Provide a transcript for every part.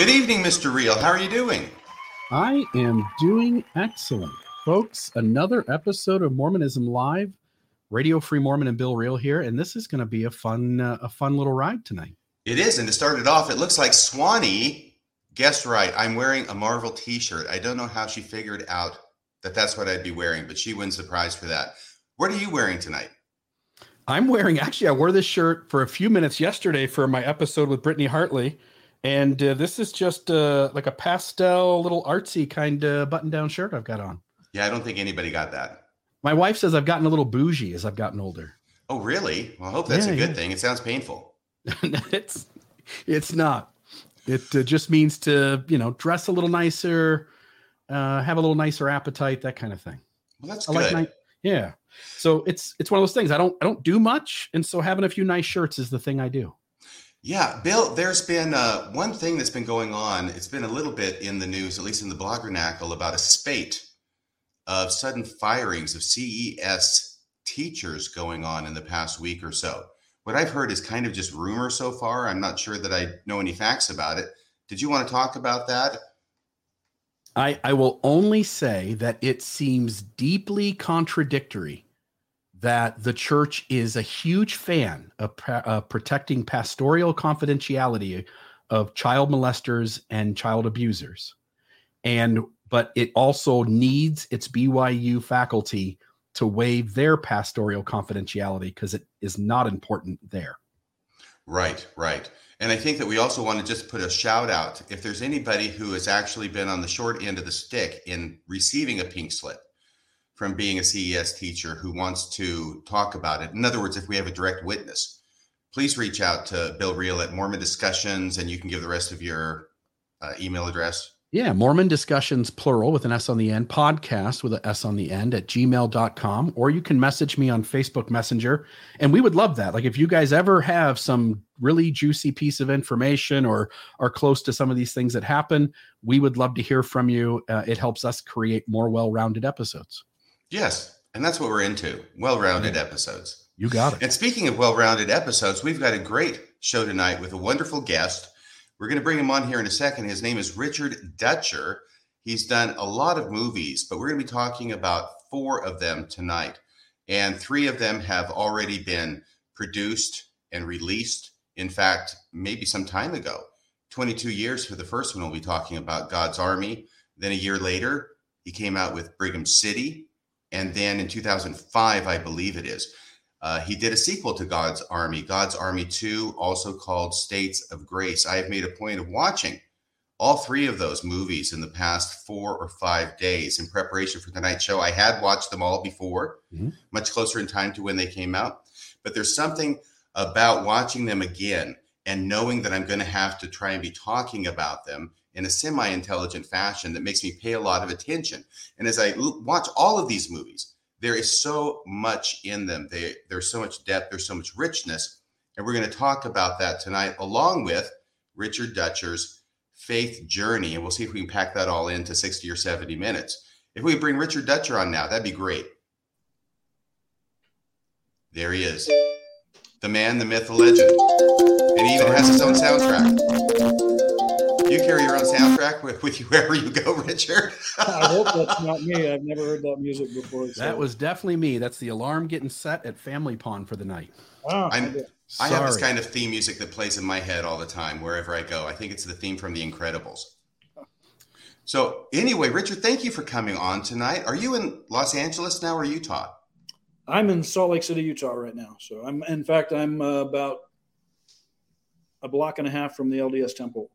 Good evening, Mr. Reel. How are you doing? I am doing excellent. Folks, another episode of Mormonism Live. Radio Free Mormon and Bill Reel here, and this is going to be a fun uh, a fun little ride tonight. It is, and to start it off, it looks like Swanee guessed right. I'm wearing a Marvel T-shirt. I don't know how she figured out that that's what I'd be wearing, but she wins the prize for that. What are you wearing tonight? I'm wearing actually I wore this shirt for a few minutes yesterday for my episode with Brittany Hartley, and uh, this is just uh, like a pastel little artsy kind of button down shirt I've got on. Yeah, I don't think anybody got that. My wife says I've gotten a little bougie as I've gotten older. Oh, really? Well, I hope that's Yeah, a good yeah. thing. It sounds painful. it's it's not. It uh, just means to you know dress a little nicer, uh, have a little nicer appetite, that kind of thing. Well, that's I good. like. Yeah. So it's it's one of those things. I don't I don't do much, and so having a few nice shirts is the thing I do. Yeah, Bill, there's been uh, one thing that's been going on. It's been a little bit in the news, at least in the bloggernacle, about a spate of sudden firings of CES teachers going on in the past week or so. What I've heard is kind of just rumor so far. I'm not sure that I know any facts about it. Did you want to talk about that? I I will only say that it seems deeply contradictory that the church is a huge fan of uh, protecting pastoral confidentiality of child molesters and child abusers and but it also needs its BYU faculty to waive their pastoral confidentiality because it is not important there. Right, right. And I think that we also want to just put a shout out if there's anybody who has actually been on the short end of the stick in receiving a pink slip from being a CES teacher who wants to talk about it. In other words, if we have a direct witness, please reach out to Bill Reel at Mormon Discussions and you can give the rest of your uh, email address. Yeah, Mormon discussions, plural with an S on the end, podcast with an S on the end at gmail.com, or you can message me on Facebook Messenger. And we would love that. Like if you guys ever have some really juicy piece of information or are close to some of these things that happen, we would love to hear from you. Uh, it helps us create more well rounded episodes. Yes, and that's what we're into well rounded episodes. You got it. And speaking of well rounded episodes, we've got a great show tonight with a wonderful guest. We're going to bring him on here in a second. His name is Richard Dutcher. He's done a lot of movies, but we're going to be talking about four of them tonight. And three of them have already been produced and released. In fact, maybe some time ago. 22 years for the first one, we'll be talking about God's Army. Then a year later, he came out with Brigham City. And then in 2005, I believe it is, uh, he did a sequel to God's Army, God's Army 2, also called States of Grace. I have made a point of watching all three of those movies in the past four or five days in preparation for tonight's show. I had watched them all before, Mhm. much closer in time to when they came out. But there's something about watching them again and knowing that I'm going to have to try and be talking about them in a semi intelligent fashion that makes me pay a lot of attention. And as I l- watch all of these movies, there is so much in them. They, there's so much depth, there's so much richness. And we're going to talk about that tonight, along with Richard Dutcher's faith journey. And we'll see if we can pack that all into 60 or 70 minutes. If we bring Richard Dutcher on now, that'd be great. There he is. The man, the myth, the legend. And he even has his own soundtrack. You carry your own soundtrack with, with you wherever you go, Richard. I hope that's not me. I've never heard that music before. so- That was definitely me. That's the alarm getting set at Family Pond for the night. Ah, I'm- I have this kind of theme music that plays in my head all the time wherever I go. I think it's the theme from The Incredibles. So, anyway, Richard, thank you for coming on tonight. Are you in Los Angeles now or Utah? I'm in Salt Lake City, Utah, right now. So I'm, in fact, I'm uh, about a block and a half from the LDS temple,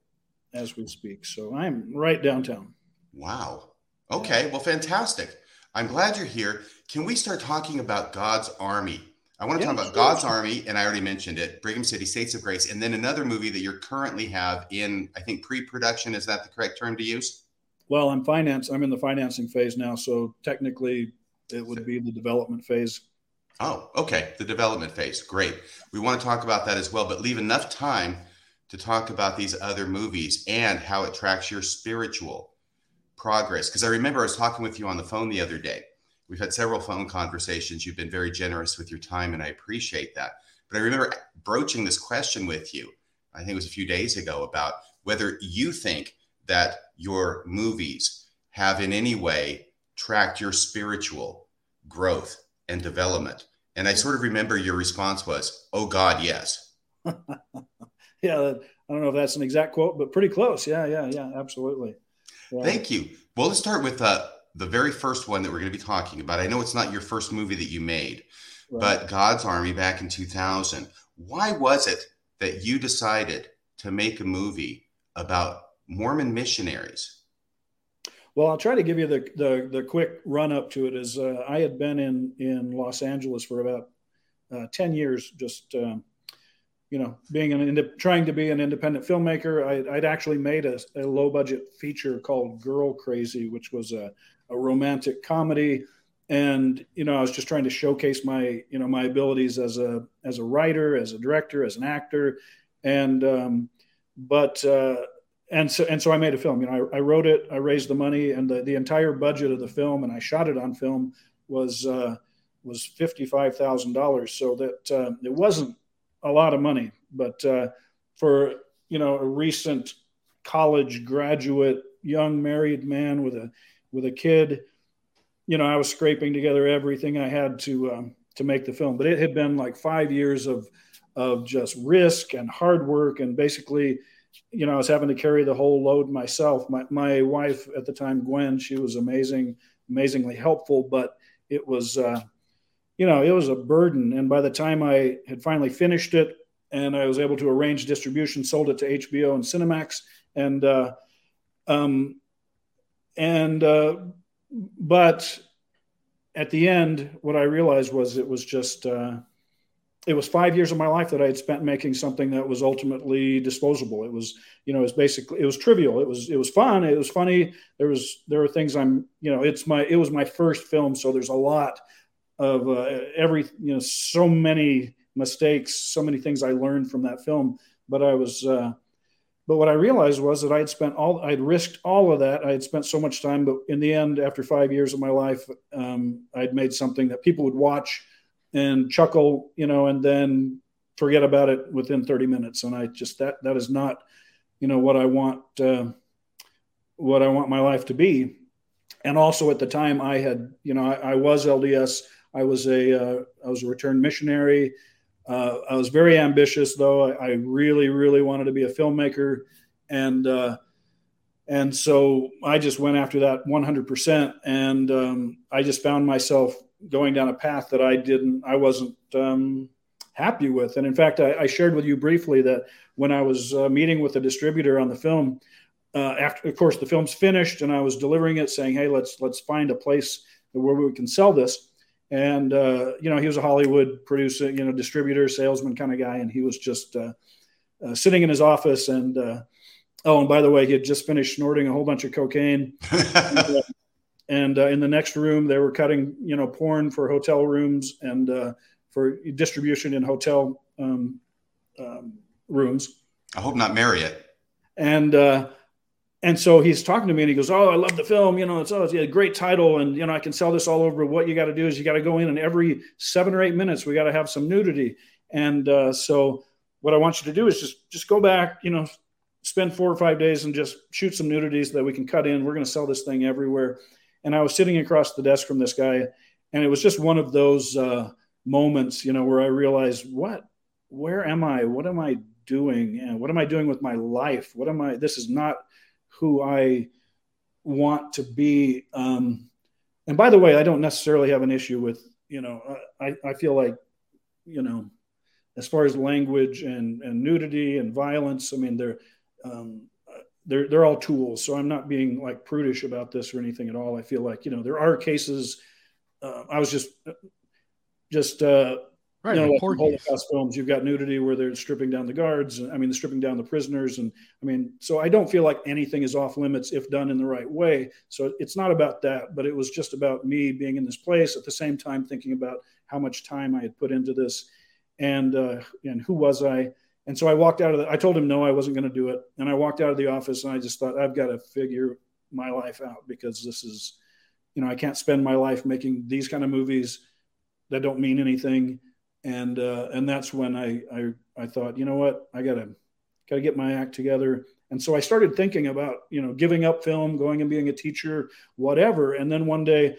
as we speak. So I'm right downtown. Wow. Okay. Well, fantastic. I'm glad you're here. Can we start talking about God's Army? I want to Yeah, talk about sure. God's Army, and I already mentioned it, Brigham City States of Grace, and then another movie that you're currently have in, I think, pre-production. Is that the correct term to use? Well, I'm finance. I'm in the financing phase now, so technically it would be the development phase. Oh, okay. The development phase. Great. We want to talk about that as well, but leave enough time to talk about these other movies and how it tracks your spiritual progress. Because I remember I was talking with you on the phone the other day. We've had several phone conversations. You've been very generous with your time, and I appreciate that. But I remember broaching this question with you, I think it was a few days ago, about whether you think that your movies have in any way tracked your spiritual growth and development. And I sort of remember your response was, "Oh God, yes." Yeah, I don't know if that's an exact quote, but pretty close. Yeah, yeah, yeah, absolutely. Yeah. Thank you. Well, let's start with uh, the very first one that we're going to be talking about. I know it's not your first movie that you made, Right. but God's Army back in 2000. Why was it that you decided to make a movie about Mormon missionaries? Well, I'll try to give you the the, the quick run up to it. Is uh, I had been in in Los Angeles for about uh, ten years, just um, you know, being an trying to be an independent filmmaker. I, I'd actually made a, a low budget feature called Girl Crazy, which was a, a romantic comedy, and you know, I was just trying to showcase my you know my abilities as a as a writer, as a director, as an actor, and um, but. Uh, and so and so I made a film. You know, I, I wrote it, I raised the money, and the, the entire budget of the film, and I shot it on film was uh, was fifty five thousand dollars. So that uh, it wasn't a lot of money, but uh, for you know a recent college graduate, young married man with a with a kid, you know, I was scraping together everything I had to um, to make the film. But it had been like five years of of just risk and hard work, and basically you know, I was having to carry the whole load myself. My my wife at the time, Gwen, she was amazing, amazingly helpful, but it was, uh, you know, it was a burden. And by the time I had finally finished it, and I was able to arrange distribution, sold it to HBO and Cinemax, and uh, um, and uh, but at the end, what I realized was it was just. Uh, it was five years of my life that I had spent making something that was ultimately disposable. It was, you know, it was basically, it was trivial. It was, it was fun. It was funny. There was, there were things I'm, you know, it's my, it was my first film. So there's a lot of uh, every, you know, so many mistakes, so many things I learned from that film. But I was, uh, but what I realized was that I had spent all, I'd risked all of that. I had spent so much time, but in the end, after five years of my life, um, I'd made something that people would watch and chuckle, you know, and then forget about it within 30 minutes. And I just that that is not, you know, what I want uh, what I want my life to be. And also at the time, I had, you know, I, I was LDS. I was a uh, I was a returned missionary. Uh, I was very ambitious, though. I, I, really, really wanted to be a filmmaker, and uh, and so I just went after that 100%. And um, I just found myself going down a path that I didn't, I wasn't um, happy with. And in fact, I, I, shared with you briefly that when I was uh, meeting with the distributor on the film, uh, after, of course, the film's finished, and I was delivering it, saying, "Hey, let's let's find a place where we can sell this." And uh, you know, he was a Hollywood producer, you know, distributor, salesman kind of guy, and he was just uh, uh, sitting in his office. And uh, oh, and by the way, he had just finished snorting a whole bunch of cocaine. and, uh, in the next room they were cutting you know porn for hotel rooms and uh, for distribution in hotel um, um, rooms i hope not marriott and uh, and so he's talking to me and he goes oh i love the film you know it's, oh, it's a great title and you know i can sell this all over what you got to do is you got to go in and every seven or eight minutes we got to have some nudity and uh, so what i want you to do is just just go back you know spend four or five days and just shoot some nudities that we can cut in we're going to sell this thing everywhere and I was sitting across the desk from this guy, and it was just one of those uh, moments, you know, where I realized, what, where am I? What am I doing? And what am I doing with my life? What am I? This is not who I want to be. Um, and by the way, I don't necessarily have an issue with, you know, I, I feel like, you know, as far as language and, and nudity and violence, I mean, they're, um, they're they're all tools. So I'm not being like prudish about this or anything at all. I feel like you know there are cases. Uh, I was just just uh, right, you know, like Holocaust films, you've got nudity where they're stripping down the guards. I mean, stripping down the prisoners, and I mean, so I don't feel like anything is off limits if done in the right way. So it's not about that, but it was just about me being in this place at the same time thinking about how much time I had put into this, and uh, and who was I and so I walked out of the, I told him no, I wasn't going to do it. And I walked out of the office and I just thought, I've got to figure my life out because this is, you know, I can't spend my life making these kind of movies that don't mean anything. And, uh, and that's when I, I, I thought, you know what, I gotta, gotta get my act together. And so I started thinking about, you know, giving up film, going and being a teacher, whatever. And then one day,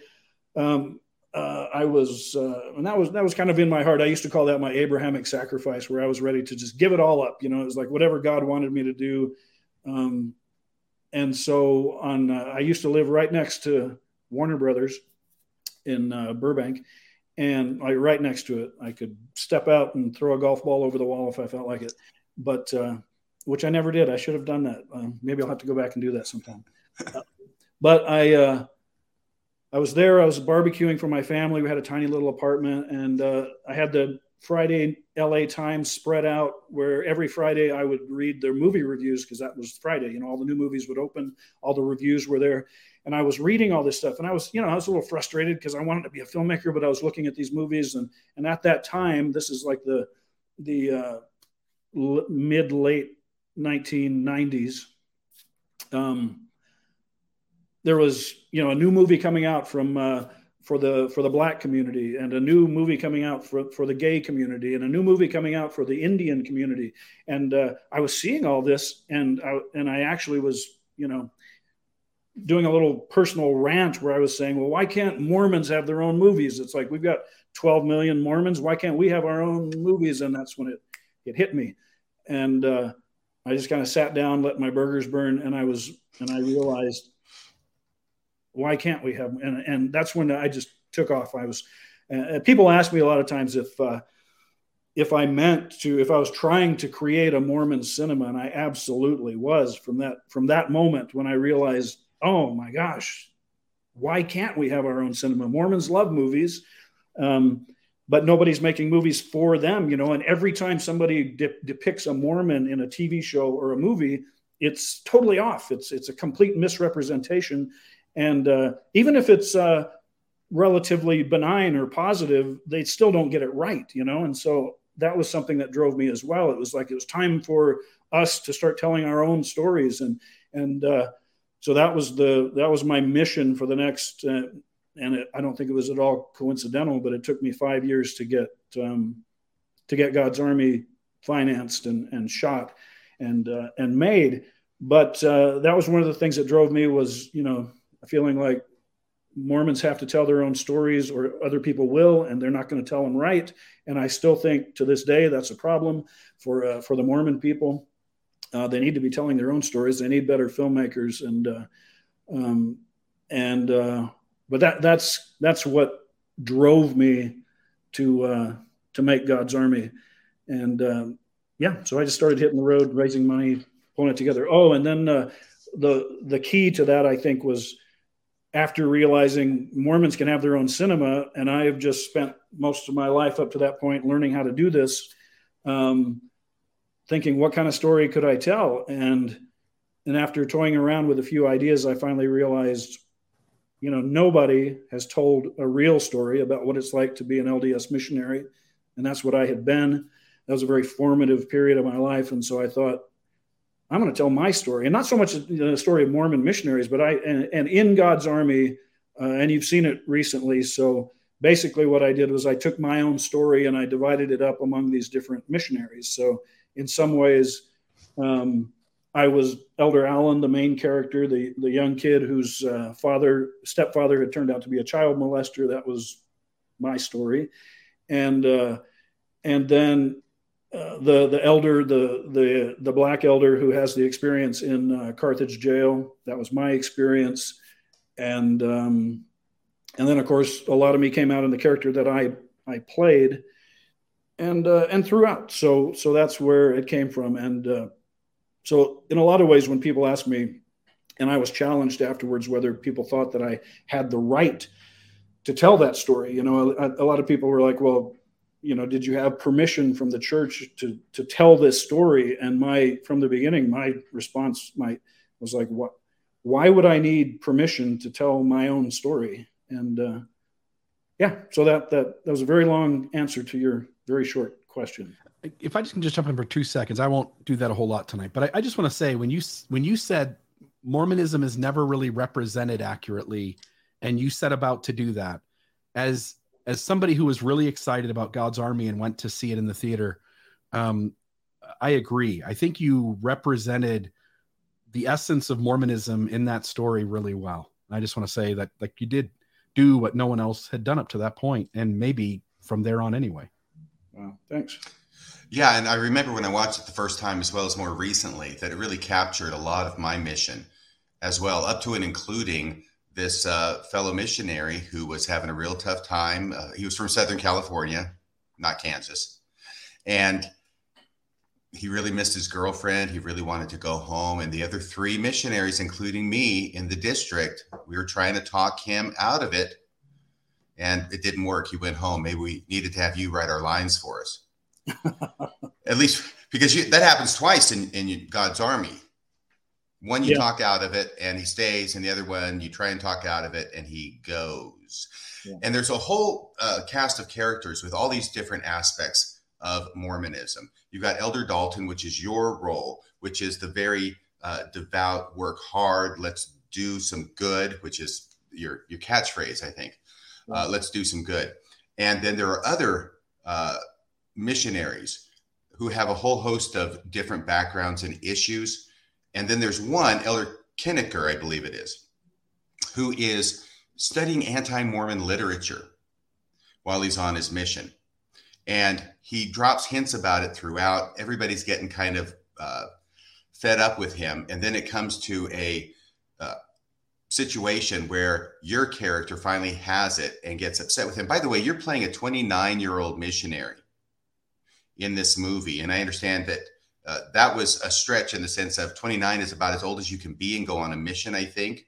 um, uh, I was, uh, and that was that was kind of in my heart. I used to call that my Abrahamic sacrifice, where I was ready to just give it all up. You know, it was like whatever God wanted me to do. Um, and so on, uh, I used to live right next to Warner Brothers in uh, Burbank, and like right next to it, I could step out and throw a golf ball over the wall if I felt like it. But uh, which I never did. I should have done that. Um, maybe I'll have to go back and do that sometime. Uh, but I I was there. I was barbecuing for my family. We had a tiny little apartment, and uh, I had the Friday LA Times spread out where every Friday I would read their movie reviews because that was Friday. You know, all the new movies would open, all the reviews were there, and I was reading all this stuff. And I was, you know, I was a little frustrated because I wanted to be a filmmaker, but I was looking at these movies, and and at that time, this is like the the uh, l- mid late 1990s. Um, there was you know a new movie coming out from uh, for the for the black community and a new movie coming out for, for the gay community and a new movie coming out for the indian community and uh, i was seeing all this and I, and i actually was you know doing a little personal rant where i was saying well why can't mormons have their own movies? It's like we've got 12 million mormons. Why can't we have our own movies? And that's when it it hit me. And uh, i just kind of sat down let my burgers burn and i was and i realized why can't we have and, and that's when i just took off. I was uh, people ask me a lot of times if uh, if i meant to if i was trying to create a mormon cinema and i absolutely was from that from that moment when i realized oh my gosh why can't we have our own cinema mormons love movies um, but nobody's making movies for them you know and every time somebody de- depicts a mormon in a tv show or a movie it's totally off it's it's a complete misrepresentation and uh, even if it's uh, relatively benign or positive, they still don't get it right, you know. And so that was something that drove me as well. It was like it was time for us to start telling our own stories, and and uh, so that was the that was my mission for the next. Uh, and it, I don't think it was at all coincidental, but it took me five years to get um, to get God's Army financed and, and shot and uh, and made. But uh, that was one of the things that drove me was you know feeling like Mormons have to tell their own stories or other people will, and they're not going to tell them right. And I still think to this day that's a problem for uh, for the Mormon people. Uh, they need to be telling their own stories. They need better filmmakers, and uh, um, and uh, but that that's that's what drove me to uh, to make God's Army, and um, yeah, so I just started hitting the road, raising money, pulling it together. Oh, and then uh, the the key to that I think was after realizing Mormons can have their own cinema, and I have just spent most of my life up to that point learning how to do this, um, thinking what kind of story could I tell, and and after toying around with a few ideas, I finally realized, you know, nobody has told a real story about what it's like to be an LDS missionary, and that's what I had been. That was a very formative period of my life, and so I thought, I'm going to tell my story, and not so much the story of Mormon missionaries, but I and, and in God's army, uh, and you've seen it recently. So basically, what I did was I took my own story and I divided it up among these different missionaries. So in some ways, um, I was Elder Allen, the main character, the the young kid whose uh, father stepfather had turned out to be a child molester. That was my story, and uh, and then uh, the the elder, the the the black elder who has the experience in uh, Carthage jail. That was my experience, and um, and then of course a lot of me came out in the character that I I played, and uh, and throughout. So so that's where it came from, and uh, so in a lot of ways, when people ask me, and I was challenged afterwards whether people thought that I had the right to tell that story. You know, a, a, lot of people were like, "Well, you know, did you have permission from the church to to tell this story?" And my from the beginning, my response my was like, "What? Why would I need permission to tell my own story?" And uh, yeah, so that that that was a very long answer to your very short question. If I just can just jump in for two seconds, I won't do that a whole lot tonight. But I, I just want to say when you when you said Mormonism is never really represented accurately, and you set about to do that, as as somebody who was really excited about God's Army and went to see it in the theater, um, I agree. I think you represented the essence of Mormonism in that story really well. I just want to say that like you did do what no one else had done up to that point, and maybe from there on anyway. Wow, thanks. Yeah, and I remember when I watched it the first time, as well as more recently, that it really captured a lot of my mission as well, up to and including this uh, fellow missionary who was having a real tough time. Uh, he was from Southern California, not Kansas, and he really missed his girlfriend. He really wanted to go home. And the other three missionaries, including me in the district, we were trying to talk him out of it. And it didn't work. He went home. Maybe we needed to have you write our lines for us. At least because you, that happens twice in, in God's army. One you yeah. talk out of it and he stays, and the other one you try and talk out of it and he goes. Yeah. And there's a whole uh, cast of characters with all these different aspects of Mormonism. You've got Elder Dalton, which is your role, which is the very uh, devout, work hard, let's do some good, which is your your catchphrase, I think. Uh, let's do some good. And then there are other uh, missionaries who have a whole host of different backgrounds and issues. And then there's one, Elder Kinegar, I believe it is, who is studying anti Mormon literature while he's on his mission. And he drops hints about it throughout. Everybody's getting kind of uh, fed up with him. And then it comes to a uh, situation where your character finally has it and gets upset with him. By the way, you're playing a 29 year old missionary in this movie. And I understand that uh, that was a stretch in the sense of 29 is about as old as you can be and go on a mission, I think.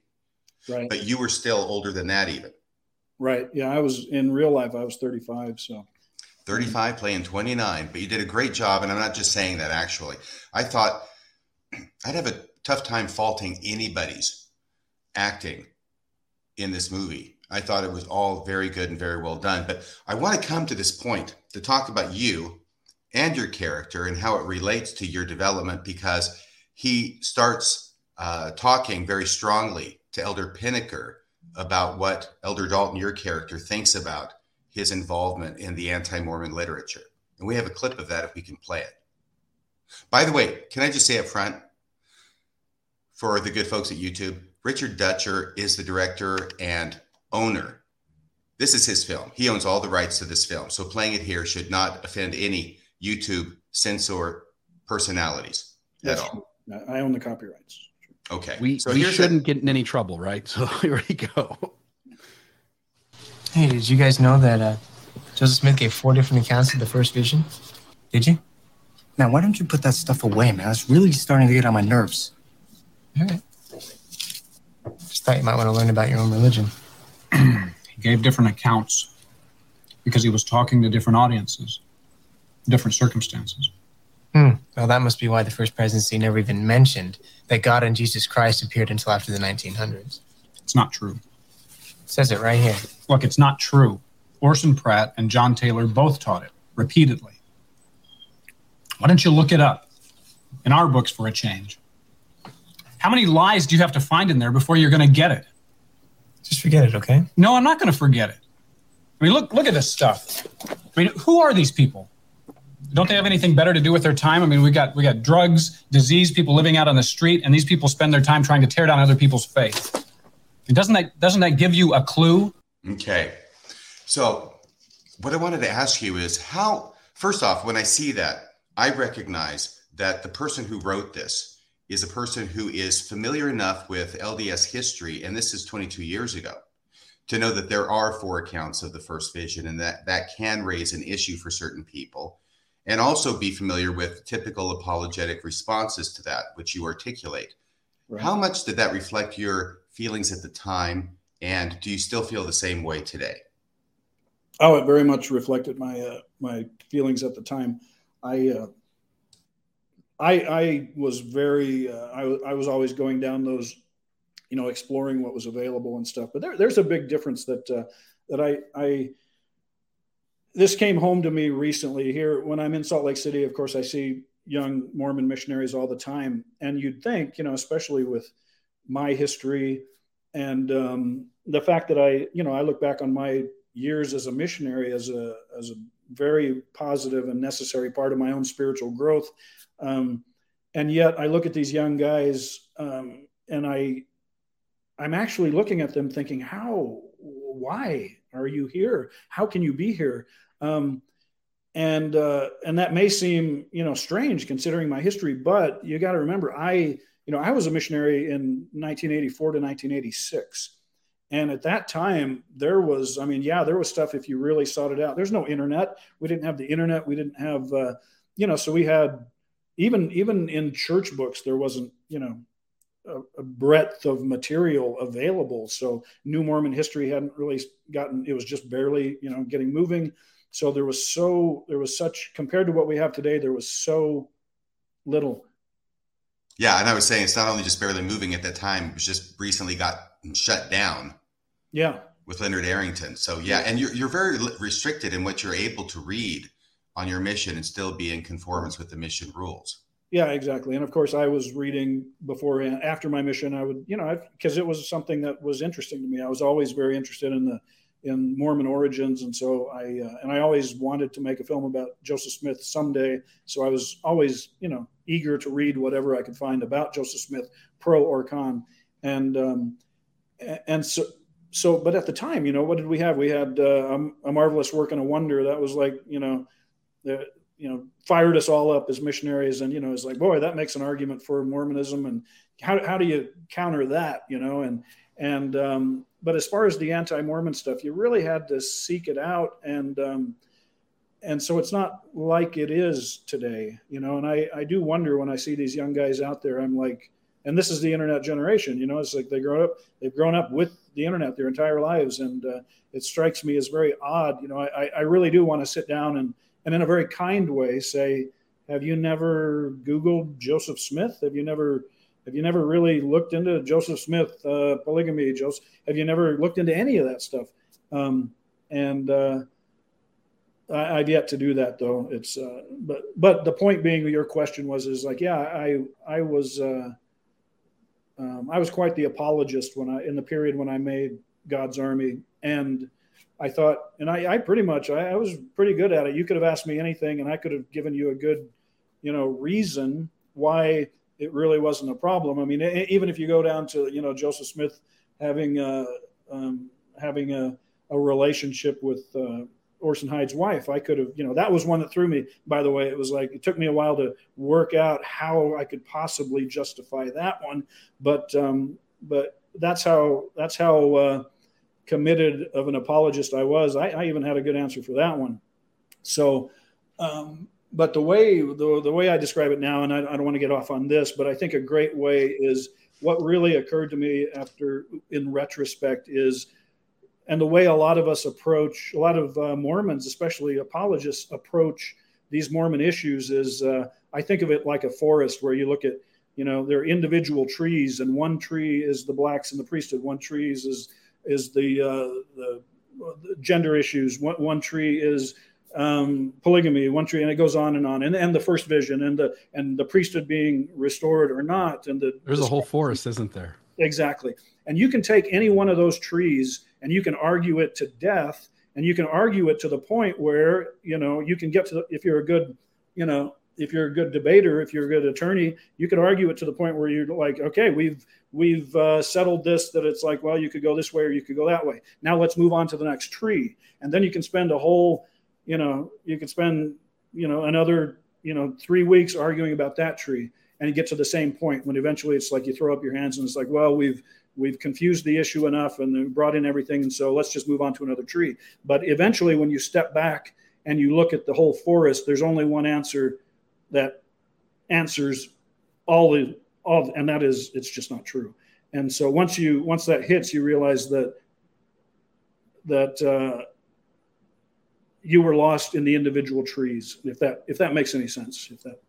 Right. But you were still older than that, even. Right. Yeah. I was in real life, I was 35. So 35 playing 29, but you did a great job. And I'm not just saying that actually. I thought I'd have a tough time faulting anybody's acting in this movie. I thought it was all very good and very well done. But I want to come to this point to talk about you and your character and how it relates to your development because he starts uh, talking very strongly to Elder Pinnaker about what Elder Dalton, your character, thinks about his involvement in the anti Mormon literature. And we have a clip of that if we can play it. By the way, can I just say up front for the good folks at YouTube, Richard Dutcher is the director and owner. This is his film. He owns all the rights to this film. So playing it here should not offend any YouTube censor personalities That's at all. True. I own the copyrights. Okay. We, so we shouldn't get in any trouble, right? So here we go. Hey, did you guys know that uh, Joseph Smith gave four different accounts of the first vision? Did you? Man, why don't you put that stuff away, man? It's really starting to get on my nerves. All right. Just thought you might want to learn about your own religion. he gave different accounts because he was talking to different audiences different circumstances. Hmm. Well, that must be why the first presidency never even mentioned that God and Jesus Christ appeared until after the 1900s. It's not true. It says it right here. Look, it's not true. Orson Pratt and John Taylor both taught it repeatedly. Why don't you look it up in our books for a change? How many lies do you have to find in there before you're going to get it? Just forget it, okay? No, I'm not going to forget it. I mean, look, look at this stuff. I mean, who are these people? don't they have anything better to do with their time? I mean, we got we got drugs, disease, people living out on the street, and these people spend their time trying to tear down other people's faith. And doesn't that doesn't that give you a clue? Okay. So what I wanted to ask you is how first off, when I see that, I recognize that the person who wrote this is a person who is familiar enough with LDS history, and this is 22 years ago, to know that there are four accounts of the first vision and that that can raise an issue for certain people and also be familiar with typical apologetic responses to that, which you articulate. Right. How much did that reflect your feelings at the time? And do you still feel the same way today? Oh, it very much reflected my uh, my feelings at the time. I uh, I I was very uh, I, I was always going down those, you know, exploring what was available and stuff. But there, there's a big difference that uh, that I I this came home to me recently here when I'm in Salt Lake City. Of course, I see young Mormon missionaries all the time, and you'd think, you know, especially with my history and um, the fact that I, you know, I look back on my years as a missionary as a as a very positive and necessary part of my own spiritual growth. Um, and yet, I look at these young guys, um, and I, I'm actually looking at them thinking, how, why are you here? How can you be here? Um, and uh, and that may seem you know strange considering my history, but you got to remember, I you know I was a missionary in 1984 to 1986. And at that time, there was, I mean, yeah, there was stuff if you really sought it out. There's no internet. We didn't have the internet. We didn't have, uh, you know, so we had even even in church books there wasn't, you know, a, a, breadth of material available. So New Mormon history hadn't really gotten. It was just barely, you know, getting moving. So there was so there was such compared to what we have today. There was so little. Yeah, and I was saying it's not only just barely moving at that time; it was just recently got shut down. Yeah. With Leonard Arrington. So yeah, and you're you're very restricted in what you're able to read on your mission and still be in conformance with the mission rules. Yeah, exactly. And of course, I was reading before and after my mission. I would, you know, because it was something that was interesting to me. I was always very interested in the in Mormon origins, and so I uh, and I always wanted to make a film about Joseph Smith someday. So I was always, you know, eager to read whatever I could find about Joseph Smith, pro or con. And um, and so so but at the time you know what did we have? We had uh, a, marvelous work and a wonder that was like you know the you know fired us all up as missionaries. And you know it's like boy that makes an argument for mormonism. And how, how do you counter that you know? And and um, but as far as the anti-mormon stuff you really had to seek it out. And um, and so it's not like it is today you know and i i do wonder when i see these young guys out there i'm like and this is the internet generation. You know, it's like they grow up, they've grown up with the internet their entire lives, and uh, it strikes me as very odd. You know, I, I really do want to sit down and and in a very kind way say, have you never Googled Joseph Smith? Have you never have you never really looked into Joseph Smith uh, polygamy? Joseph, have you never looked into any of that stuff? Um, and uh, I, have yet to do that though. It's uh, but but the point being, your question was is like yeah, I I was uh, um, I was quite the apologist when I in the period when I made God's Army, and I thought, and I, I pretty much I, I, was pretty good at it. You could have asked me anything, and I could have given you a good, you know, reason why it really wasn't a problem. I mean, even if you go down to you know Joseph Smith having a, um, having a, a relationship with uh, Orson Hyde's wife. I could have, you know, that was one that threw me. By the way, it was like it took me a while to work out how I could possibly justify that one, but um, but that's how that's how uh, committed of an apologist I was. I, I, even had a good answer for that one. So, um, but the way the, the way I describe it now, and I, I don't want to get off on this, but I think a great way is what really occurred to me after in retrospect is and the way a lot of us approach a lot of uh, mormons especially apologists approach these mormon issues is uh, i think of it like a forest where you look at you know there are individual trees and one tree is the blacks and the priesthood. One tree is is the uh, the, the gender issues. One, one tree is um, polygamy. One tree and it goes on and on. And, and the first vision and the and the priesthood being restored or not and the there's the, a whole forest isn't there? Exactly. And you can take any one of those trees and you can argue it to death and you can argue it to the point where you know you can get to the, if you're a good you know if you're a good debater if you're a good attorney you can argue it to the point where you're like okay we've we've uh, settled this that it's like well you could go this way or you could go that way. Now let's move on to the next tree. And then you can spend a whole you know you could spend you know another you know three weeks arguing about that tree and you get to the same point when eventually it's like you throw up your hands and it's like well we've we've confused the issue enough and brought in everything and so let's just move on to another tree but eventually when you step back and you look at the whole forest, there's only one answer that answers all the all, and that is it's just not true. And so once you once that hits, you realize that that uh, you were lost in the individual trees. If that if that makes any sense, if that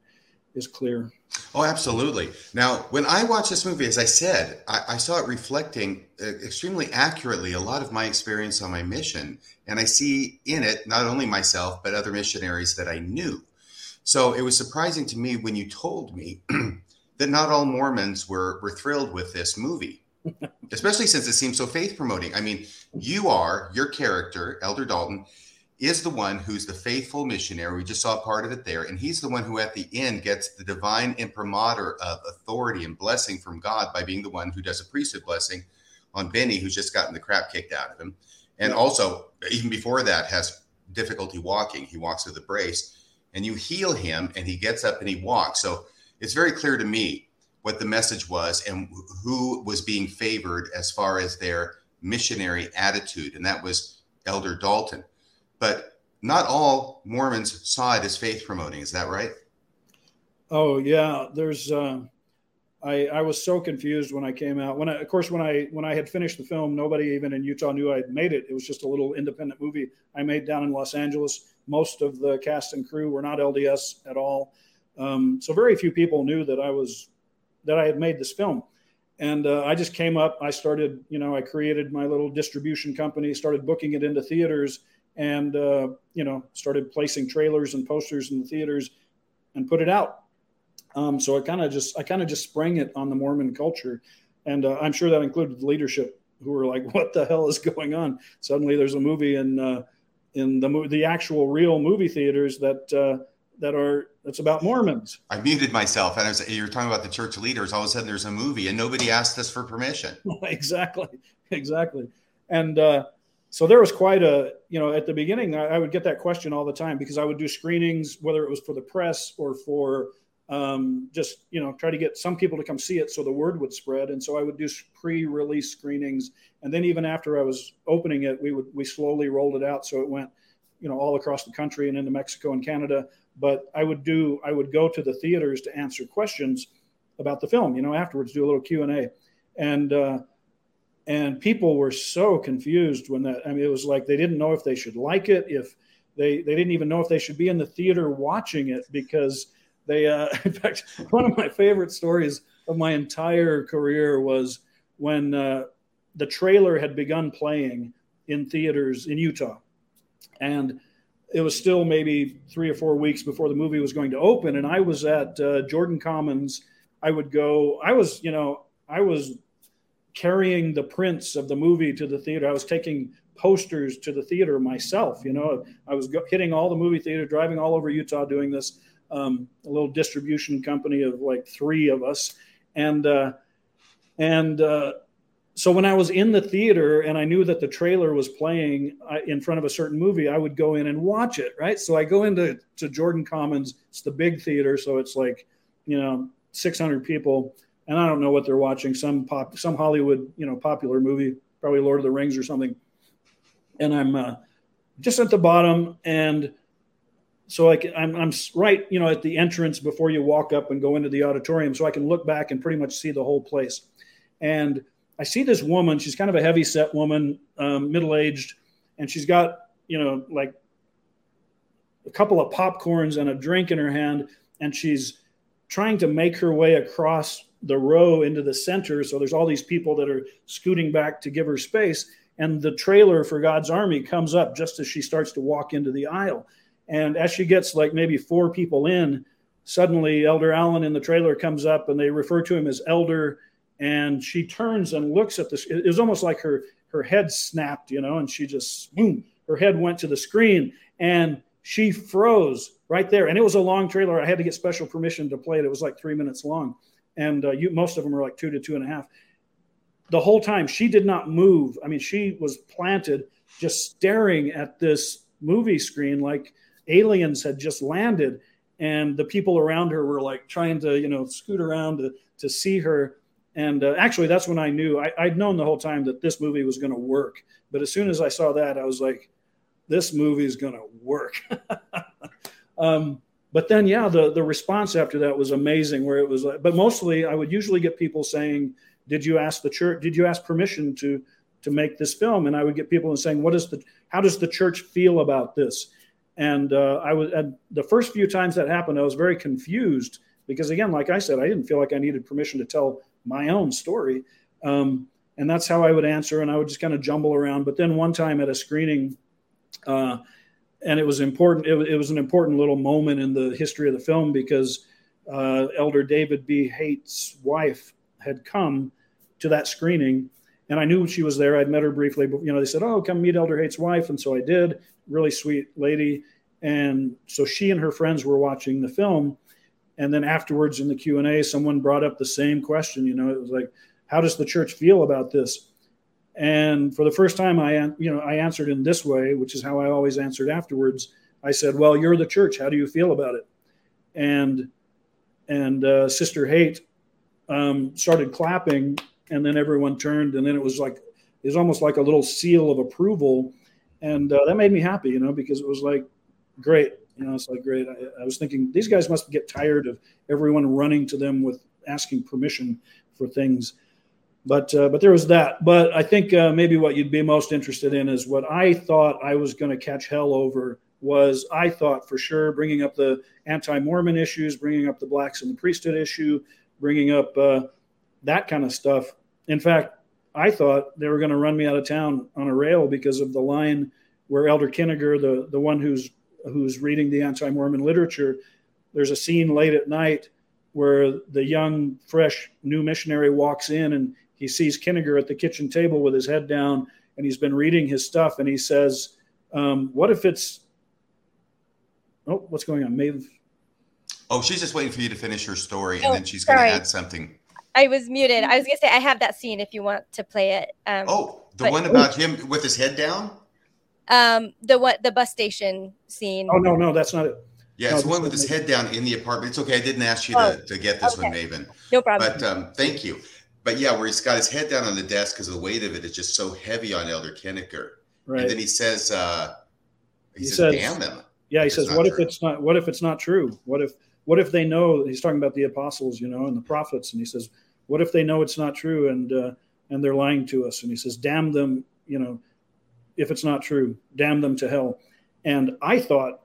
is clear. Oh, absolutely. Now, when I watched this movie, as I said, I, I, saw it reflecting uh, extremely accurately a lot of my experience on my mission. And I see in it not only myself, but other missionaries that I knew. So it was surprising to me when you told me that not all Mormons were, were thrilled with this movie, especially since it seems so faith promoting. I mean, you are, your character, Elder Dalton, is the one who's the faithful missionary. We just saw part of it there. And he's the one who, at the end, gets the divine imprimatur of authority and blessing from God by being the one who does a priesthood blessing on Benny, who's just gotten the crap kicked out of him. And also, even before that, has difficulty walking. He walks with a brace, and you heal him, and he gets up and he walks. So it's very clear to me what the message was and who was being favored as far as their missionary attitude. And that was Elder Dalton but not all Mormons saw it as faith promoting. Is that right? Oh yeah, there's. Uh, I I was so confused when I came out. When I, of course, when I when I had finished the film, nobody even in Utah knew I had made it. It was just a little independent movie I made down in Los Angeles. Most of the cast and crew were not LDS at all, um, so very few people knew that I was that I had made this film. And uh, I just came up. I started, you know, I created my little distribution company, started booking it into theaters and uh, you know started placing trailers and posters in the theaters and put it out. Um, so I kind of just I kind of just sprang it on the Mormon culture, and uh, I'm sure that included the leadership who were like, "What the hell is going on?" Suddenly there's a movie in uh, in the the actual real movie theaters that uh, that are that's about Mormons. I muted myself, and I was you were talking about the church leaders. All of a sudden, there's a movie, and nobody asked us for permission. exactly, exactly, and uh, so there was quite a you know at the beginning I, would get that question all the time because i would do screenings whether it was for the press or for um, just you know try to get some people to come see it so the word would spread. And so i would do pre-release screenings. And then even after i was opening it we would we slowly rolled it out so it went you know all across the country and into mexico and canada. But i would do i would go to the theaters to answer questions about the film you know afterwards do a little q&a and uh, and people were so confused when that i mean it was like they didn't know if they should like it if they they didn't even know if they should be in the theater watching it because they uh, in fact one of my favorite stories of my entire career was when uh, the trailer had begun playing in theaters in utah. And it was still maybe three or four weeks before the movie was going to open. And i was at uh, jordan commons. I would go i was you know i was carrying the prints of the movie to the theater. I was taking posters to the theater myself. You know, I was hitting all the movie theater, driving all over Utah doing this. Um, a little distribution company of like three of us, and uh, and uh, so when I was in the theater and I knew that the trailer was playing uh, in front of a certain movie, I would go in and watch it. Right, so I go into to Jordan Commons. It's the big theater, so it's like you know 600 people and I don't know what they're watching. Some pop some Hollywood you know popular movie probably Lord of the Rings or something. And I'm uh, just at the bottom and so I can, I'm, I'm right you know at the entrance before you walk up and go into the auditorium so I can look back and pretty much see the whole place. And I see this woman. She's kind of a heavy set woman um, middle aged and she's got you know like a couple of popcorns and a drink in her hand. And she's trying to make her way across the row into the center. So there's all these people that are scooting back to give her space. And the trailer for God's Army comes up just as she starts to walk into the aisle. And as she gets like maybe four people in, suddenly Elder Allen in the trailer comes up and they refer to him as Elder. And she turns and looks at this. It was almost like her her head snapped, you know, and she just boom, her head went to the screen and she froze right there. And it was a long trailer. I had to get special permission to play it. It was like three minutes long and uh, you, most of them are like two to two and a half. The whole time she did not move. I mean, she was planted, just staring at this movie screen like aliens had just landed, and the people around her were like trying to, you know, scoot around to to see her. And uh, actually, that's when I knew I, I'd known the whole time that this movie was going to work. But as soon as I saw that, I was like, this movie is going to work. um, but then, yeah, the the response after that was amazing. Where it was, like, but mostly, I would usually get people saying, "Did you ask the church? Did you ask permission to to make this film?" And I would get people saying, "What is the? How does the church feel about this?" And uh, I was the first few times that happened, I was very confused because, again, like I said, I didn't feel like I needed permission to tell my own story. Um, and that's how I would answer, and I would just kind of jumble around. But then one time at a screening, uh, and it was important. It, it, was an important little moment in the history of the film because uh, Elder David B. Haight's wife had come to that screening, and I knew she was there. I'd met her briefly, but you know, they said, "Oh, come meet Elder Haight's wife," and so I did. Really sweet lady, and so she and her friends were watching the film, and then afterwards in the Q and A, someone brought up the same question. You know, it was like, how does the church feel about this? And for the first time, I you know I answered in this way, which is how I always answered afterwards. I said, "Well, you're the church. How do you feel about it?" And and uh, Sister Haight um, started clapping, and then everyone turned, and then it was like it was almost like a little seal of approval, and uh, that made me happy, you know, because it was like great, you know, it's like great. I, I was thinking these guys must get tired of everyone running to them with asking permission for things but uh, but there was that. But I think uh, maybe what you'd be most interested in is what I thought I was going to catch hell over was I thought for sure bringing up the anti-Mormon issues, bringing up the blacks and the priesthood issue, bringing up uh, that kind of stuff. In fact, I thought they were going to run me out of town on a rail because of the line where Elder Kinegar, the the one who's who's reading the anti-Mormon literature, there's a scene late at night where the young, fresh new missionary walks in and he sees Kinegar at the kitchen table with his head down and he's been reading his stuff and he says, um, What if it's. Oh, what's going on? Maeve? Oh, she's just waiting for you to finish her story Oh, and then she's going to add something. I was muted. I was gonna say I have that scene if you want to play it. Um, Oh, the but- one about him with his head down? um, the what the bus station scene. Oh, no, no, that's not it. Yeah, No, it's the one with his head down in the apartment. It's okay. I didn't ask you Oh, to, to get this one. Maven. No problem. But um, thank you. But yeah, where he's got his head down on the desk because the weight of it is just so heavy on Elder Kinegar. Right. And then he says, uh, he, He says, says- damn them. Yeah, he says, "What if true. it's not? What if it's not true? What if? What if they know?" He's talking about the apostles, you know, and the prophets, and he says, "What if they know it's not true and uh, and they're lying to us?" And he says, "Damn them, you know, if it's not true, damn them to hell." And I thought,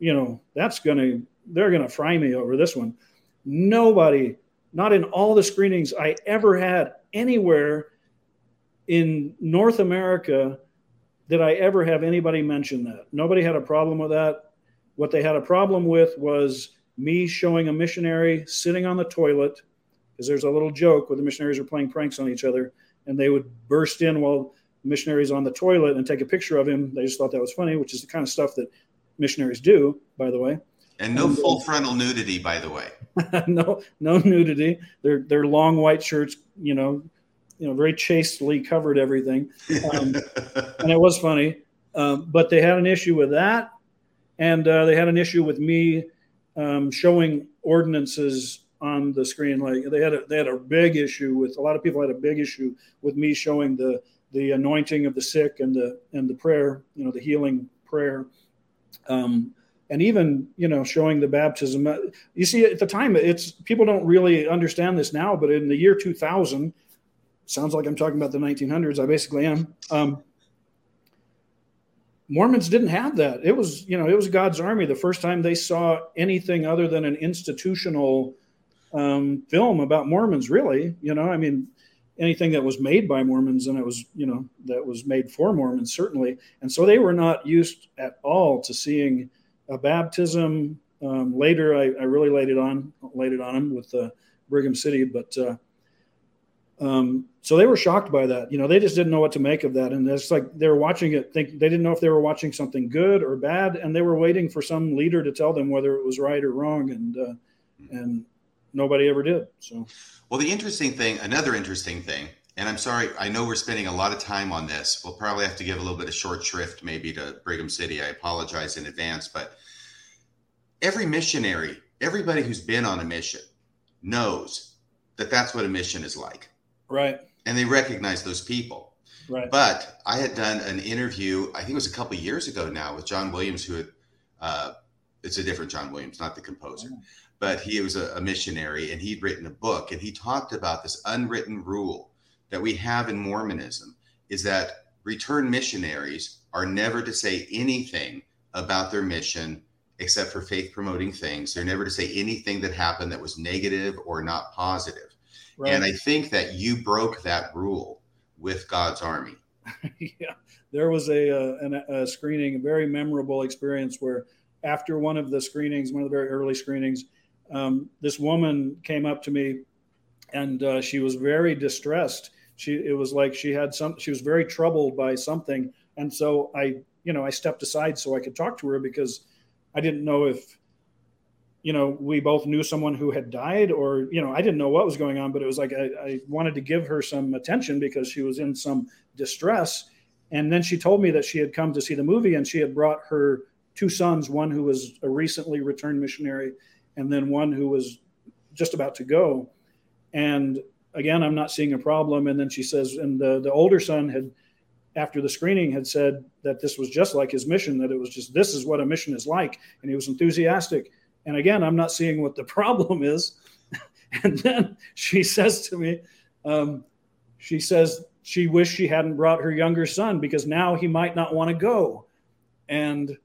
you know, that's gonna they're gonna fry me over this one. Nobody, not in all the screenings I ever had anywhere in North America did I ever have anybody mention that. Nobody had a problem with that. What they had a problem with was me showing a missionary sitting on the toilet, because there's a little joke where the missionaries are playing pranks on each other, and they would burst in while the missionary's on the toilet and take a picture of him. They just thought that was funny, which is the kind of stuff that missionaries do, by the way. And no full frontal nudity, by the way. no, no nudity. Their their long white shirts, you know, you know, very chastely covered everything. Um, and it was funny. Um, but they had an issue with that, and uh, they had an issue with me um, showing ordinances on the screen. Like they had a they had a big issue with a lot of people had a big issue with me showing the the anointing of the sick and the and the prayer, you know, the healing prayer. Um, and even you know showing the baptism Uh, you see at the time it's people don't really understand this now but in the year 2000 sounds like i'm talking about the 1900s i basically am um, mormons didn't have that. It was you know it was god's army the first time they saw anything other than an institutional um, film about mormons really you know? I mean anything that was made by mormons and it was you know that was made for mormons certainly. And so they were not used at all to seeing a baptism um, later I, I really laid it on laid it on them with uh, brigham city but uh, um, so they were shocked by that. You know, they just didn't know what to make of that, and it's like they were watching it. Think they didn't know if they were watching something good or bad, and they were waiting for some leader to tell them whether it was right or wrong, and uh, and nobody ever did. So Well, the interesting thing, another interesting thing, and I'm sorry, I know we're spending a lot of time on this. We'll probably have to give a little bit of short shrift maybe to Brigham City. I apologize in advance, but every missionary, everybody who's been on a mission knows that that's what a mission is like. right, And they recognize those people. Right. But I had done an interview, I think it was a couple of years ago now, with John Williams, who had, uh, it's a different John Williams, not the composer, but he was a, a missionary and he'd written a book and he talked about this unwritten rule that we have in Mormonism is that return missionaries are never to say anything about their mission except for faith promoting things. They're never to say anything that happened that was negative or not positive. Right. And I think that you broke that rule with God's Army. yeah, there was a, uh, an, a screening, a very memorable experience where after one of the screenings, one of the very early screenings, um, this woman came up to me and uh, she was very distressed. She, it was like she had some, she was very troubled by something. And so I, you know, I stepped aside so I could talk to her because I didn't know if, you know, we both knew someone who had died or, you know, I didn't know what was going on, but it was like I, I wanted to give her some attention because she was in some distress. And then she told me that she had come to see the movie and she had brought her two sons, one who was a recently returned missionary and then one who was just about to go. And again, I'm not seeing a problem. And then she says, and the, the older son had, after the screening, had said that this was just like his mission, that it was just, this is what a mission is like. And he was enthusiastic. And again, I'm not seeing what the problem is. and then she says to me, um, she says she wished she hadn't brought her younger son because now he might not want to go. And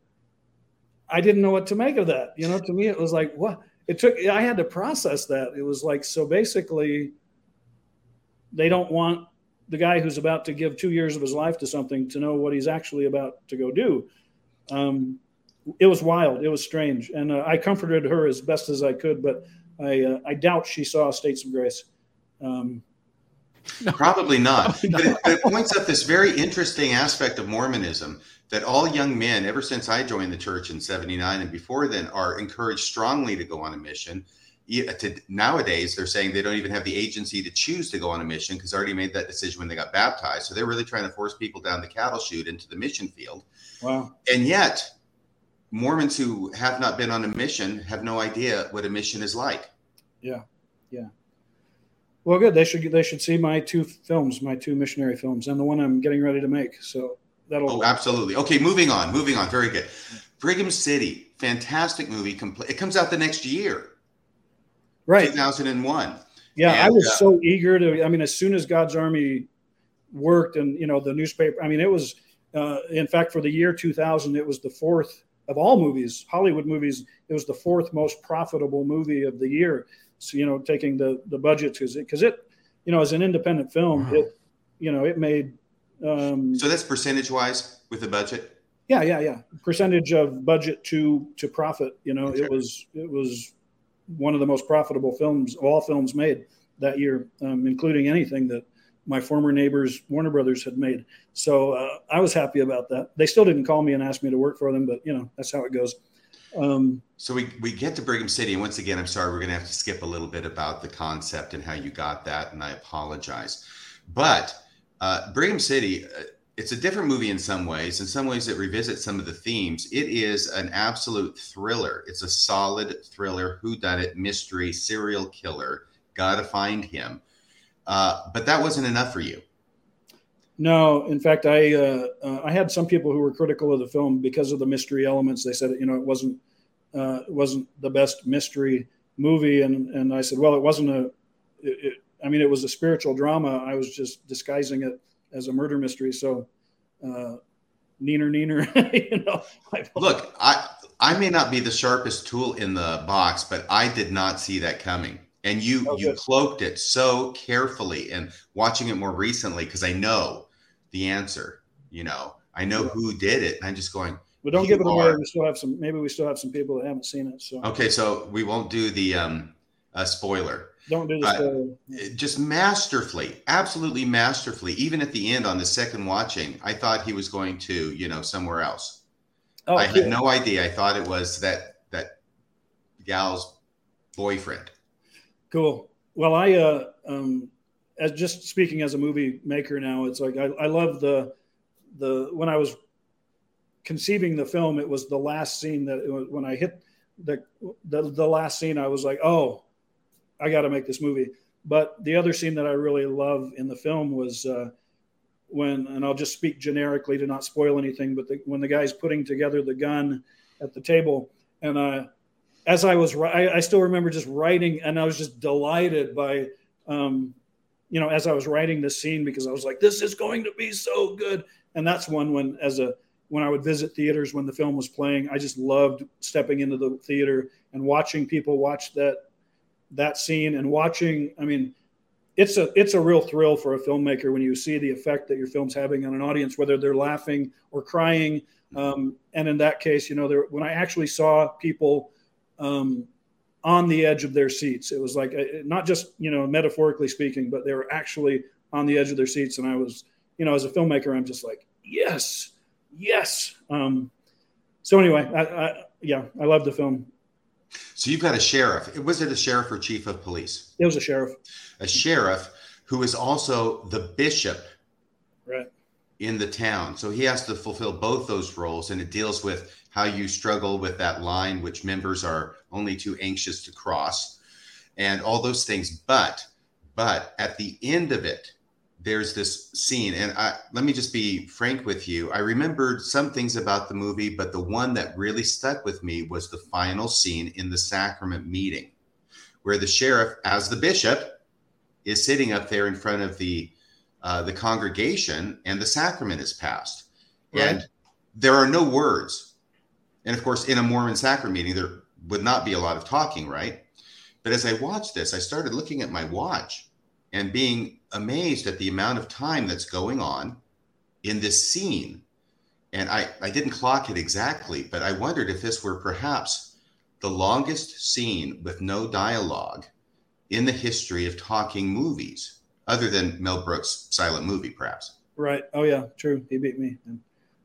I didn't know what to make of that. You know, to me, it was like, what? It took, I had to process that. It was like, so basically, they don't want the guy who's about to give two years of his life to something to know what he's actually about to go do. Um, it was wild. It was strange. And uh, I comforted her as best as I could, but I, uh, I doubt she saw States of Grace. Um, Probably not. But, it, but it points up this very interesting aspect of Mormonism that all young men, ever since I joined the church in 79 and before then, are encouraged strongly to go on a mission. To, nowadays, they're saying they don't even have the agency to choose to go on a mission because they already made that decision when they got baptized. So they're really trying to force people down the cattle chute into the mission field. wow. And yet, Mormons who have not been on a mission have no idea what a mission is like. Yeah. Yeah. Well, good. They should they should see my two films, my two missionary films, and the one I'm getting ready to make. So that'll. Oh, absolutely. Okay, moving on. Moving on. Very good. Brigham City, fantastic movie. Complete. It comes out the next year, right. 2001. Yeah, I was uh, so eager to. I mean, as soon as God's Army worked, and you know, the newspaper. I mean, it was. Uh, in fact, for the year 2000, it was the fourth of all movies, Hollywood movies. It was the fourth most profitable movie of the year. So you know, taking the the budget because it, because it, you know, as an independent film, Wow. it, you know, it made. Um, So that's percentage wise with the budget. yeah, yeah, yeah. Percentage of budget to to profit. You know, Okay. it was it was one of the most profitable films of all films made that year, um, including anything that my former neighbors Warner Brothers had made. So uh, I was happy about that. They still didn't call me and ask me to work for them, but you know that's how it goes. Um, So we, we get to Brigham City, and once again, I'm sorry, we're going to have to skip a little bit about the concept and how you got that, and I apologize. But uh, Brigham City, uh, it's a different movie in some ways. In some ways, it revisits some of the themes. It is an absolute thriller. It's a solid thriller, who done it, mystery, serial killer. Got to find him. Uh, but that wasn't enough for you. No, in fact, I uh, uh, I had some people who were critical of the film because of the mystery elements. They said, you know, it wasn't uh, it wasn't the best mystery movie, and and I said, well, it wasn't a. It, it, I mean, it was a spiritual drama. I was just disguising it as a murder mystery. So, uh, neener, neener, you know. Look, I I may not be the sharpest tool in the box, but I did not see that coming. And you Oh, you good. cloaked it so carefully. And watching it more recently, because I know the answer. You know, I know who did it. And I'm just going. but don't give it away. are- We still have some. Maybe we still have some people that haven't seen it. So Okay, so we won't do the um uh, spoiler. Don't do this. uh, Just masterfully, absolutely masterfully. Even at the end on the second watching, I thought he was going to, you know, somewhere else. Oh, I had no idea. I thought it was that that gal's boyfriend. Cool. Well, I, uh, um, as just speaking as a movie maker now, it's like I, I love the the when I was conceiving the film, it was the last scene that it was, when I hit the, the the last scene, I was like, oh, I got to make this movie. But the other scene that I really love in the film was uh, when, and I'll just speak generically to not spoil anything, but the, when the guy's putting together the gun at the table, and uh, as I was, I, I still remember just writing, and I was just delighted by, um, you know, as I was writing this scene because I was like, this is going to be so good, and that's one when as a when I would visit theaters when the film was playing, I just loved stepping into the theater and watching people watch that that scene and watching. I mean, it's a it's a real thrill for a filmmaker when you see the effect that your film's having on an audience, whether they're laughing or crying. Um, and in that case, you know, there, when I actually saw people um, on the edge of their seats, it was like uh, not just you know metaphorically speaking, but they were actually on the edge of their seats, and I was, you know, as a filmmaker, I'm just like, yes, yes. Um, so anyway, I, I, yeah, I love the film. So you've got a sheriff. Was it a sheriff or chief of police? It was a sheriff. A sheriff who is also the bishop right. in the town. So he has to fulfill both those roles, and it deals with how you struggle with that line, which members are only too anxious to cross, and all those things. But, but at the end of it, there's this scene, and I, let me just be frank with you. I remembered some things about the movie, but the one that really stuck with me was the final scene in the sacrament meeting, where the sheriff, as the bishop, is sitting up there in front of the uh, the congregation, and the sacrament is passed, right. and there are no words. And of course, in a Mormon sacrament meeting, there would not be a lot of talking, right? But as I watched this, I started looking at my watch and being amazed at the amount of time that's going on in this scene. And I, I didn't clock it exactly, but I wondered if this were perhaps the longest scene with no dialogue in the history of talking movies, other than Mel Brooks' silent movie, perhaps. Right. Oh yeah, true. He beat me.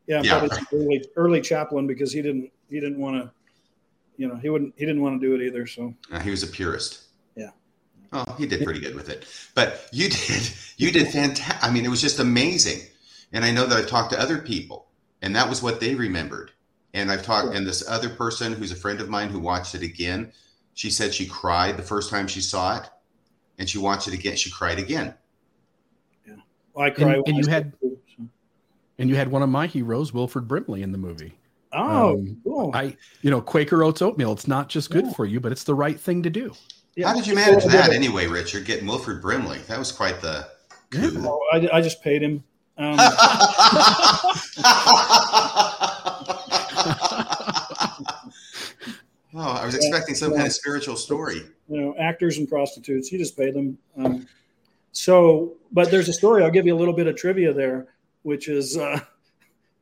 Yeah, yeah. early early Chaplin because he didn't he didn't want to, you know, he wouldn't he didn't want to do it either. So uh, he was a purist. Oh, he did pretty good with it. But you did, you did fantastic. I mean, it was just amazing. And I know that I've talked to other people, and that was what they remembered. And I've talked, and this other person who's a friend of mine who watched it again, she said she cried the first time she saw it, and she watched it again. She cried again. Yeah, well, I cried. And, and you had, too, so. and you had one of my heroes, Wilford Brimley, in the movie. Oh, um, cool. I, you know, Quaker Oats oatmeal. It's not just good yeah. for you, but it's the right thing to do. Yeah. How did you manage that anyway, Richard? Getting Wilford Brimley. That was quite the. Oh, I, I just paid him. Um, oh, I was expecting some kind of spiritual story. You know, actors and prostitutes. He just paid them. Um, so, but there's a story. I'll give you a little bit of trivia there, which is uh,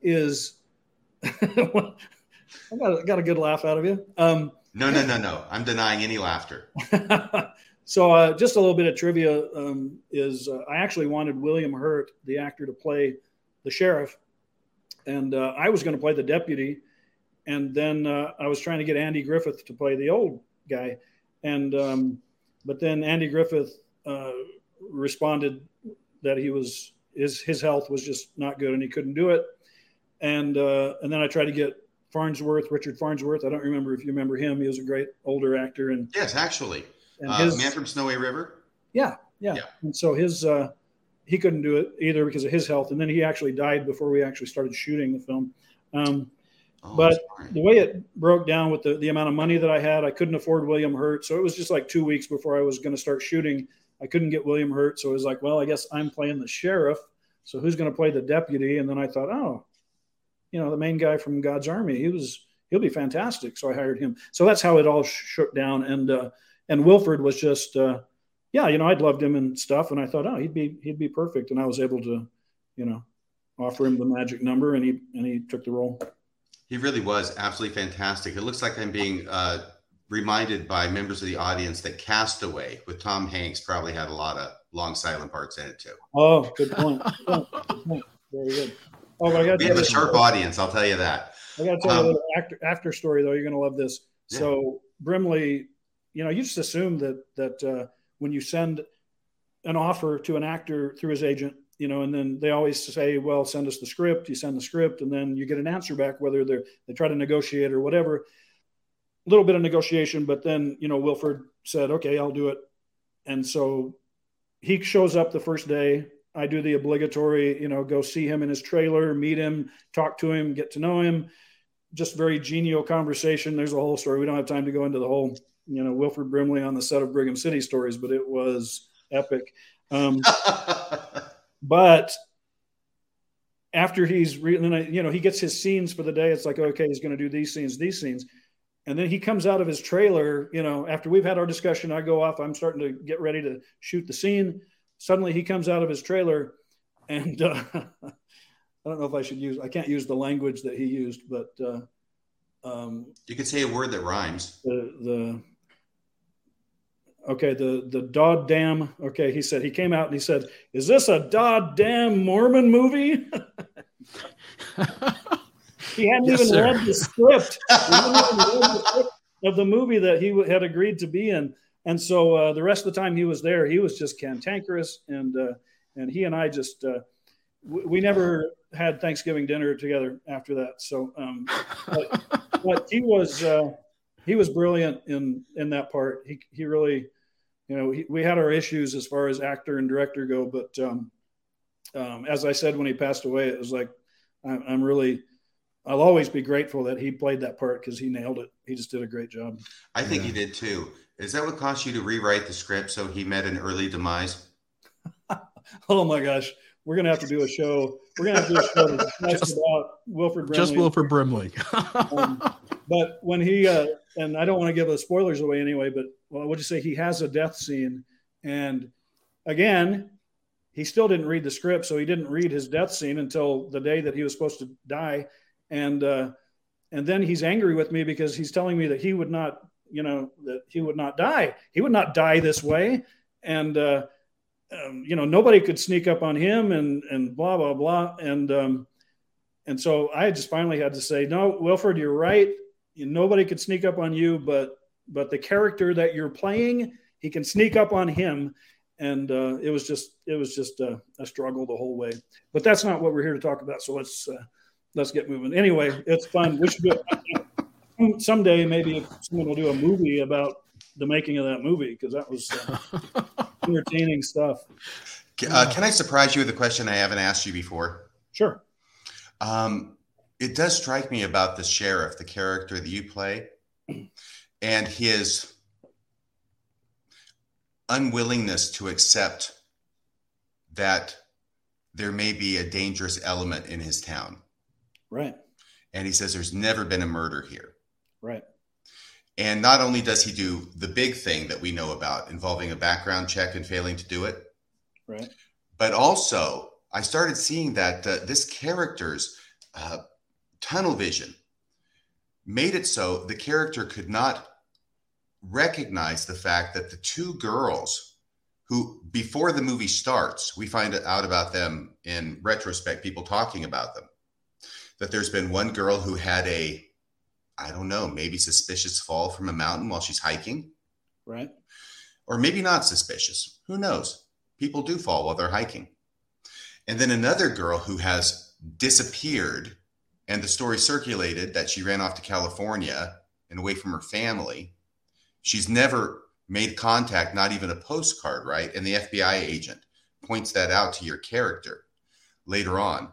is I got, got a good laugh out of you. Um, no, no, no, no. I'm denying any laughter. so, uh, just a little bit of trivia um, is uh, I actually wanted William Hurt, the actor, to play the sheriff, and uh, I was going to play the deputy, and then uh, I was trying to get Andy Griffith to play the old guy, and um, but then Andy Griffith uh, responded that he was his his health was just not good and he couldn't do it, and uh, and then I tried to get Farnsworth, Richard Farnsworth. I don't remember if you remember him. He was a great older actor. And yes, actually, and uh, his, man from Snowy River. Yeah, yeah, yeah. And so his uh, he couldn't do it either because of his health, and then he actually died before we actually started shooting the film. Um, oh, but the way it broke down with the, the amount of money that I had, I couldn't afford William Hurt. So it was just like two weeks before I was going to start shooting. I couldn't get William Hurt. So it was like, well, I guess I'm playing the sheriff. So who's going to play the deputy? And then I thought, oh, you know, the main guy from God's Army. He was he'll be fantastic. So I hired him. So that's how it all shook down. And uh, and Wilford was just uh, yeah, you know, I'd loved him and stuff, and I thought, oh, he'd be he'd be perfect. And I was able to, you know, offer him the magic number, and he and he took the role. He really was absolutely fantastic. It looks like I'm being uh, reminded by members of the audience that Castaway with Tom Hanks probably had a lot of long silent parts in it too. Oh, good point. good point. Very good. Oh, I got we have a sharp audience. I'll tell you that. I got to tell um, you a after, after story though. You're going to love this. Yeah. So Brimley, you know, you just assume that that uh, when you send an offer to an actor through his agent, you know, and then they always say, "Well, send us the script." You send the script, and then you get an answer back, whether they're they try to negotiate or whatever. A little bit of negotiation, but then you know, Wilford said, "Okay, I'll do it," and so he shows up the first day I do the obligatory, you know, go see him in his trailer, meet him, talk to him, get to know him. Just very genial conversation. There's a whole story. We don't have time to go into the whole, you know, Wilford Brimley on the set of Brigham City stories, but it was epic. Um, but after he's re- then you know he gets his scenes for the day it's like okay he's going to do these scenes these scenes and then he comes out of his trailer you know after we've had our discussion i go off i'm starting to get ready to shoot the scene suddenly he comes out of his trailer and uh, i don't know if i should use i can't use the language that he used but uh, um, you could say a word that rhymes. the the okay the the dod damn okay he said he came out and he said is this a dod damn mormon movie? He hadn't yes, even sir. read the script of the movie that he had agreed to be in and so uh, the rest of the time he was there he was just cantankerous and uh, and he and i just uh, w- we never had thanksgiving dinner together after that so um, but, but he was uh, he was brilliant in in that part. He he really, you know, he, we had our issues as far as actor and director go, but um, um, as I said when he passed away, it was like I'm, I'm really. I'll always be grateful that he played that part because he nailed it. He just did a great job. I think yeah. he did too. Is that what cost you to rewrite the script so he met an early demise? oh my gosh, we're gonna have to do a show. We're gonna have to do a show that's just, about Wilford Brimley. Just Wilford Brimley. um, but when he uh, and I don't want to give the spoilers away anyway, but well, I would just say he has a death scene, and again, he still didn't read the script, so he didn't read his death scene until the day that he was supposed to die, and uh, and then he's angry with me because he's telling me that he would not, you know, that he would not die. He would not die this way, and uh, um, you know nobody could sneak up on him, and and blah blah blah, and um, and so I just finally had to say, no, Wilford, you're right nobody could sneak up on you, but but the character that you're playing, he can sneak up on him. And uh, it was just it was just a, a, struggle the whole way. But that's not what we're here to talk about. So let's uh, let's get moving. Anyway, it's fun. We should do it someday. Maybe someone will do a movie about the making of that movie because that was uh, entertaining stuff. Uh, can I surprise you with a question I haven't asked you before? Sure. Um, it does strike me about the sheriff, the character that you play, and his unwillingness to accept that there may be a dangerous element in his town. Right. And he says there's never been a murder here. Right. And not only does he do the big thing that we know about involving a background check and failing to do it, right. But also, I started seeing that uh, this character's uh, tunnel vision made it so the character could not recognize the fact that the two girls who before the movie starts we find out about them in retrospect people talking about them that there's been one girl who had a i don't know maybe suspicious fall from a mountain while she's hiking? Right. Or maybe not suspicious who knows? People do fall while they're hiking. And then another girl who has disappeared and the story circulated that she ran off to California and away from her family. She's never made contact, not even a postcard, right? And the FBI agent points that out to your character later on.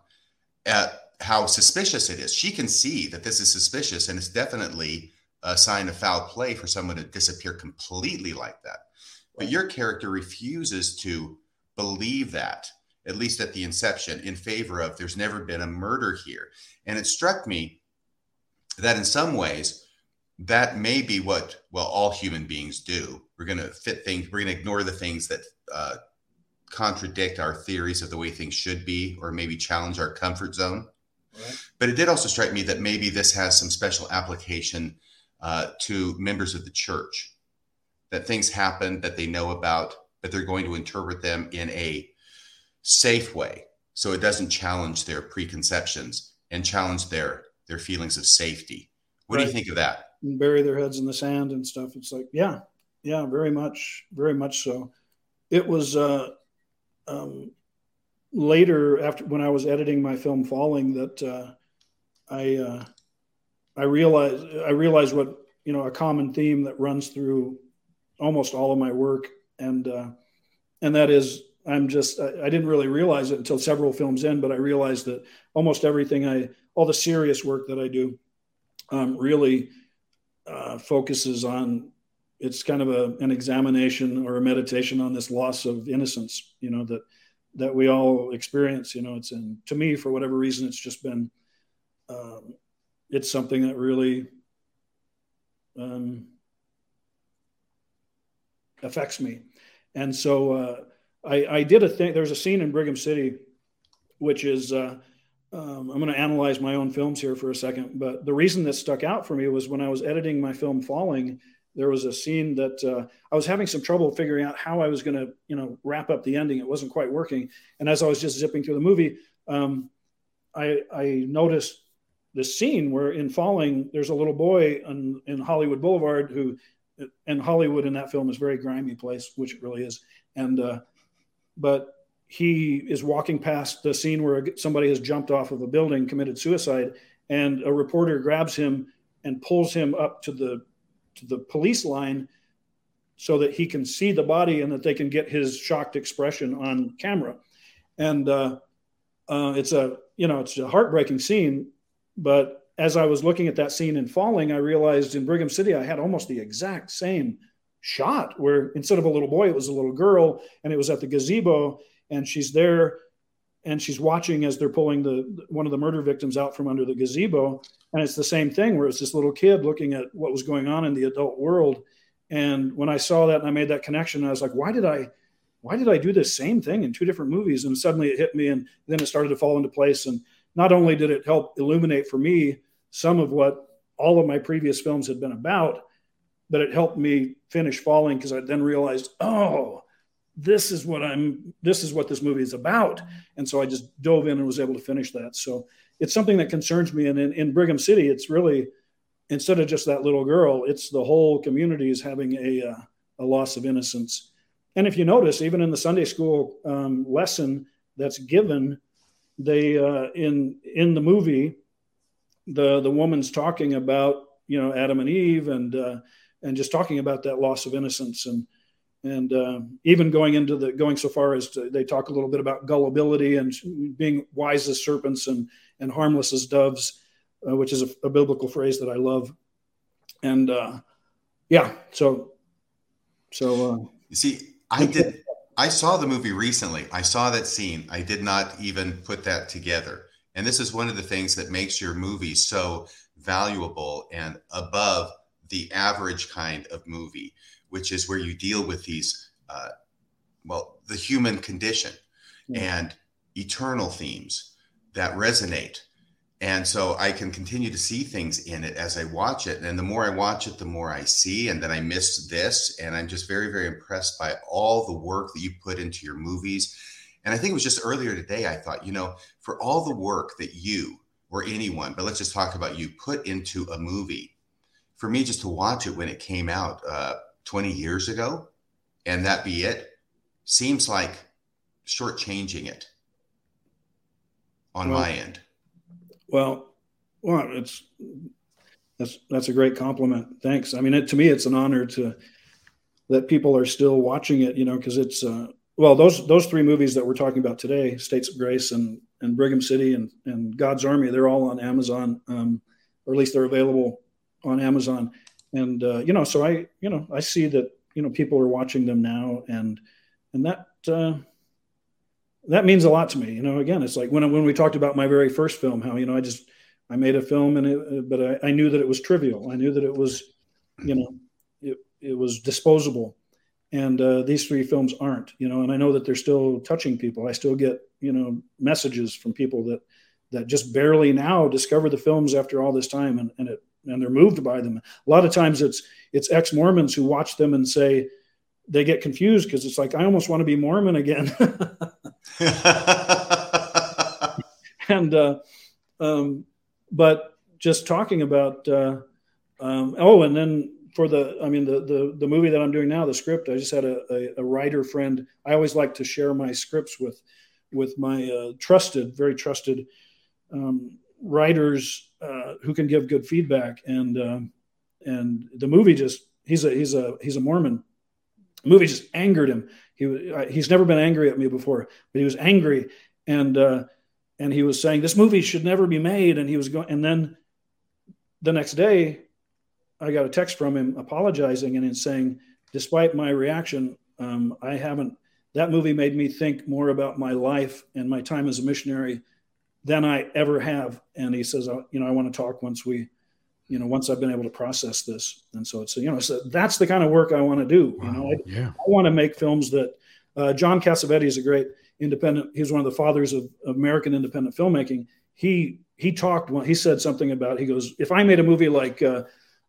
At how suspicious it is. She can see that this is suspicious and it's definitely a sign of foul play for someone to disappear completely like that. But your character refuses to believe that at least at the inception, in favor of there's never been a murder here. And it struck me that in some ways, that may be what, well, all human beings do. We're going to fit things, we're going to ignore the things that uh, contradict our theories of the way things should be, or maybe challenge our comfort zone. Right. But it did also strike me that maybe this has some special application uh, to members of the church, that things happen that they know about, but they're going to interpret them in a safe way. So it doesn't challenge their preconceptions and challenge their their feelings of safety. What right. do you think of that? And bury their heads in the sand and stuff. It's like yeah yeah very much very much so. It was uh um later after when i was editing my film falling that uh i uh i realized i realized what you know a common theme that runs through almost all of my work. And uh and that is I'm just I, I, didn't really realize it until several films in, but I realized that almost everything I all the serious work that I do um, really uh, focuses on it's kind of a, an examination or a meditation on this loss of innocence, you know that that we all experience. You know, it's and to me for whatever reason it's just been um, it's something that really um, affects me, and so. Uh, I, I did a thing. There's a scene in Brigham City, which is uh, um, I'm going to analyze my own films here for a second. But the reason that stuck out for me was when I was editing my film Falling. There was a scene that uh, I was having some trouble figuring out how I was going to, you know, wrap up the ending. It wasn't quite working. And as I was just zipping through the movie, um, I, I noticed this scene where in Falling, there's a little boy in, Hollywood Boulevard who, and Hollywood in that film is very grimy place, which it really is. And uh, but he is walking past the scene where somebody has jumped off of a building, committed suicide, and a reporter grabs him and pulls him up to the to the police line so that he can see the body and that they can get his shocked expression on camera. And uh, uh, it's a you know it's a heartbreaking scene, but as I was looking at that scene in Falling, I realized in Brigham City I had almost the exact same shot where instead of a little boy, it was a little girl, and it was at the gazebo, and she's there and she's watching as they're pulling the one of the murder victims out from under the gazebo. And it's the same thing where it's this little kid looking at what was going on in the adult world. And when i saw that and i made that connection i was like why did i why did i do the same thing in two different movies? And suddenly it hit me and then it started to fall into place. And not only did it help illuminate for me some of what all of my previous films had been about but it helped me finish falling because I then realized, oh, this is what I'm, this is what this movie is about. And so I just dove in and was able to finish that. So it's something that concerns me. And in, in Brigham City, it's really, instead of just that little girl, it's the whole community is having a, uh, a loss of innocence. And if you notice, even in the Sunday school um, lesson that's given, they uh, in in the movie, the the woman's talking about you know Adam and Eve and uh, and just talking about that loss of innocence and and uh, even going into the going so far as to, they talk a little bit about gullibility and being wise as serpents and and harmless as doves, uh, which is a, a, biblical phrase that I love. And uh, yeah, so so uh, you see, I did. I saw the movie recently. I saw that scene. I did not even put that together. And this is one of the things that makes your movie so valuable and above the average kind of movie, which is where you deal with these, uh, well, the human condition yeah. and eternal themes that resonate. And so I can continue to see things in it as I watch it. And the more I watch it, the more I see. And then I miss this. And I'm just very, very impressed by all the work that you put into your movies. And I think it was just earlier today, I thought, you know, for all the work that you or anyone, but let's just talk about you, put into a movie, for me just to watch it when it came out uh, 20 years ago and that be it seems like shortchanging it on well, my end. Well, well, it's that's that's a great compliment. Thanks. I mean, it, to me, it's an honor to that people are still watching it. You know, because it's uh, well, those those three movies that we're talking about today, States of Grace and and Brigham City and and God's Army, they're all on Amazon, um, or at least they're available on Amazon. And uh, you know, so I you know I see that you know people are watching them now, and and that uh, that means a lot to me. You know, again, it's like when when we talked about my very first film, how you know I just I made a film and it, but I, I knew that it was trivial. I knew that it was, you know, it, it was disposable. And uh, these three films aren't, you know, and I know that they're still touching people. I still get, you know, messages from people that that just barely now discover the films after all this time, and, and it and they're moved by them. A lot of times it's it's ex Mormons who watch them and say they get confused because it's like I almost want to be Mormon again. and uh, um, but just talking about uh, um, oh, and then for the I mean the the the movie that I'm doing now, the script. I just had a, a, a writer friend. I always like to share my scripts with with my uh, trusted, very trusted um, writers uh, who can give good feedback. And uh, and the movie just he's a he's a he's a Mormon, the movie just angered him. He he's never been angry at me before, but he was angry, and uh, and he was saying this movie should never be made. And he was going, and then the next day, I got a text from him apologizing and saying, despite my reaction, um, I haven't. That movie made me think more about my life and my time as a missionary than I ever have. And he says, uh, you know, I want to talk once we, you know, once I've been able to process this. And so it's, you know, so that's the kind of work I want to do. You know, I, yeah. I want to make films that uh, John Cassavetes is a great independent. He's one of the fathers of, American independent filmmaking. He he talked when he said something about he goes if I made a movie like uh,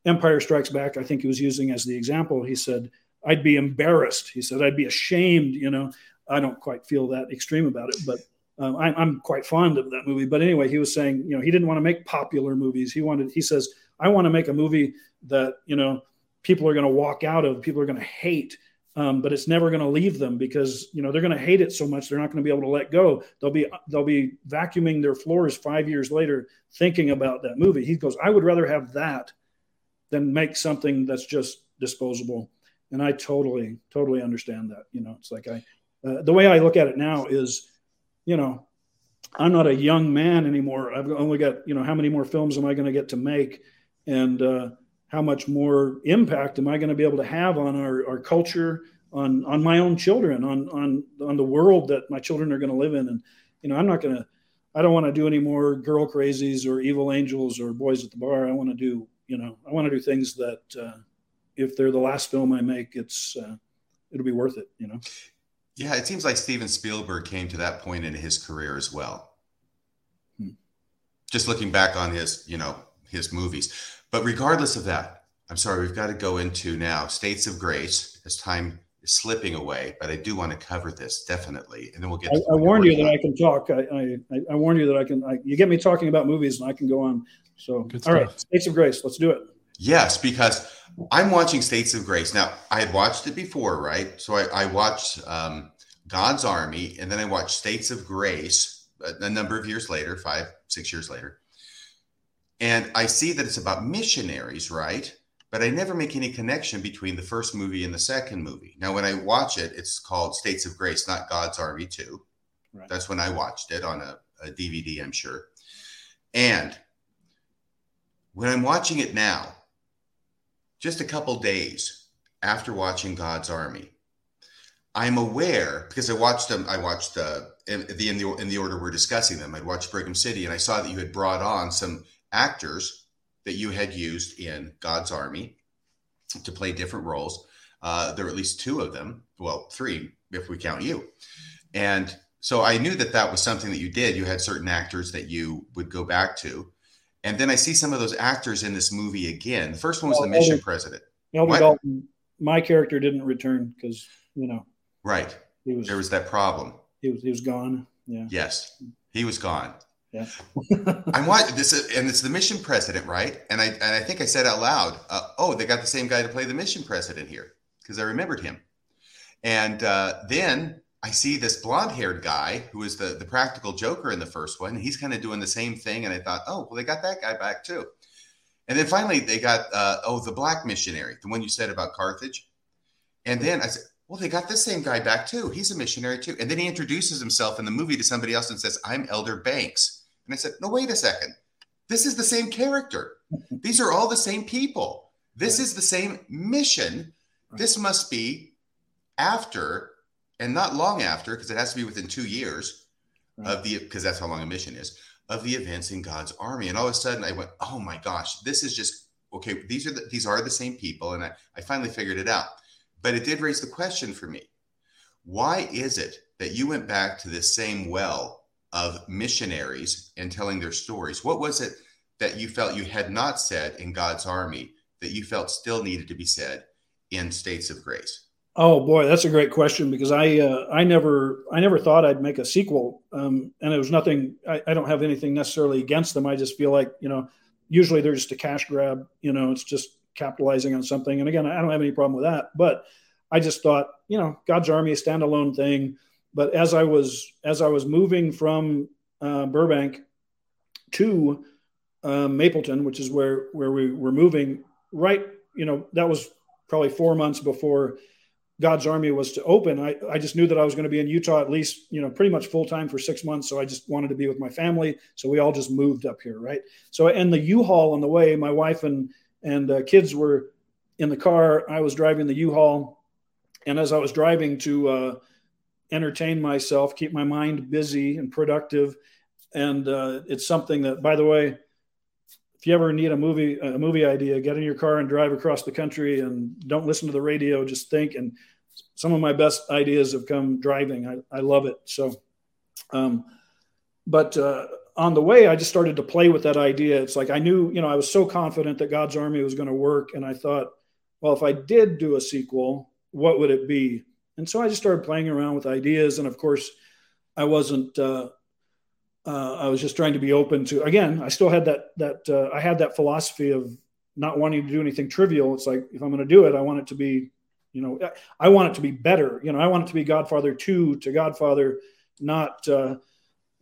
Empire Strikes Back, I think he was using as the example. He said I'd be embarrassed. He said I'd be ashamed. You know, I don't quite feel that extreme about it, but um, I, I'm quite fond of that movie. But anyway, he was saying you know he didn't want to make popular movies. He wanted he says I want to make a movie that you know people are going to walk out of, people are going to hate um, but it's never going to leave them because you know they're going to hate it so much they're not going to be able to let go. They'll be they'll be vacuuming their floors five years later thinking about that movie. He goes, I would rather have that than make something that's just disposable. And I totally totally understand that. You know, it's like I uh, the way I look at it now is, you know, I'm not a young man anymore. I've only got you know how many more films am I going to get to make, and uh, how much more impact am I going to be able to have on our, our culture, on on my own children, on on on the world that my children are going to live in? And you know, I'm not going to, I don't want to do any more girl crazies or evil angels or boys at the bar. I want to do, you know, I want to do things that uh, if they're the last film I make, it's uh, it'll be worth it. You know. Yeah, it seems like Steven Spielberg came to that point in his career as well. Hmm. Just looking back on his, you know, his movies. But regardless of that, I'm sorry, we've got to go into now states of grace as time is slipping away. But I do want to cover this definitely, and then we'll get. I, I warned you that I can talk. I, I, I warned you that I can. I, you get me talking about movies, and I can go on. So, all right, states of grace. Let's do it. Yes, because I'm watching States of Grace now. I had watched it before, right? So I, I watched um, God's Army, and then I watched States of Grace a, a number of years later, five, six years later. And I see that it's about missionaries, right? But I never make any connection between the first movie and the second movie. Now, when I watch it, it's called States of Grace, not God's Army 2. Right. That's when I watched it on a, a DVD, I'm sure. And when I'm watching it now, just a couple days after watching God's Army, I'm aware because I watched them. I watched uh, in the in the in the order we're discussing them. I'd watched Brigham City, and I saw that you had brought on some actors that you had used in God's Army to play different roles. Uh, there were at least two of them, well, three if we count you. And so I knew that that was something that you did. You had certain actors that you would go back to. And then I see some of those actors in this movie again. The first one was the mission Elder, president. Elder Dalton, my character didn't return because, you know. Right. He was, there was that problem. He was, he was gone. Yeah. Yes. He was gone. Yeah. I'm watching this, and it's the mission president, right? And I and I think I said out loud, uh, "Oh, they got the same guy to play the mission president here," because I remembered him. And uh, then I see this blonde-haired guy who is the the practical Joker in the first one. He's kind of doing the same thing, and I thought, "Oh, well, they got that guy back too." And then finally, they got uh, oh, the black missionary, the one you said about Carthage. And then I said, well, they got this same guy back too. He's a missionary too. And then he introduces himself in the movie to somebody else and says, I'm Elder Banks. And I said, no, wait a second. This is the same character. These are all the same people. This is the same mission. This must be after and not long after, because it has to be within two years of the, because that's how long a mission is, of the events in God's army. And all of a sudden I went, oh my gosh, this is just, okay, these are the, these are the same people. And I, I finally figured it out. But it did raise the question for me. Why is it that you went back to the same well of missionaries and telling their stories. What was it that you felt you had not said in God's army that you felt still needed to be said in States of Grace? Oh boy, that's a great question because I uh, I never I never thought I'd make a sequel, um, and it was nothing. I, I don't have anything necessarily against them. I just feel like you know, usually they're just a cash grab. You know, it's just capitalizing on something. And again, I don't have any problem with that. But I just thought, you know, God's Army, a standalone thing. But as I was as I was moving from uh, Burbank to uh, Mapleton, which is where where we were moving, right, you know, that was probably four months before God's Army was to open, I, I just knew that I was going to be in Utah at least, you know, pretty much full time for six months. So I just wanted to be with my family. So we all just moved up here, right? So in the U-Haul on the way, my wife and and uh, kids were in the car. I was driving the U-Haul, and as I was driving to uh, entertain myself, keep my mind busy and productive, and uh, it's something that, by the way, if you ever need a movie a movie idea, get in your car and drive across the country and don't listen to the radio. Just think. And some of my best ideas have come driving. I, I love it. So, um, but uh, on the way, I just started to play with that idea. It's like I knew, you know, I was so confident that God's Army was going to work, and I thought, well, if I did do a sequel, what would it be? And so I just started playing around with ideas, and of course, I wasn't. Uh, uh, I was just trying to be open to. Again, I still had that that uh, I had that philosophy of not wanting to do anything trivial. It's like if I'm going to do it, I want it to be, you know, I want it to be better. You know, I want it to be Godfather two to Godfather, not uh,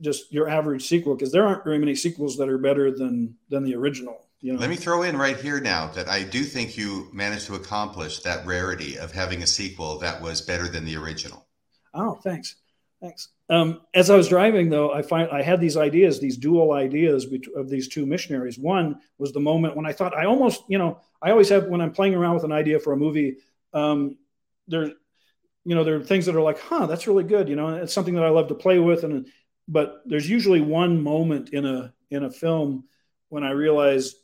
just your average sequel, because there aren't very many sequels that are better than than the original. You know? Let me throw in right here now that I do think you managed to accomplish that rarity of having a sequel that was better than the original. Oh, thanks, thanks. Um, as I was driving, though, I find I had these ideas, these dual ideas of these two missionaries. One was the moment when I thought I almost, you know, I always have when I'm playing around with an idea for a movie. Um, there, you know, there are things that are like, huh, that's really good. You know, it's something that I love to play with, and but there's usually one moment in a in a film when I realize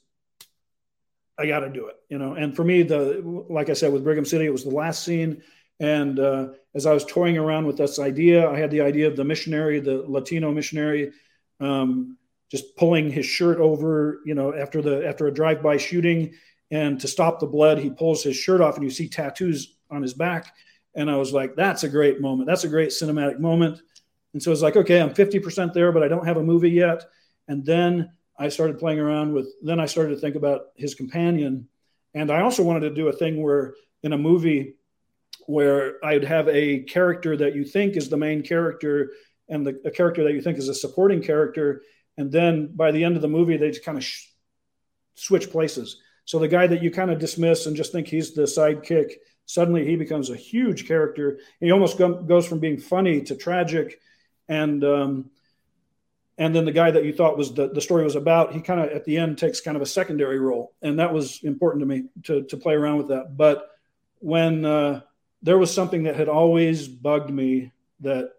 I got to do it. You know, and for me, the like I said with Brigham City, it was the last scene and uh, as I was toying around with this idea, I had the idea of the missionary, the Latino missionary, um, just pulling his shirt over, you know, after the after a drive-by shooting, and to stop the blood, he pulls his shirt off, and you see tattoos on his back. And I was like, that's a great moment. That's a great cinematic moment. And so it's like, okay, I'm 50% there, but I don't have a movie yet. And then I started playing around with. Then I started to think about his companion, and I also wanted to do a thing where in a movie where I'd have a character that you think is the main character and the, a character that you think is a supporting character. And then by the end of the movie, they just kind of sh- switch places. So the guy that you kind of dismiss and just think he's the sidekick, suddenly he becomes a huge character. He almost go- goes from being funny to tragic. And, um, and then the guy that you thought was the, the story was about, he kind of at the end takes kind of a secondary role. And that was important to me to, to play around with that. But when, uh, there was something that had always bugged me that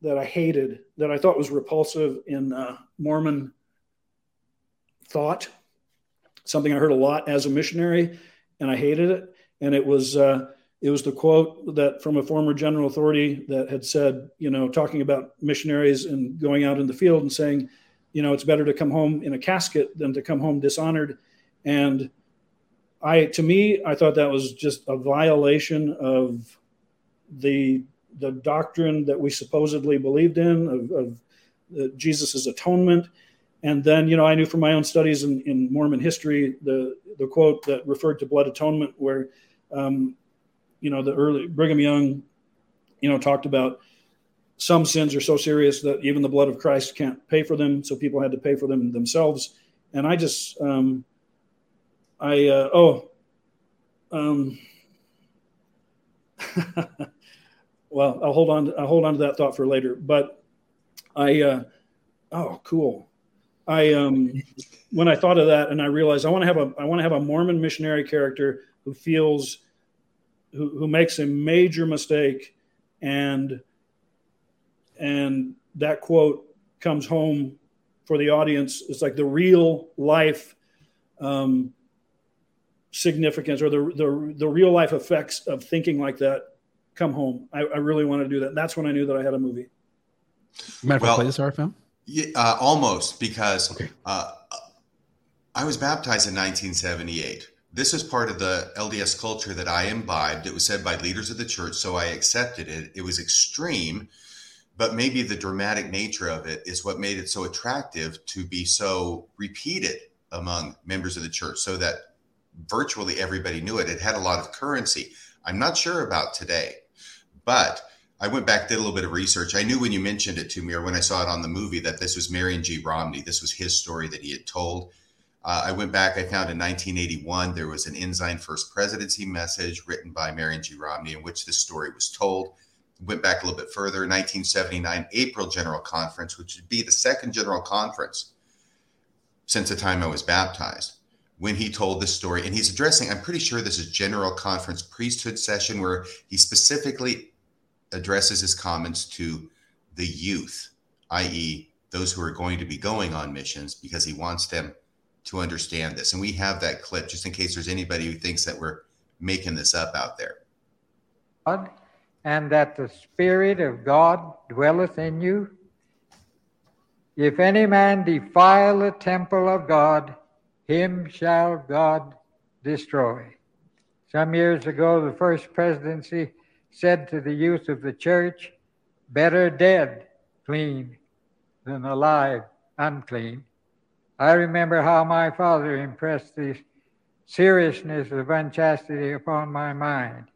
that I hated, that I thought was repulsive in uh, Mormon thought. Something I heard a lot as a missionary, and I hated it. And it was uh, it was the quote that from a former general authority that had said, you know, talking about missionaries and going out in the field and saying, you know, it's better to come home in a casket than to come home dishonored. And I to me, I thought that was just a violation of the the doctrine that we supposedly believed in of, of uh, Jesus's atonement. And then, you know, I knew from my own studies in, in Mormon history the the quote that referred to blood atonement, where um, you know the early Brigham Young, you know, talked about some sins are so serious that even the blood of Christ can't pay for them, so people had to pay for them themselves. And I just um, I uh, oh, um, well, I'll hold on. To, I'll hold on to that thought for later. But I, uh, oh, cool. I um, when I thought of that, and I realized I want to have a I want to have a Mormon missionary character who feels who, who makes a major mistake, and and that quote comes home for the audience. It's like the real life um, significance or the, the, the real life effects of thinking like that come home. I, I really want to do that. That's when I knew that I had a movie. Matter well, play this RFM? Yeah, uh, almost because okay. uh, I was baptized in 1978. This is part of the LDS culture that I imbibed. It was said by leaders of the church, so I accepted it. It was extreme, but maybe the dramatic nature of it is what made it so attractive to be so repeated among members of the church, so that virtually everybody knew it. It had a lot of currency. I'm not sure about today, but I went back, did a little bit of research. I knew when you mentioned it to me or when I saw it on the movie that this was Marion G. Romney. This was his story that he had told. Uh, I went back, I found in 1981, there was an Ensign First Presidency message written by Marion G. Romney in which this story was told. Went back a little bit further, 1979 April General Conference, which would be the second General Conference since the time I was baptized, when he told this story. And he's addressing, I'm pretty sure this is General Conference priesthood session, where he specifically addresses his comments to the youth, i.e., those who are going to be going on missions, because he wants them to understand this. And we have that clip just in case there's anybody who thinks that we're making this up out there. And that the Spirit of God dwelleth in you. If any man defile the temple of God, him shall God destroy. Some years ago, the first presidency said to the youth of the church, Better dead clean than alive unclean. I remember how my father impressed the seriousness of unchastity upon my mind.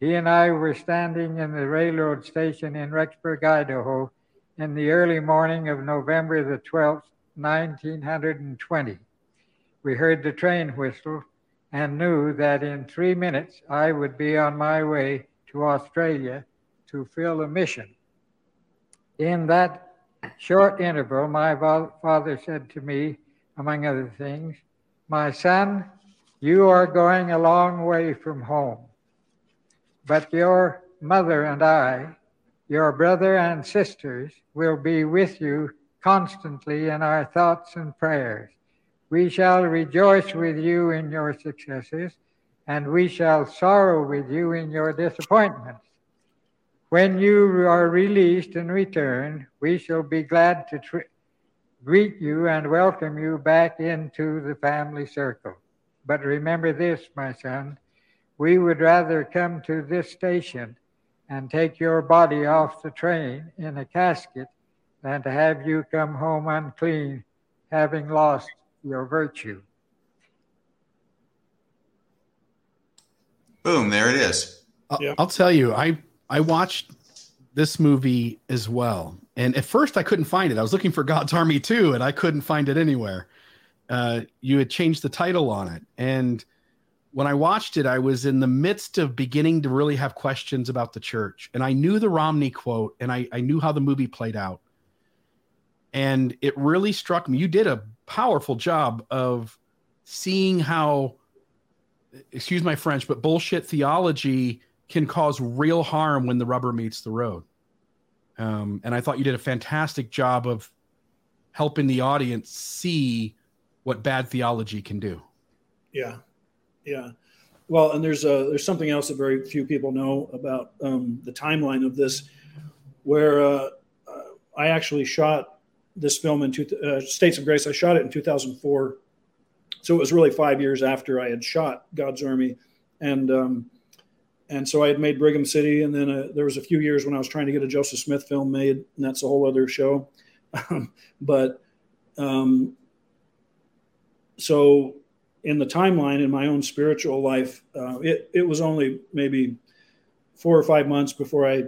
He and I were standing in the railroad station in Rexburg, Idaho, in the early morning of November the 12th, 1920. We heard the train whistle and knew that in three minutes I would be on my way to Australia to fill a mission. In that short interval, my father said to me, among other things, My son, you are going a long way from home, but your mother and I, your brother and sisters, will be with you constantly in our thoughts and prayers. We shall rejoice with you in your successes, and we shall sorrow with you in your disappointments. When you are released and return, we shall be glad to tr- greet you and welcome you back into the family circle. But remember this, my son, we would rather come to this station and take your body off the train in a casket than to have you come home unclean, having lost your virtue. Boom, there it is. I'll tell you, I I watched this movie as well, and at first I couldn't find it. I was looking for God's Army 2, and I couldn't find it anywhere. Uh, you had changed the title on it, and when I watched it, I was in the midst of beginning to really have questions about the church, and I knew the Romney quote, and I, I knew how the movie played out, and it really struck me. You did a powerful job of seeing how, excuse my French, but bullshit theology can cause real harm when the rubber meets the road. Um, and I thought you did a fantastic job of helping the audience see what bad theology can do. Yeah, yeah. Well, and there's a, there's something else that very few people know about um, the timeline of this, where uh, uh, I actually shot this film in two, uh, States of Grace. I shot it in 2004, so it was really five years after I had shot God's Army, and um, and so I had made Brigham City, and then uh, there was a few years when I was trying to get a Joseph Smith film made, and that's a whole other show. but um, so in the timeline in my own spiritual life, uh, it it was only maybe four or five months before I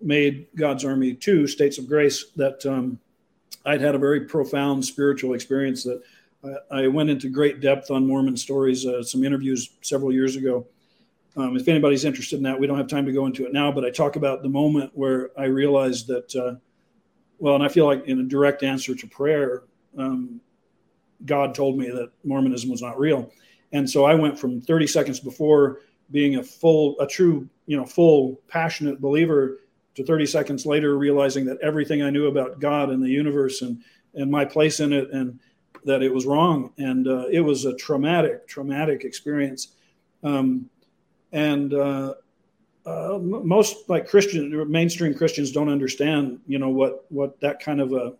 made God's Army Two: States of Grace that um, I'd had a very profound spiritual experience that I, I went into great depth on Mormon stories, uh, some interviews several years ago um, if anybody's interested in that, we don't have time to go into it now, but I talk about the moment where I realized that, uh, well, and I feel like in a direct answer to prayer, um, God told me that Mormonism was not real. And so I went from 30 seconds before being a full, a true, you know, full passionate believer to 30 seconds later realizing that everything I knew about God and the universe and, and my place in it and that it was wrong. And uh, it was a traumatic, traumatic experience. Um, and uh, uh, most like Christian mainstream Christians don't understand, you know, what what that kind of a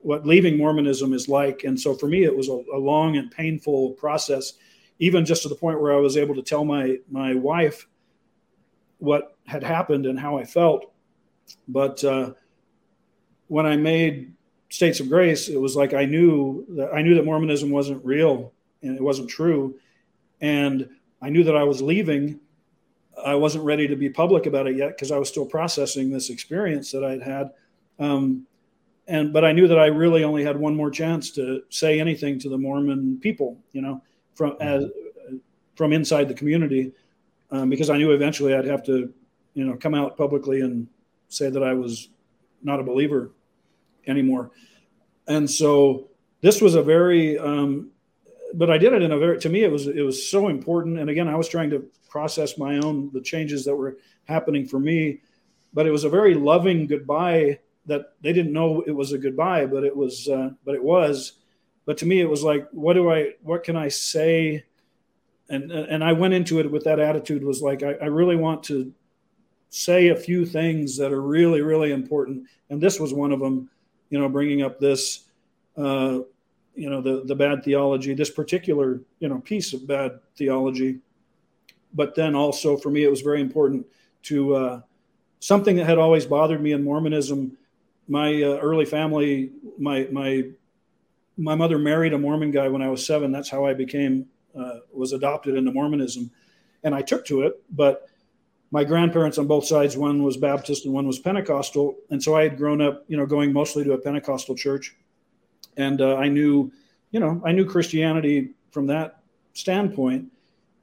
what leaving Mormonism is like. And so for me, it was a, a, long and painful process, even just to the point where I was able to tell my my wife what had happened and how I felt. But uh, when I made States of Grace, it was like I knew that I knew that Mormonism wasn't real and it wasn't true, and I knew that I was leaving. I wasn't ready to be public about it yet because I was still processing this experience that I'd had. Um, and but I knew that I really only had one more chance to say anything to the Mormon people, you know, from as from inside the community, um, because I knew eventually I'd have to, you know, come out publicly and say that I was not a believer anymore. And so this was a very, um, but I did it in a very, to me, it was, it was so important. And again, I was trying to process my own, the changes that were happening for me, but it was a very loving goodbye that they didn't know it was a goodbye, but it was, uh, but it was, but to me, it was like, what do I, what can I say? And, and I went into it with that attitude was like, I, I really want to say a few things that are really, really important. And this was one of them, you know, bringing up this, uh, you know, the, the bad theology, this particular, you know, piece of bad theology. But then also for me, it was very important to uh, something that had always bothered me in Mormonism. My uh, early family, my, my, my mother married a Mormon guy when I was seven. That's how I became, uh, was adopted into Mormonism. And I took to it, but my grandparents on both sides one was baptist and one was pentecostal. And so i had grown up you know going mostly to a pentecostal church. And uh, i knew you know i knew christianity from that standpoint.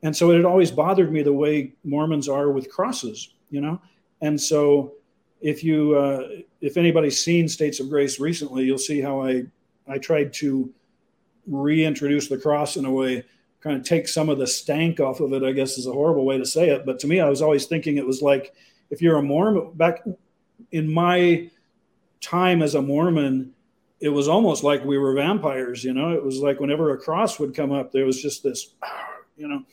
And so it had always bothered me the way mormons are with crosses you know? And so if you uh, if anybody's seen states of grace recently you'll see how i i tried to reintroduce the cross in a way kind of take some of the stank off of it, I guess is a horrible way to say it. But to me, I was always thinking it was like if you're a Mormon, back in my time as a Mormon, it was almost like we were vampires, you know. It was like whenever a cross would come up, there was just this, you know,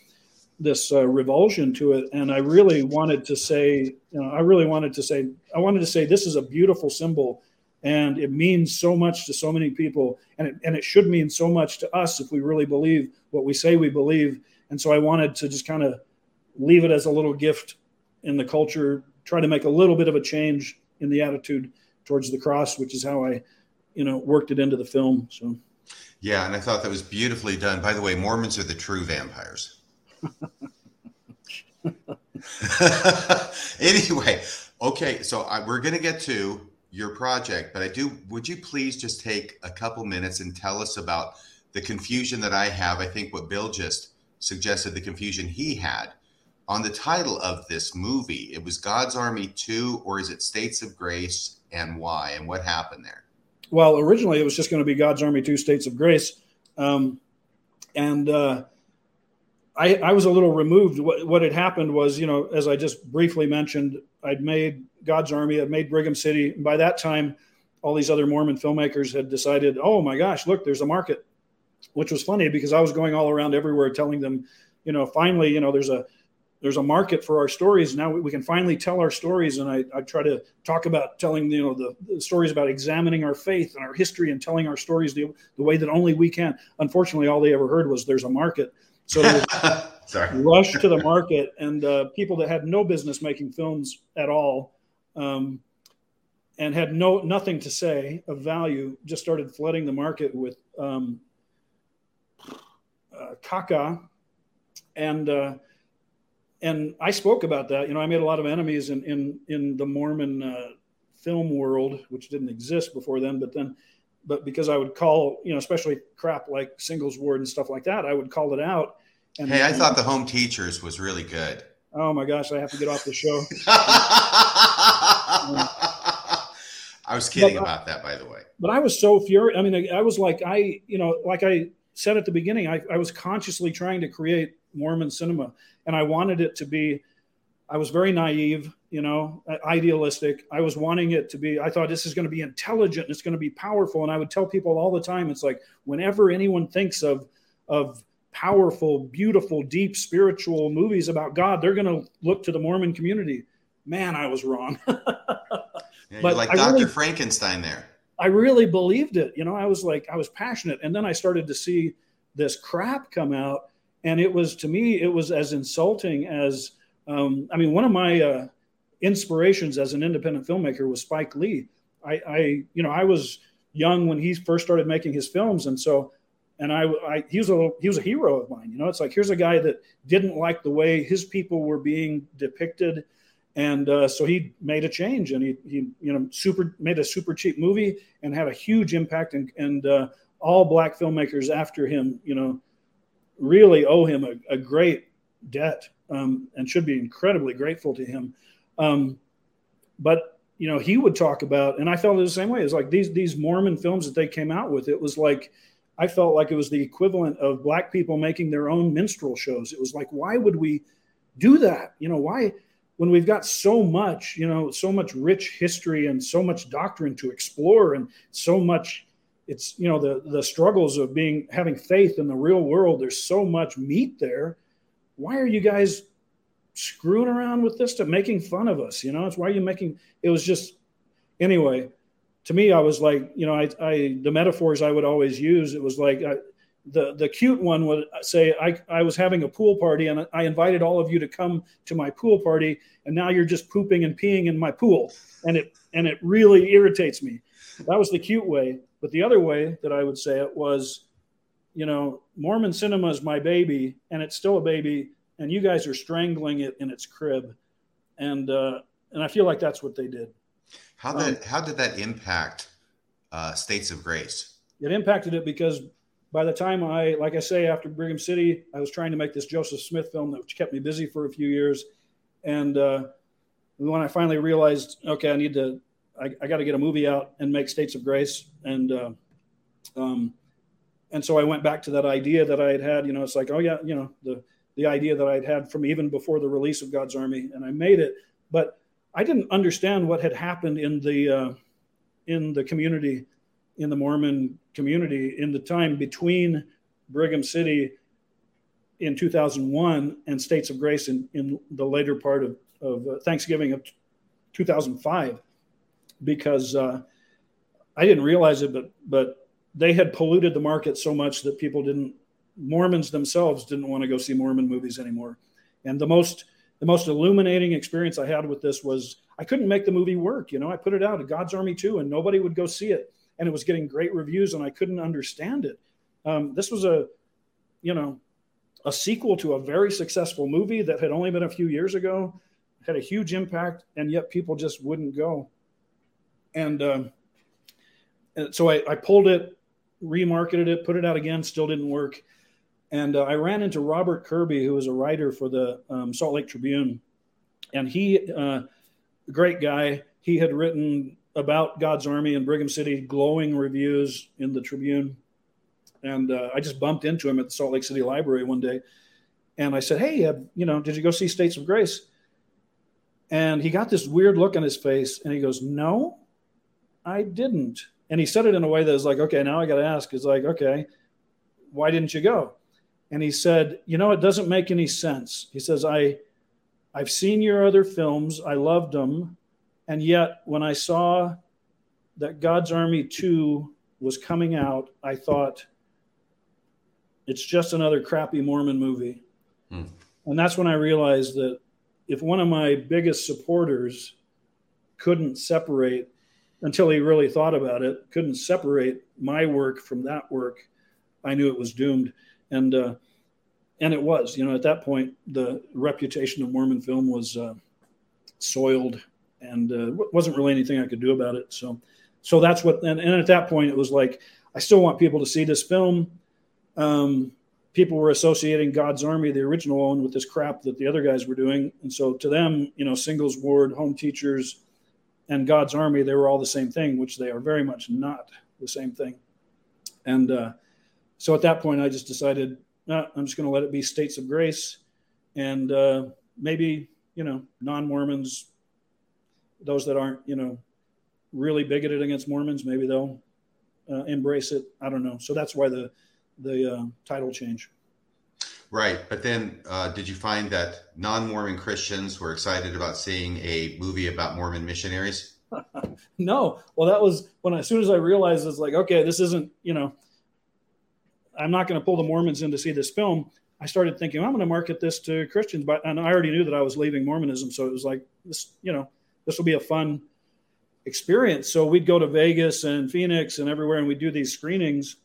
this uh, revulsion to it. And I really wanted to say, you know, I really wanted to say, I wanted to say, this is a beautiful symbol and it means so much to so many people. And it, and it should mean so much to us if we really believe what we say we believe. And so i wanted to just kind of leave it as a little gift in the culture try to make a little bit of a change in the attitude towards the cross which is how i you know worked it into the film so. Yeah and i thought that was beautifully done. By the way mormons are the true vampires. Anyway okay so I, we're going to get to your project, but I do. Would you please just take a couple minutes and tell us about the confusion that I have? I think what Bill just suggested the confusion he had on the title of this movie. It was God's Army 2, or is it States of Grace, and why, and what happened there? Well, originally it was just going to be God's Army 2, States of Grace. Um, and uh, I, I, was a little removed. What, what had happened was, you know, as I just briefly mentioned, I'd made God's Army. I'd made Brigham City. And by that time, all these other Mormon filmmakers had decided, oh my gosh, look, there's a market, which was funny because I was going all around everywhere telling them, you know, finally, you know, there's a there's a market for our stories. Now we, can finally tell our stories. And I, I try to talk about telling, you know, the, the, stories about examining our faith and our history and telling our stories the, the way that only we can. Unfortunately, all they ever heard was there's a market. So rush to the market, and uh, people that had no business making films at all, um, and had no nothing to say of value, just started flooding the market with um, uh, caca, and uh, and I spoke about that. You know, I made a lot of enemies in in in the Mormon uh, film world, which didn't exist before then, but then but because I would call, you know, especially crap like singles ward and stuff like that, I would call it out. And, hey, I thought the home teachers was really good. Oh my gosh, I have to get off the show. I was kidding but, uh, about that, by the way. But I was so furious. I mean, I was like, I, you know, like I said at the beginning, I, I was consciously trying to create Mormon cinema, and I wanted it to be. I was very naive, you know, uh, idealistic. I was wanting it to be. I thought this is going to be intelligent. It's going to be powerful, and I would tell people all the time. It's like whenever anyone thinks of of powerful, beautiful, deep spiritual movies about God, they're going to look to the Mormon community. Man, I was wrong. yeah, but like I Dr. Really, Frankenstein there. I really believed it. You know, I was like, I was passionate. And then I started to see this crap come out. And it was, to me, it was as insulting as, um, I mean, one of my uh, inspirations as an independent filmmaker was Spike Lee. I, I, you know, I was young when he first started making his films. And so and I, I, he was a he was a hero of mine. You know, it's like here's a guy that didn't like the way his people were being depicted, and uh, so he made a change and he, he you know super made a super cheap movie and had a huge impact and, and uh, all black filmmakers after him you know really owe him a, a great debt um, and should be incredibly grateful to him. Um, but you know he would talk about and i felt the same way. It's like these these mormon films that they came out with it was like i felt like it was the equivalent of black people making their own minstrel shows. It was like why would we do that? You know why when we've got so much, you know, so much rich history and so much doctrine to explore and so much it's you know the the struggles of being having faith in the real world there's so much meat there why are you guys screwing around with this stuff making fun of us? You know it's why are you making it was just anyway to me i was like you know i, I the metaphors i would always use it was like I, the the cute one would say I, I was having a pool party and i invited all of you to come to my pool party and now you're just pooping and peeing in my pool. And it and it really irritates me. That was the cute way. But the other way that i would say it was you know mormon cinema is my baby and it's still a baby and you guys are strangling it in its crib and uh and i feel like that's what they did how did um, how did that impact uh states of grace it impacted it because by the time I, like I say, after Brigham City, I was trying to make this Joseph Smith film that kept me busy for a few years. And uh, when I finally realized, okay, I need to, I, I got to get a movie out and make States of Grace. And, uh, um, and so I went back to that idea that I had had, you know, it's like, oh yeah, you know, the, the idea that I'd had from even before the release of God's Army and I made it, but I didn't understand what had happened in the, uh, in the community in the Mormon community in the time between Brigham City in 2001 and States of Grace in, in the later part of, of uh, Thanksgiving of 2005, because uh, I didn't realize it, but but they had polluted the market so much that people didn't Mormons themselves didn't want to go see Mormon movies anymore. And the most the most illuminating experience I had with this was I couldn't make the movie work. You know, I put it out at God's Army 2 and nobody would go see it and it was getting great reviews, and I couldn't understand it. Um, this was a, you know, a sequel to a very successful movie that had only been a few years ago, had a huge impact, and yet people just wouldn't go. And, um, and so I, I, pulled it, remarketed it, put it out again, still didn't work. And uh, I ran into Robert Kirby, who was a writer for the um, Salt Lake Tribune, and he, uh, great guy. He had written about God's Army in Brigham City, glowing reviews in the Tribune. And uh, I just bumped into him at the Salt Lake City Library one day. And I said, Hey, uh, you know, did you go see States of Grace? And he got this weird look on his face and he goes, No, I didn't. And he said it in a way that was like, Okay, now I got to ask. It's like, Okay, why didn't you go? And he said, You know, it doesn't make any sense. He says, I, I've seen your other films. I loved them. And yet, when I saw that God's Army 2 was coming out, I thought, it's just another crappy Mormon movie. Hmm. And that's when I realized that if one of my biggest supporters couldn't separate until he really thought about it, couldn't separate my work from that work, I knew it was doomed. And uh, and it was, you know, at that point, the reputation of Mormon film was uh, soiled and uh, wasn't really anything I could do about it. So, so that's what. And, and, at that point, it was like I still want people to see this film. Um, people were associating God's Army, the original one, with this crap that the other guys were doing, and so to them, you know, singles ward, home teachers, and God's Army, they were all the same thing, which they are very much not the same thing. And uh, so at that point, I just decided nah, I'm just going to let it be states of grace, and uh, maybe you know non-Mormons those that aren't, you know, really bigoted against Mormons, maybe they'll uh, embrace it. I don't know. So that's why the the uh, title change. Right, but then uh, did you find that non-Mormon Christians were excited about seeing a movie about Mormon missionaries? no. Well, that was when as soon as I realized it's like, okay, this isn't, you know, I'm not going to pull the Mormons in to see this film. I started thinking I'm going to market this to Christians, but and I already knew that I was leaving Mormonism, so it was like this, you know, this will be a fun experience. So we'd go to Vegas and Phoenix and everywhere, and we'd do these screenings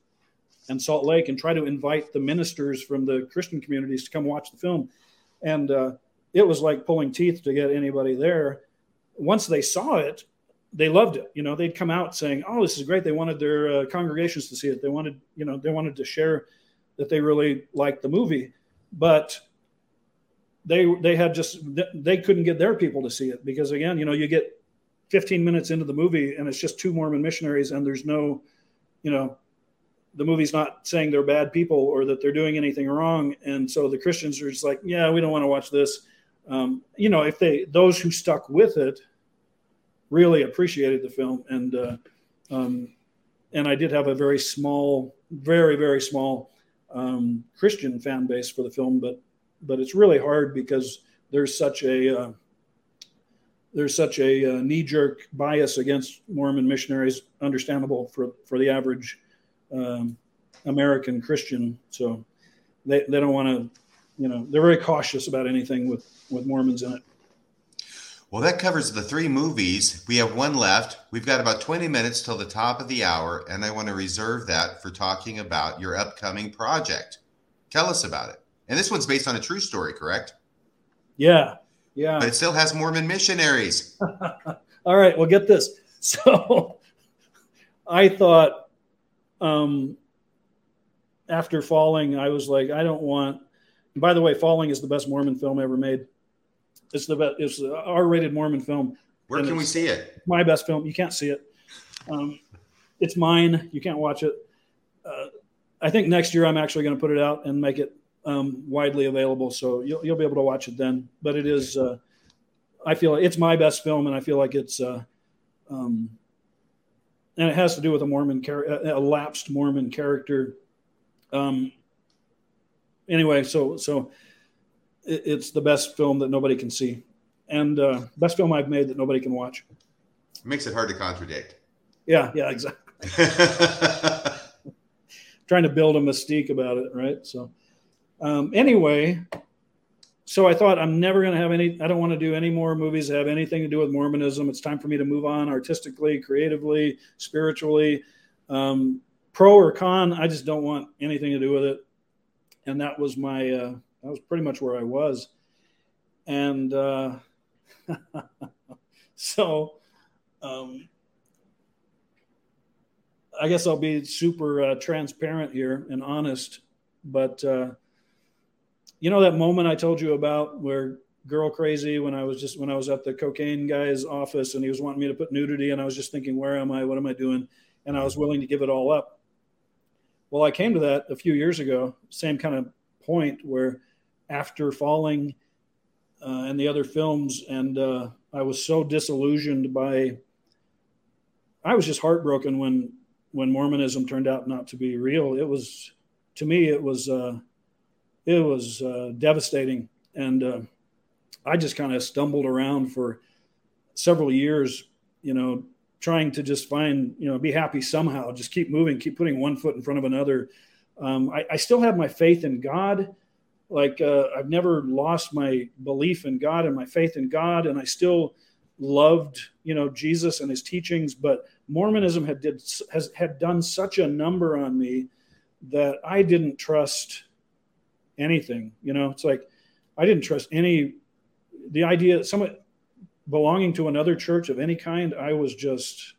in Salt Lake and try to invite the ministers from the Christian communities to come watch the film. And uh, it was like pulling teeth to get anybody there. Once they saw it, they loved it. You know, they'd come out saying, "Oh, this is great." They wanted their uh, congregations to see it. They wanted, you know, they wanted to share that they really liked the movie, but they they had just they couldn't get their people to see it because again, you know, you get 15 minutes into the movie and it's just two Mormon missionaries and there's no, you know, the movie's not saying they're bad people or that they're doing anything wrong, and so the Christians are just like, "Yeah, we don't want to watch this." Um, you know, if they those who stuck with it really appreciated the film, and uh, um, and I did have a very small, very very small um, Christian fan base for the film, but but it's really hard because there's such a uh, there's such a uh, knee jerk bias against Mormon missionaries, understandable for for the average um, American Christian. So they they don't want to, you know, they're very cautious about anything with with Mormons in it. Well, that covers the three movies. We have one left. We've got about 20 minutes till the top of the hour, and I want to reserve that for talking about your upcoming project. Tell us about it. And this one's based on a true story, correct? Yeah. Yeah. But it still has Mormon missionaries. All right. Well, get this. So I thought um, after Falling, I was like, I don't want. by the way, Falling is the best Mormon film ever made. It's the best. It's the R-rated Mormon film. Where can we see it? My best film. You can't see it. Um, it's mine. You can't watch it. Uh, I think next year I'm actually going to put it out and make it um, widely available, so you'll you'll be able to watch it then. But it is. Uh, I feel it's my best film, and I feel like it's. Uh, um, and it has to do with a Mormon, char- a lapsed Mormon character. Um, anyway, so so it, it's the best film that nobody can see, and uh, best film I've made that nobody can watch. It makes it hard to contradict. Yeah, yeah, exactly. Trying to build a mystique about it, right? So, um, anyway, so I thought I'm never going to have any. I don't want to do any more movies that have anything to do with Mormonism. It's time for me to move on artistically, creatively, spiritually, um, pro or con. I just don't want anything to do with it. And that was my. Uh, that was pretty much where I was, and uh, so. Um, I guess I'll be super uh, transparent here and honest, but uh, you know that moment I told you about where girl crazy when I was just when I was at the cocaine guy's office and he was wanting me to put nudity and I was just thinking, where am I? What am I doing? And I was willing to give it all up. Well, I came to that a few years ago, same kind of point where after falling uh, and the other films, and uh, I was so disillusioned by. I was just heartbroken when when Mormonism turned out not to be real. It was, to me, it was, uh, it was uh, devastating, and uh, I just kind of stumbled around for several years, you know, trying to just find, you know, be happy somehow, just keep moving, keep putting one foot in front of another. Um, I, I, still have my faith in God. Like uh, I've never lost my belief in God and my faith in God, and I still loved, you know, Jesus and his teachings, but Mormonism had did has had done such a number on me that I didn't trust anything. You know, it's like I didn't trust any the idea someone belonging to another church of any kind. I was just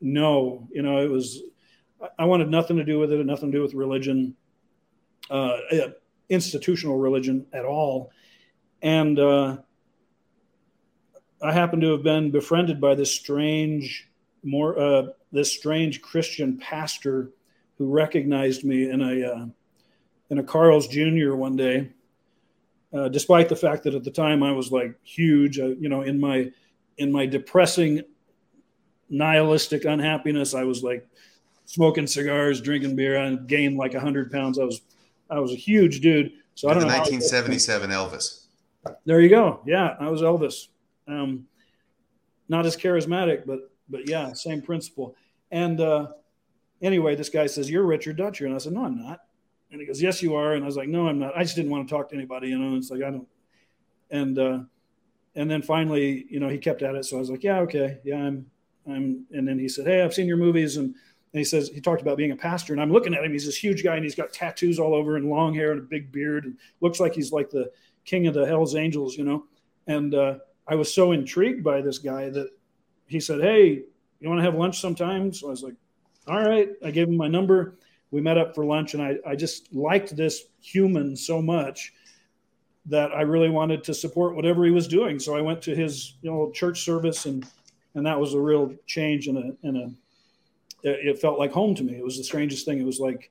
no. You know, it was I wanted nothing to do with it, nothing to do with religion, uh, institutional religion at all, and. Uh, I happen to have been befriended by this strange more uh, this strange Christian pastor who recognized me in a uh, in a Carl's Jr. one day, uh, despite the fact that at the time I was like huge, uh, you know, in my in my depressing, nihilistic unhappiness, I was like smoking cigars, drinking beer, and gained like hundred pounds. I was I was a huge dude. So I don't the know. 1977 Elvis. There you go. Yeah, I was Elvis. Um, not as charismatic, but but yeah, same principle. And uh, anyway, this guy says, "You're Richard Dutcher," and I said, "No, I'm not." And he goes, "Yes, you are." And I was like, "No, I'm not. I just didn't want to talk to anybody." You know, and it's like I don't. And uh, and then finally, you know, he kept at it. So I was like, "Yeah, okay, yeah, I'm, I'm." And then he said, "Hey, I've seen your movies," and and he says he talked about being a pastor, and I'm looking at him. He's this huge guy, and he's got tattoos all over, and long hair, and a big beard, and looks like he's like the king of the Hell's Angels, you know. And uh, I was so intrigued by this guy that he said, "Hey, you want to have lunch sometime?" So I was like, "All right." I gave him my number. We met up for lunch, and I I just liked this human so much that I really wanted to support whatever he was doing. So I went to his you know church service, and and that was a real change in a in a. It felt like home to me. It was the strangest thing. It was like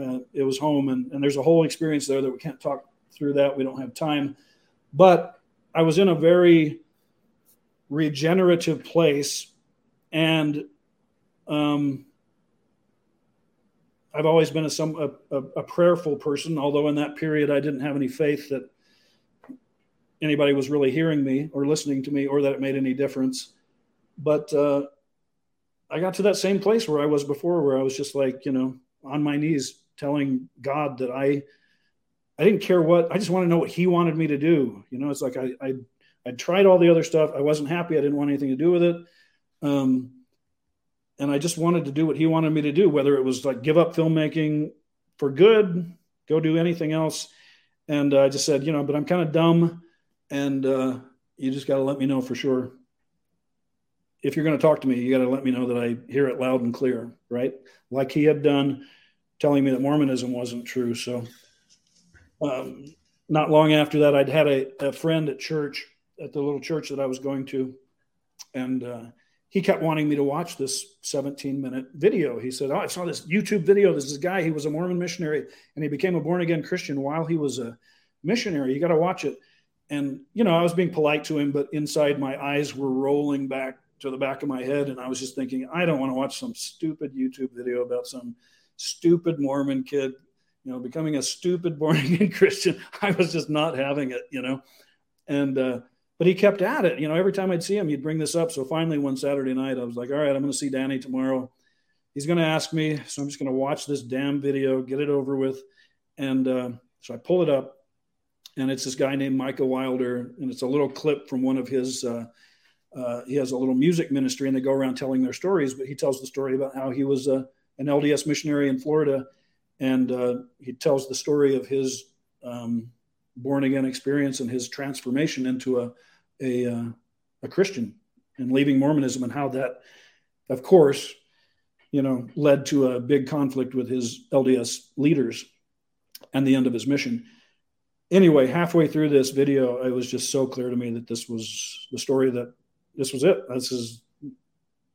uh, it was home, and and there's a whole experience there that we can't talk through. That we don't have time, but I was in a very regenerative place, and um, I've always been a some a, a, a, prayerful person. Although in that period I didn't have any faith that anybody was really hearing me or listening to me, or that it made any difference. But uh, I got to that same place where I was before, where I was just like, you know, on my knees telling God that I I didn't care what I just want to know what he wanted me to do. You know, it's like I I I tried all the other stuff. I wasn't happy. I didn't want anything to do with it. Um, and I just wanted to do what he wanted me to do, whether it was like give up filmmaking for good, go do anything else. And uh, I just said, you know, but I'm kind of dumb, and uh, you just got to let me know for sure. If you're going to talk to me, you got to let me know that I hear it loud and clear, right? Like he had done, telling me that Mormonism wasn't true. So um, not long after that, I'd had a, a, friend at church, at the little church that I was going to, and uh, he kept wanting me to watch this 17 minute video. He said, Oh, I saw this YouTube video. There's this guy, he was a Mormon missionary, and he became a born again Christian while he was a missionary. You got to watch it. And, you know, I was being polite to him, but inside my eyes were rolling back to the back of my head. And I was just thinking, I don't want to watch some stupid YouTube video about some stupid Mormon kid you know, becoming a stupid born again Christian. I was just not having it, you know. And uh, but he kept at it. You know, every time I'd see him, he'd bring this up. So finally, one Saturday night, I was like, "All right, I'm going to see Danny tomorrow. He's going to ask me, so I'm just going to watch this damn video, get it over with." And uh, so I pull it up, and it's this guy named Micah Wilder, and it's a little clip from one of his. Uh, uh, he has a little music ministry, and they go around telling their stories. But he tells the story about how he was uh, an LDS missionary in Florida and uh, he tells the story of his um, born again experience and his transformation into a a, uh, a Christian and leaving Mormonism and how that, of course, you know, led to a big conflict with his LDS leaders and the end of his mission. Anyway, halfway through this video, it was just so clear to me that this was the story that this was it. This is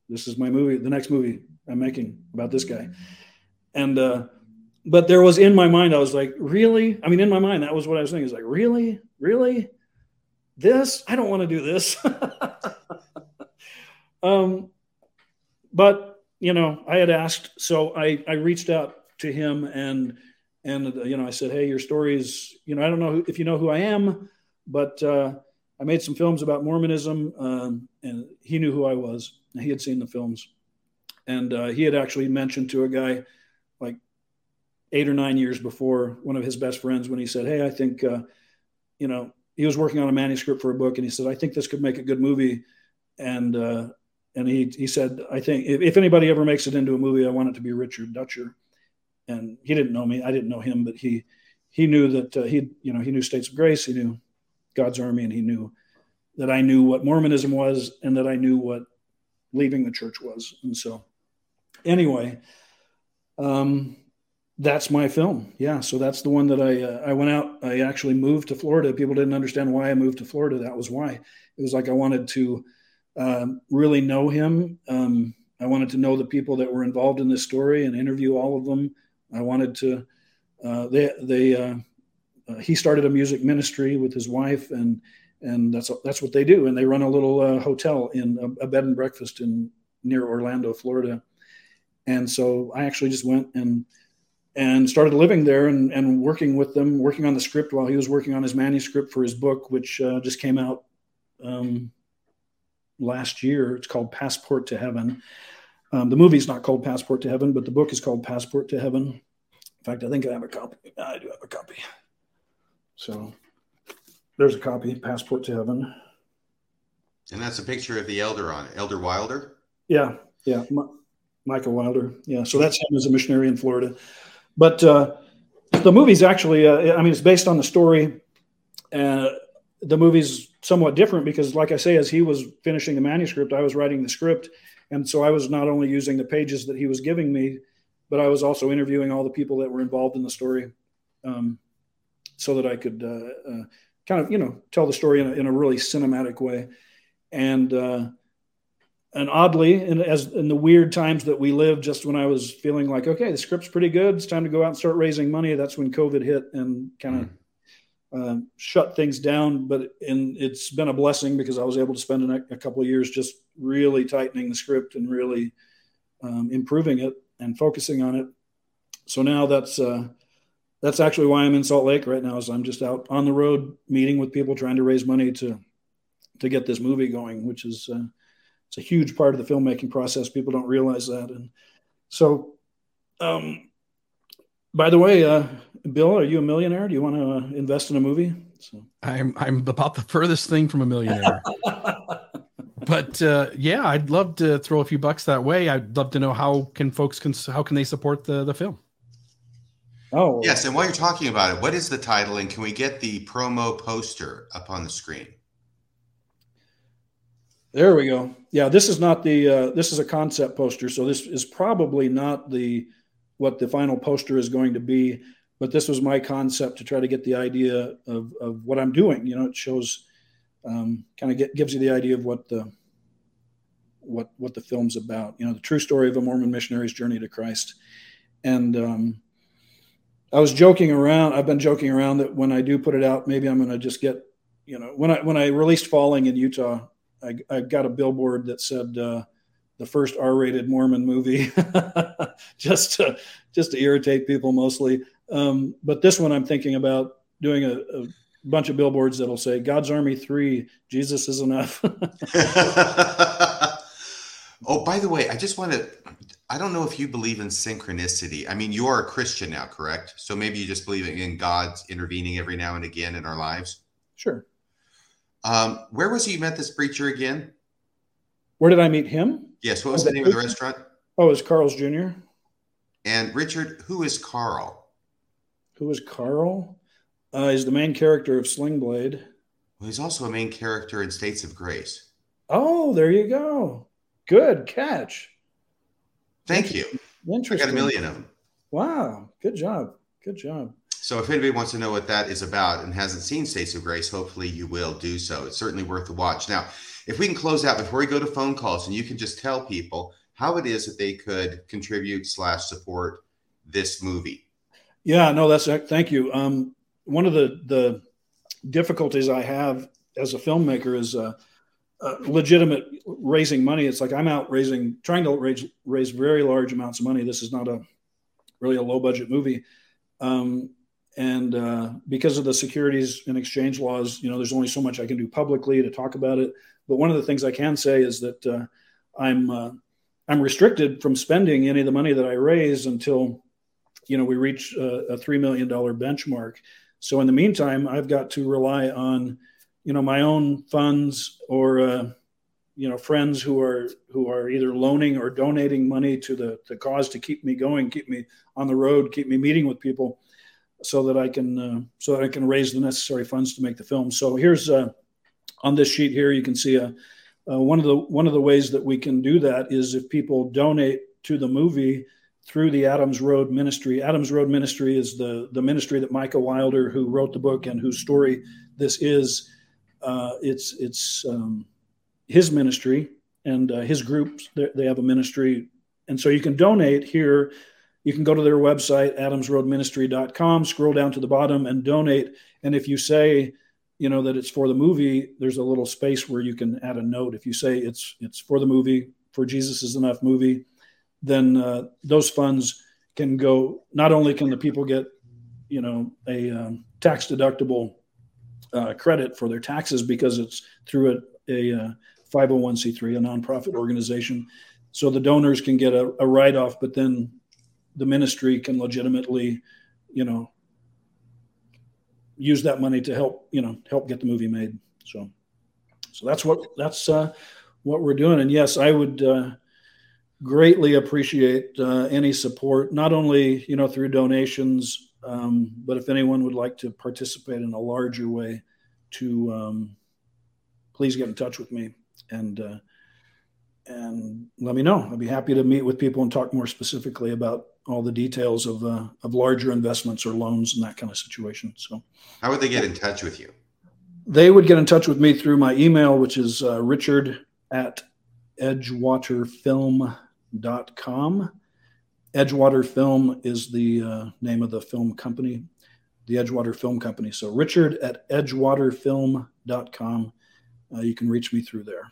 this is my movie, the next movie I'm making about this guy, and. uh but there was in my mind, I was like, really? I mean, in my mind, that was what I was thinking. Is like, really, really, this? I don't want to do this. um, but you know, I had asked, so I I reached out to him and and you know, I said, hey, your story is, you know, I don't know if you know who I am, but uh, I made some films about Mormonism, um, and he knew who I was. He had seen the films, and uh, he had actually mentioned to a guy eight or nine years before one of his best friends when he said, Hey, I think, uh, you know, he was working on a manuscript for a book and he said, I think this could make a good movie. And, uh, and he, he said, I think if, if, anybody ever makes it into a movie, I want it to be Richard Dutcher. And he didn't know me. I didn't know him, but he, he knew that uh, he, you know, he knew States of Grace, he knew God's Army, and he knew that I knew what Mormonism was and that I knew what leaving the church was. And so, anyway, um, that's my film. Yeah, so that's the one that I uh, I went out. I actually moved to Florida. People didn't understand why I moved to Florida. That was why. It was like I wanted to um, really know him. Um, I wanted to know the people that were involved in this story and interview all of them. I wanted to. Uh, they they uh, uh he started a music ministry with his wife and and that's that's what they do. And they run a little uh, hotel in a, a bed and breakfast in near Orlando, Florida. And so I actually just went and and started living there and, and working with them, working on the script while he was working on his manuscript for his book, which uh, just came out um, last year. It's called Passport to Heaven. Um, the movie's not called Passport to Heaven, but the book is called Passport to Heaven. In fact, I think I have a copy. I do have a copy. So there's a copy, Passport to Heaven. And that's a picture of the elder on it, Elder Wilder. Yeah, yeah, M- Michael Wilder. Yeah, so that's him as a missionary in Florida. But uh, the movie's actually, uh, I mean, it's based on the story uh, the movie's somewhat different because, like I say, as he was finishing the manuscript, I was writing the script, and so I was not only using the pages that he was giving me, but I was also interviewing all the people that were involved in the story, um, so that I could uh, uh, kind of you know tell the story in a, in a really cinematic way, and uh, and oddly, in, as in the weird times that we lived, just when I was feeling like okay, the script's pretty good, it's time to go out and start raising money. That's when COVID hit and kind of. Mm uh, shut things down. But and it's been a blessing because I was able to spend a, a couple of years just really tightening the script and really um, improving it and focusing on it. So now that's uh, that's actually why I'm in Salt Lake right now. Is I'm just out on the road meeting with people trying to raise money to to get this movie going, which is uh, it's a huge part of the filmmaking process. People don't realize that, and so. Um, by the way, uh, Bill, are you a millionaire? Do you want to uh, invest in a movie? So. I'm I'm about the furthest thing from a millionaire. but uh, yeah, I'd love to throw a few bucks that way. I'd love to know how can folks can how can they support the the film. Oh yes, and while you're talking about it, what is the title, and can we get the promo poster up on the screen? There we go. Yeah, this is not the uh, this is a concept poster, so this is probably not the what the final poster is going to be but this was my concept to try to get the idea of, of what I'm doing. You know, it shows um, kind of get, gives you the idea of what the what what the film's about. You know, the true story of a Mormon missionary's journey to Christ. And um, I was joking around. I've been joking around that when I do put it out, maybe I'm going to just get you know when I when I released Falling in Utah, I, I got a billboard that said. Uh, the first R-rated Mormon movie, just to just to irritate people mostly. Um, but this one, I'm thinking about doing a, a, bunch of billboards that'll say "God's Army Three: Jesus is enough." oh, by the way, I just want to. I don't know if you believe in synchronicity. I mean, you are a Christian now, correct? So maybe you just believe in God's intervening every now and again in our lives. Sure. Um, where was he you met this preacher again? Where did I meet him? Yes. What was the name of the restaurant? Oh, it was Carl's Jr. And Richard, who is Carl? Who is Carl? Uh, he's the main character of Sling Blade. Well, he's also a main character in States of Grace. Oh, there you go. Good catch. Thank you. Interesting. I got a million of them. Wow. Good job. Good job. So, if anybody wants to know what that is about and hasn't seen States of Grace, hopefully you will do so. It's certainly worth a watch. Now, if we can close out before we go to phone calls, and you can just tell people how it is that they could contribute slash support this movie. Yeah, no, that's thank you. Um, one of the the difficulties I have as a filmmaker is uh, uh, legitimate raising money. It's like I'm out raising, trying to raise raise very large amounts of money. This is not a really a low budget movie, um, and uh, because of the securities and exchange laws, you know, there's only so much I can do publicly to talk about it. But one of the things I can say is that uh, I'm uh, I'm restricted from spending any of the money that I raise until you know we reach a, a three million dollar benchmark. So in the meantime, I've got to rely on you know my own funds or uh, you know friends who are who are either loaning or donating money to the the cause to keep me going, keep me on the road, keep me meeting with people, so that I can uh, so that I can raise the necessary funds to make the film. So here's uh, on this sheet here you can see a. Uh, one of the one of the ways that we can do that is if people donate to the movie through the Adams Road Ministry. Adams Road Ministry is the the ministry that Micah Wilder, who wrote the book and whose story this is, uh, it's it's um, his ministry and uh, his group. They have a ministry, and so you can donate here. You can go to their website, adamsroadministry.com, scroll down to the bottom and donate. And if you say, you know, that it's for the movie, there's a little space where you can add a note. If you say it's it's for the movie, for Jesus is enough movie, then uh, those funds can go. Not only can the people get, you know, a um, tax deductible uh, credit for their taxes because it's through a, a, 501c3, uh, a nonprofit organization, so the donors can get a, a write off, but then the ministry can legitimately, you know, use that money to help, you know, help get the movie made. So, so that's what that's uh, what we're doing. And yes, I would. Uh, greatly appreciate uh, any support, not only you know through donations, um, but if anyone would like to participate in a larger way, to um, please get in touch with me and uh, and let me know. I'd be happy to meet with people and talk more specifically about all the details of uh, of larger investments or loans and that kind of situation. So, how would they get in touch with you? They would get in touch with me through my email, which is uh, richard at edgewaterfilm.com. Edgewater Film is the uh, name of the film company, the Edgewater Film Company. So Richard at edgewaterfilm.com. Uh, you can reach me through there.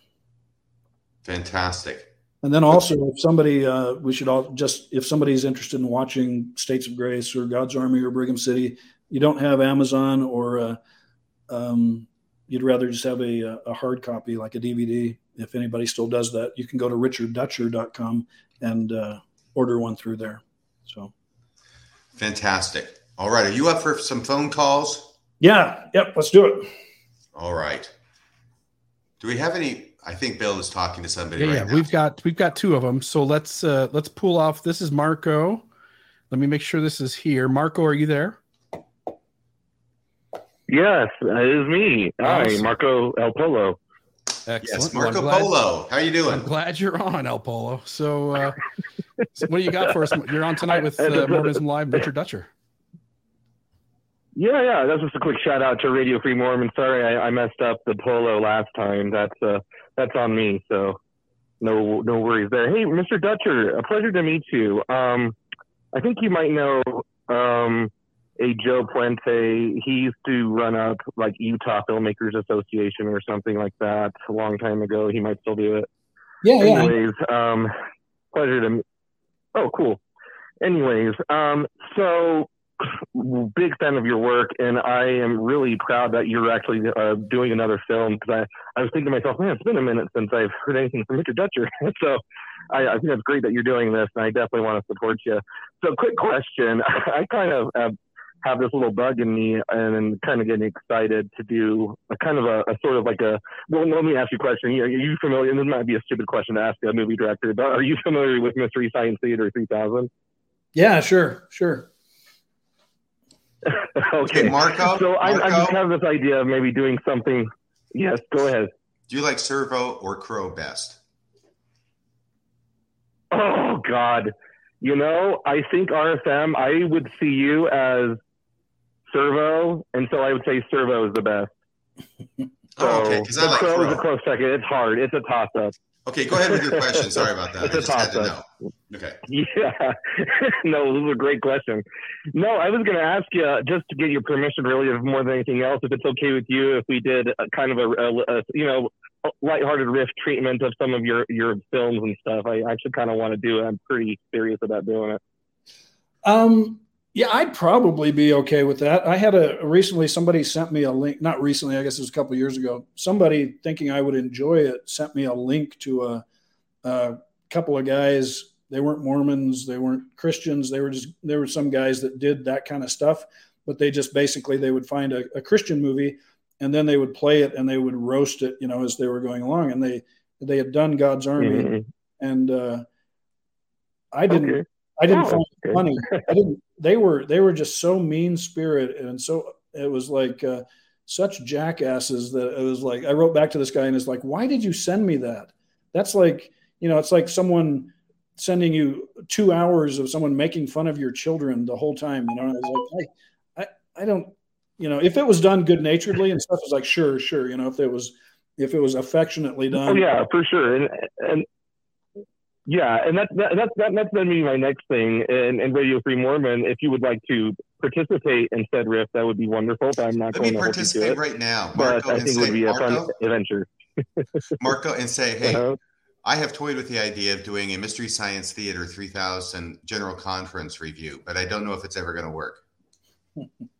Fantastic. And then also, if somebody, uh, we should all just, if somebody's interested in watching States of Grace or God's Army or Brigham City, you don't have Amazon or uh, um, you'd rather just have a, a hard copy like a DVD. If anybody still does that, you can go to richarddutcher.com and uh, order one through there. So fantastic. All right. Are you up for some phone calls? Yeah. Yep. Let's do it. All right. Do we have any I think Bill is talking to somebody. Yeah, right yeah. now. We've got we've got two of them. So let's uh let's pull off. This is Marco. Let me make sure this is here. Marco, are you there? Yes, it is me. Hi, Marco El Polo. Excellent. Yes, Well, I'm Marco glad- Polo. How are you doing? I'm glad you're on, El Polo. So, uh, so what do you got for us? You're on tonight with uh, Mormonism Live, Richard Dutcher. Yeah, yeah. That's just a quick shout out to Radio Free Mormon. Sorry, I, I messed up the polo last time. That's uh, that's on me. So no, no worries there. Hey, Mr. Dutcher, a pleasure to meet you. Um, I think you might know um, a Joe Puente. He used to run up like Utah Filmmakers Association or something like that a long time ago. He might still do it. Yeah, yeah. Anyways, um, pleasure to. Meet oh, cool. Anyways, um, so big fan of your work, and I am really proud that you're actually uh, doing another film because I, I was thinking to myself, man, it's been a minute since I've heard anything from Richard Dutcher. so I, I think that's great that you're doing this, and I definitely want to support you. So, quick question: I kind of uh, have this little bug in me, and I'm kind of getting excited to do a kind of a, a sort of like a. Well, let me ask you a question. Are you familiar? And this might be a stupid question to ask a movie director, but are you familiar with Mystery Science Theater 3000? Yeah, sure, sure. okay, Marco, So I, I just have this idea of maybe doing something. Yes, go ahead. Do you like Servo or Crow best? Oh God, you know, I think RFM. I would see you as Servo, and so I would say Servo is the best. Oh, okay, 'cause I like Crow is a close second. It's hard. It's a toss up. Okay, go ahead with your question. Sorry about that. It's I a just had to toss-up. know. Okay. Yeah. no, this is a great question. No, I was going to ask you uh, just to get your permission, really, if more than anything else, if it's okay with you, if we did a kind of a, a, a you know, a lighthearted riff treatment of some of your your films and stuff. I actually kind of want to do it. I'm pretty serious about doing it. Um, yeah, I'd probably be okay with that. I had a recently somebody sent me a link, not recently, I guess it was a couple of years ago. Somebody thinking I would enjoy it sent me a link to a, a couple of guys. They weren't Mormons, they weren't Christians. They were just there were some guys that did that kind of stuff, but they just basically they would find a, a Christian movie and then they would play it and they would roast it, you know, as they were going along. And they they had done God's Army, Mhm. and uh, I didn't. I didn't Oh, find it funny. I didn't. They were they were just so mean spirit and so it was like uh, such jackasses that it was like I wrote back to this guy and it's like, why did you send me that? That's like you know, it's like someone sending you two hours of someone making fun of your children the whole time. You know, and I was like, I, I, I don't, you know, if it was done good naturedly and stuff, it's like sure, sure. You know, if it was if it was affectionately done. Oh yeah, for sure. And and yeah, and that's that, that's that, that's going to be my next thing. And, and Radio Free Mormon, if you would like to participate in said riff, that would be wonderful. But I'm not Let going me to hold you to participate it. right now, But Marco, I and think it would say, be a fun Marco? adventure. Marco, and say, hey, Uh-huh. I have toyed with the idea of doing a Mystery Science Theater 3000 General Conference review, but I don't know if it's ever going to work.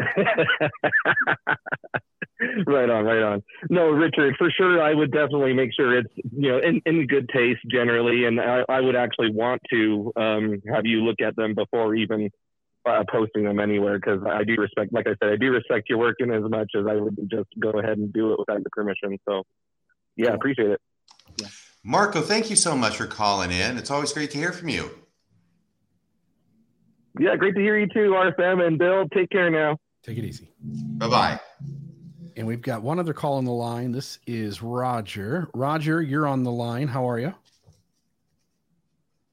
right on, right on. No, Richard, for sure, I would definitely make sure it's you know in, in good taste generally, and I, I would actually want to um, have you look at them before even uh, posting them anywhere because I do respect, like I said, I do respect your work in as much as I would just go ahead and do it without your permission. So, yeah, appreciate it. Marco, thank you so much for calling in. It's always great to hear from you. Yeah, great to hear you too, RFM and Bill. Take care now. Take it easy. Bye bye. And we've got one other call on the line. This is Roger. Roger, you're on the line. How are you?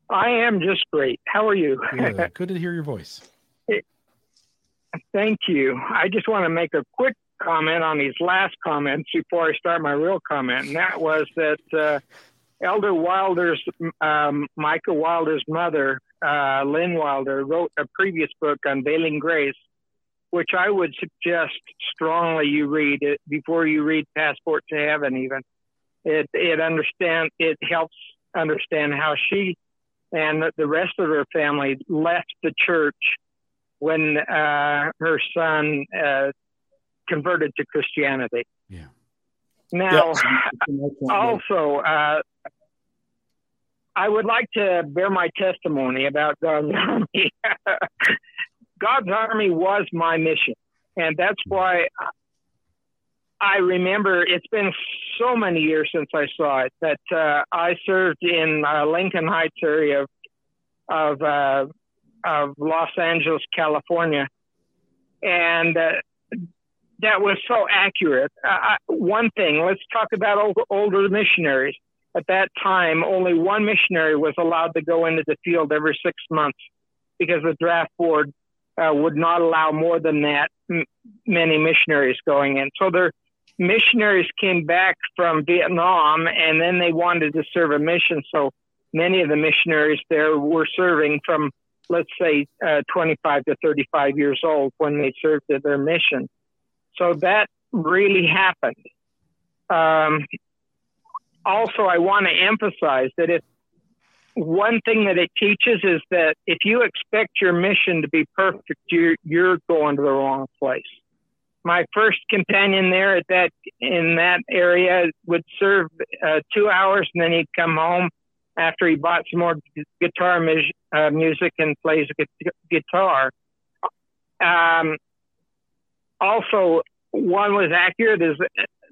I am just great. How are you? Good. Good to hear your voice. Thank you. I just want to make a quick comment on these last comments before I start my real comment, and that was that uh, Elder Wilder's, um, Micah Wilder's mother, uh, Lynn Wilder, wrote a previous book, Unveiling Grace, which I would suggest strongly you read it before you read Passport to Heaven. Even it it understand it helps understand how she and the rest of her family left the church when uh, her son uh, converted to Christianity. Yeah. Now, also, uh, I would like to bear my testimony about God's Army. God's Army was my mission. And that's why I remember it's been so many years since I saw it that uh, I served in uh, Lincoln Heights area of, of, uh, of Los Angeles, California. And uh, that was so accurate. Uh, one thing, let's talk about old, older missionaries. At that time, only one missionary was allowed to go into the field every six months because the draft board uh, would not allow more than that m- many missionaries going in. So their missionaries came back from Vietnam and then they wanted to serve a mission. So many of the missionaries there were serving from, let's say, uh, 25 to 35 years old when they served their mission. So that really happened. Um, also, I want to emphasize that if one thing that it teaches is that if you expect your mission to be perfect, you're, you're going to the wrong place. My first companion there at that in that area would serve uh, two hours, and then he'd come home after he bought some more guitar mu- uh, music and plays gu- guitar. Um, also, one was accurate is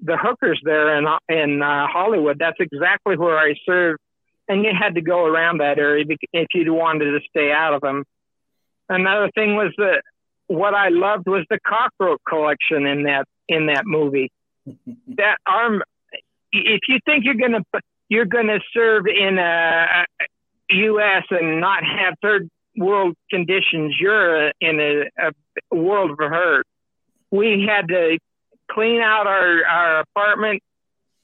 the hookers there in in uh, Hollywood. That's exactly where I served, and you had to go around that area if you wanted to stay out of them. Another thing was that what I loved was the cockroach collection in that in that movie. that arm, if you think you're gonna you're gonna serve in a, U.S. and not have third world conditions, you're in a, a world of hurt we had to clean out our, our apartment.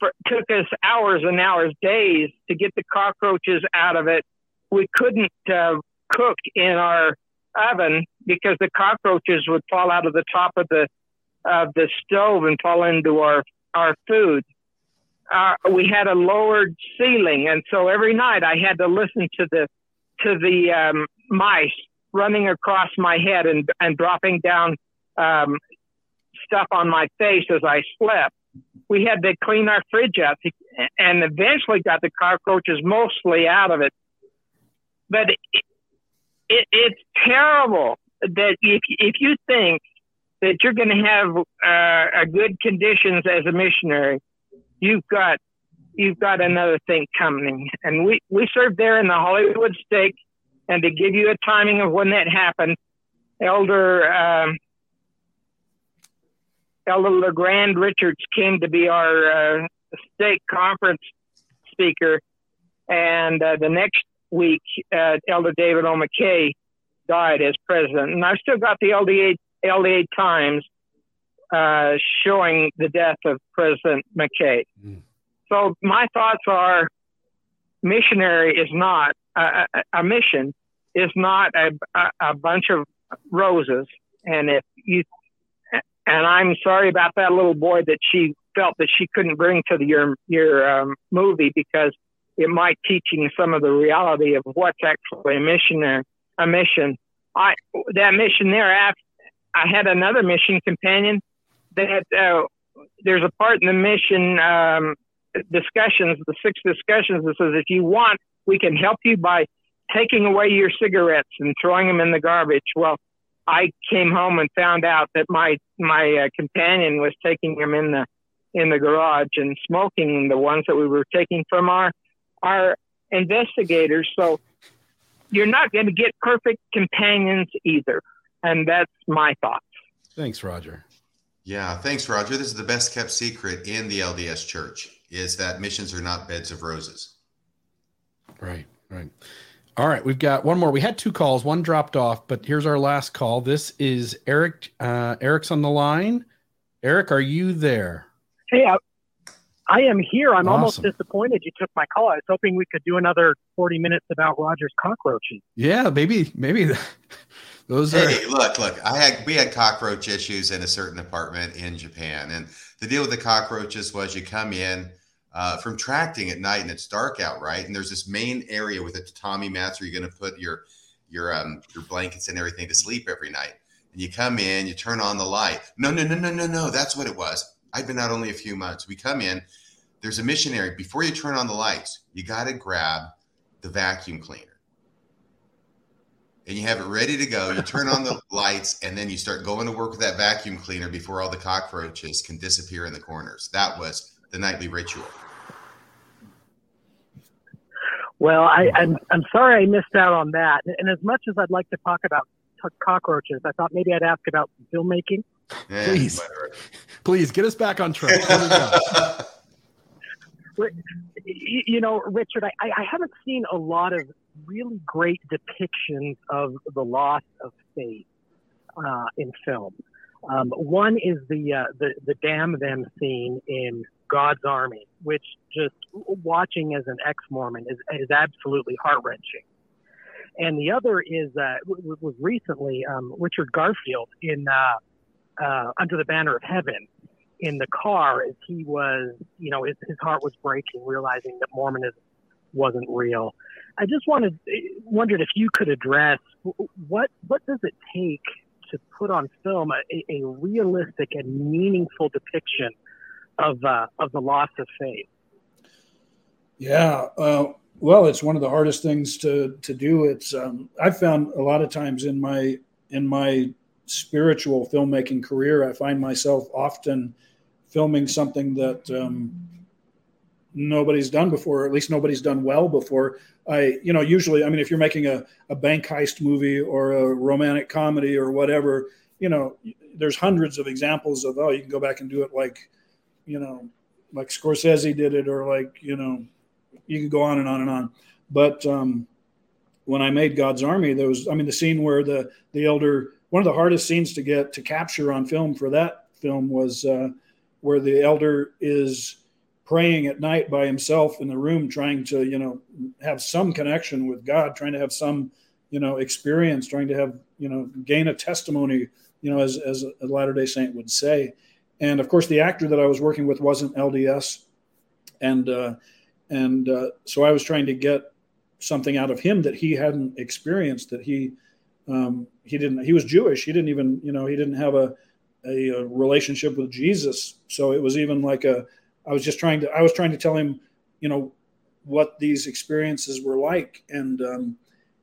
For, took us hours and hours, days to get the cockroaches out of it. We couldn't uh, cook in our oven because the cockroaches would fall out of the top of the of the stove and fall into our our food. Uh, we had a lowered ceiling, and so every night I had to listen to the to the um, mice running across my head and and dropping down um, stuff on my face as I slept. We had to clean our fridge out and eventually got the cockroaches mostly out of it. But it, it, it's terrible that if, if you think that you're going to have uh, a good conditions as a missionary, you've got you've got another thing coming. And we we served there in the Hollywood Stake, and to give you a timing of when that happened, Elder um, Elder LeGrand Richards came to be our uh, stake conference speaker, and uh, the next week, uh, Elder David O. McKay died as president, and I've still got the LDA LDA Times uh, showing the death of President McKay. Mm. So my thoughts are, missionary is not a, a mission is not a, a bunch of roses, and if you and I'm sorry about that little boy that she felt that she couldn't bring to the, your your um, movie because it might teaching some of the reality of what's actually a mission a mission. I that mission there. After, I had another mission companion that uh, there's a part in the mission um, discussions, the six discussions that says if you want, we can help you by taking away your cigarettes and throwing them in the garbage. Well, I came home and found out that my my uh, companion was taking them in the in the garage and smoking the ones that we were taking from our our investigators. So you're not going to get perfect companions either, and that's my thoughts. Thanks, Roger. Yeah, thanks, Roger. This is the best kept secret in the LDS Church is that missions are not beds of roses. Right, right. All right, we've got one more. We had two calls. One dropped off, but here's our last call. This is Eric. Uh, Eric's on the line. Eric, are you there? Hey, I, I am here. I'm almost disappointed you took my call. I was hoping we could do another 40 minutes about Roger's cockroaches. Yeah, maybe, maybe those are. Hey, look, look. I had we had cockroach issues in a certain apartment in Japan, and the deal with the cockroaches was you come in uh, from tracting at night and it's dark out, right? And there's this main area with the tatami mats where you're going to put your your um your blankets and everything to sleep every night. And you come in, you turn on the light. No, no, no, no, no, no. That's what it was. I've been out only a few months. We come in. There's a missionary. Before you turn on the lights, you got to grab the vacuum cleaner and you have it ready to go. You turn on the lights and then you start going to work with that vacuum cleaner before all the cockroaches can disappear in the corners. That was the nightly ritual. Well, I, I'm, I'm sorry I missed out on that. And as much as I'd like to talk about t- cockroaches, I thought maybe I'd ask about filmmaking. Eh, Please, whatever. please get us back on track. Here we go. But, y- you know, Richard, I, I haven't seen a lot of really great depictions of the loss of faith uh, in film. Um, one is the, uh, the the damn them scene in God's Army, which just watching as an ex-Mormon is is absolutely heart wrenching. And the other is uh, was recently um, Richard Garfield in uh, uh, Under the Banner of Heaven in the car as he was, you know, his, his heart was breaking, realizing that Mormonism wasn't real. I just wanted wondered if you could address what what does it take to put on film a, a realistic and meaningful depiction of uh, of the loss of faith. Yeah. Uh, well, it's one of the hardest things to to do. It's um, I've found a lot of times in my in my spiritual filmmaking career, I find myself often filming something that um, nobody's done before, or at least nobody's done well before. I, you know, usually, I mean, if you're making a, a bank heist movie or a romantic comedy or whatever, you know, there's hundreds of examples of, oh, you can go back and do it like, you know, like Scorsese did it, or like, you know, you can go on and on and on. But um, when I made God's Army, there was, I mean, the scene where the the elder, one of the hardest scenes to get to capture on film for that film was uh, where the elder is praying at night by himself in the room, trying to, you know, have some connection with God, trying to have some, you know, experience, trying to have, you know, gain a testimony, you know, as as a Latter Day Saint would say. And of course, the actor that I was working with wasn't LDS, and uh, and uh, so I was trying to get something out of him that he hadn't experienced. That he um, he didn't. He was Jewish. He didn't even you know he didn't have a, a a relationship with Jesus. So it was even like a. I was just trying to. I was trying to tell him, you know, what these experiences were like, and um,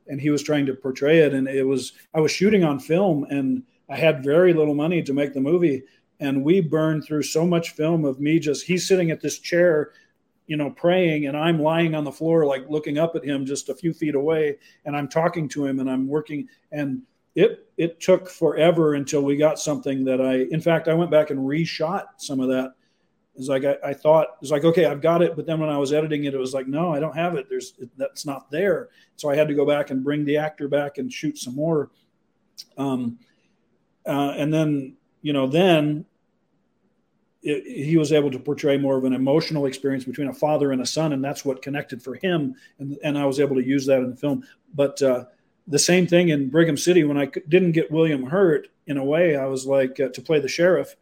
and he was trying to portray it. And it was. I was shooting on film, and I had very little money to make the movie. And we burned through so much film of me just. He's sitting at this chair you know, praying and I'm lying on the floor, like looking up at him just a few feet away and I'm talking to him and I'm working and it, it took forever until we got something that I, in fact, I went back and reshot some of that. It's like, I, I thought it's like, okay, I've got it. But then when I was editing it, it was like, no, I don't have it. There's, that's not there. So I had to go back and bring the actor back and shoot some more. Um, uh, and then, you know, then it, he was able to portray more of an emotional experience between a father and a son, and that's what connected for him. And, and I was able to use that in the film. But uh, the same thing in Brigham City when I didn't get William Hurt. In a way, I was like uh, to play the sheriff.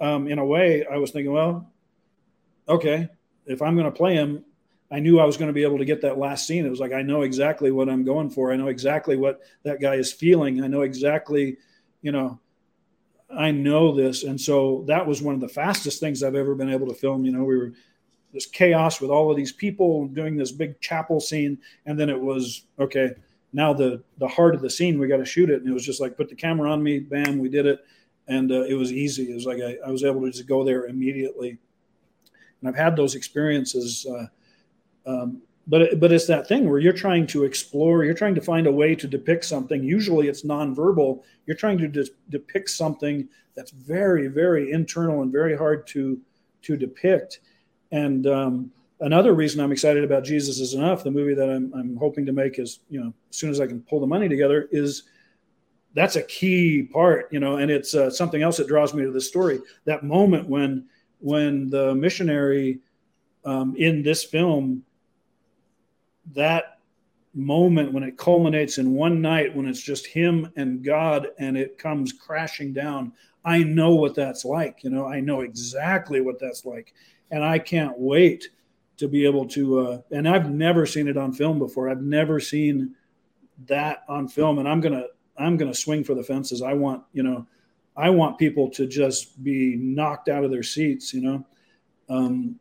Um, in a way, I was thinking, well, okay, if I'm going to play him, I knew I was going to be able to get that last scene. It was like I know exactly what I'm going for. I know exactly what that guy is feeling. I know exactly, you know, I know this. And so that was one of the fastest things I've ever been able to film. You know, we were this chaos with all of these people doing this big chapel scene. And then it was, okay, now the, the heart of the scene, we got to shoot it. And it was just like, put the camera on me, bam, we did it. And uh, it was easy. It was like, I, I, was able to just go there immediately. And I've had those experiences uh, um, but but it's that thing where you're trying to explore you're trying to find a way to depict something. Usually it's nonverbal. You're trying to de- depict something that's very very internal and very hard to to depict. And um, another reason i'm excited about jesus is enough the movie that I'm, I'm hoping to make is you know as soon as i can pull the money together is that's a key part you know and it's uh, something else that draws me to the story. That moment when when the missionary um, in this film that moment when it culminates in one night when it's just him and God and it comes crashing down. I know what that's like. You know, I know exactly what that's like. And I can't wait to be able to, uh, and I've never seen it on film before. I've never seen that on film. And I'm going to, I'm going to swing for the fences. I want, you know, I want people to just be knocked out of their seats, you know. Um,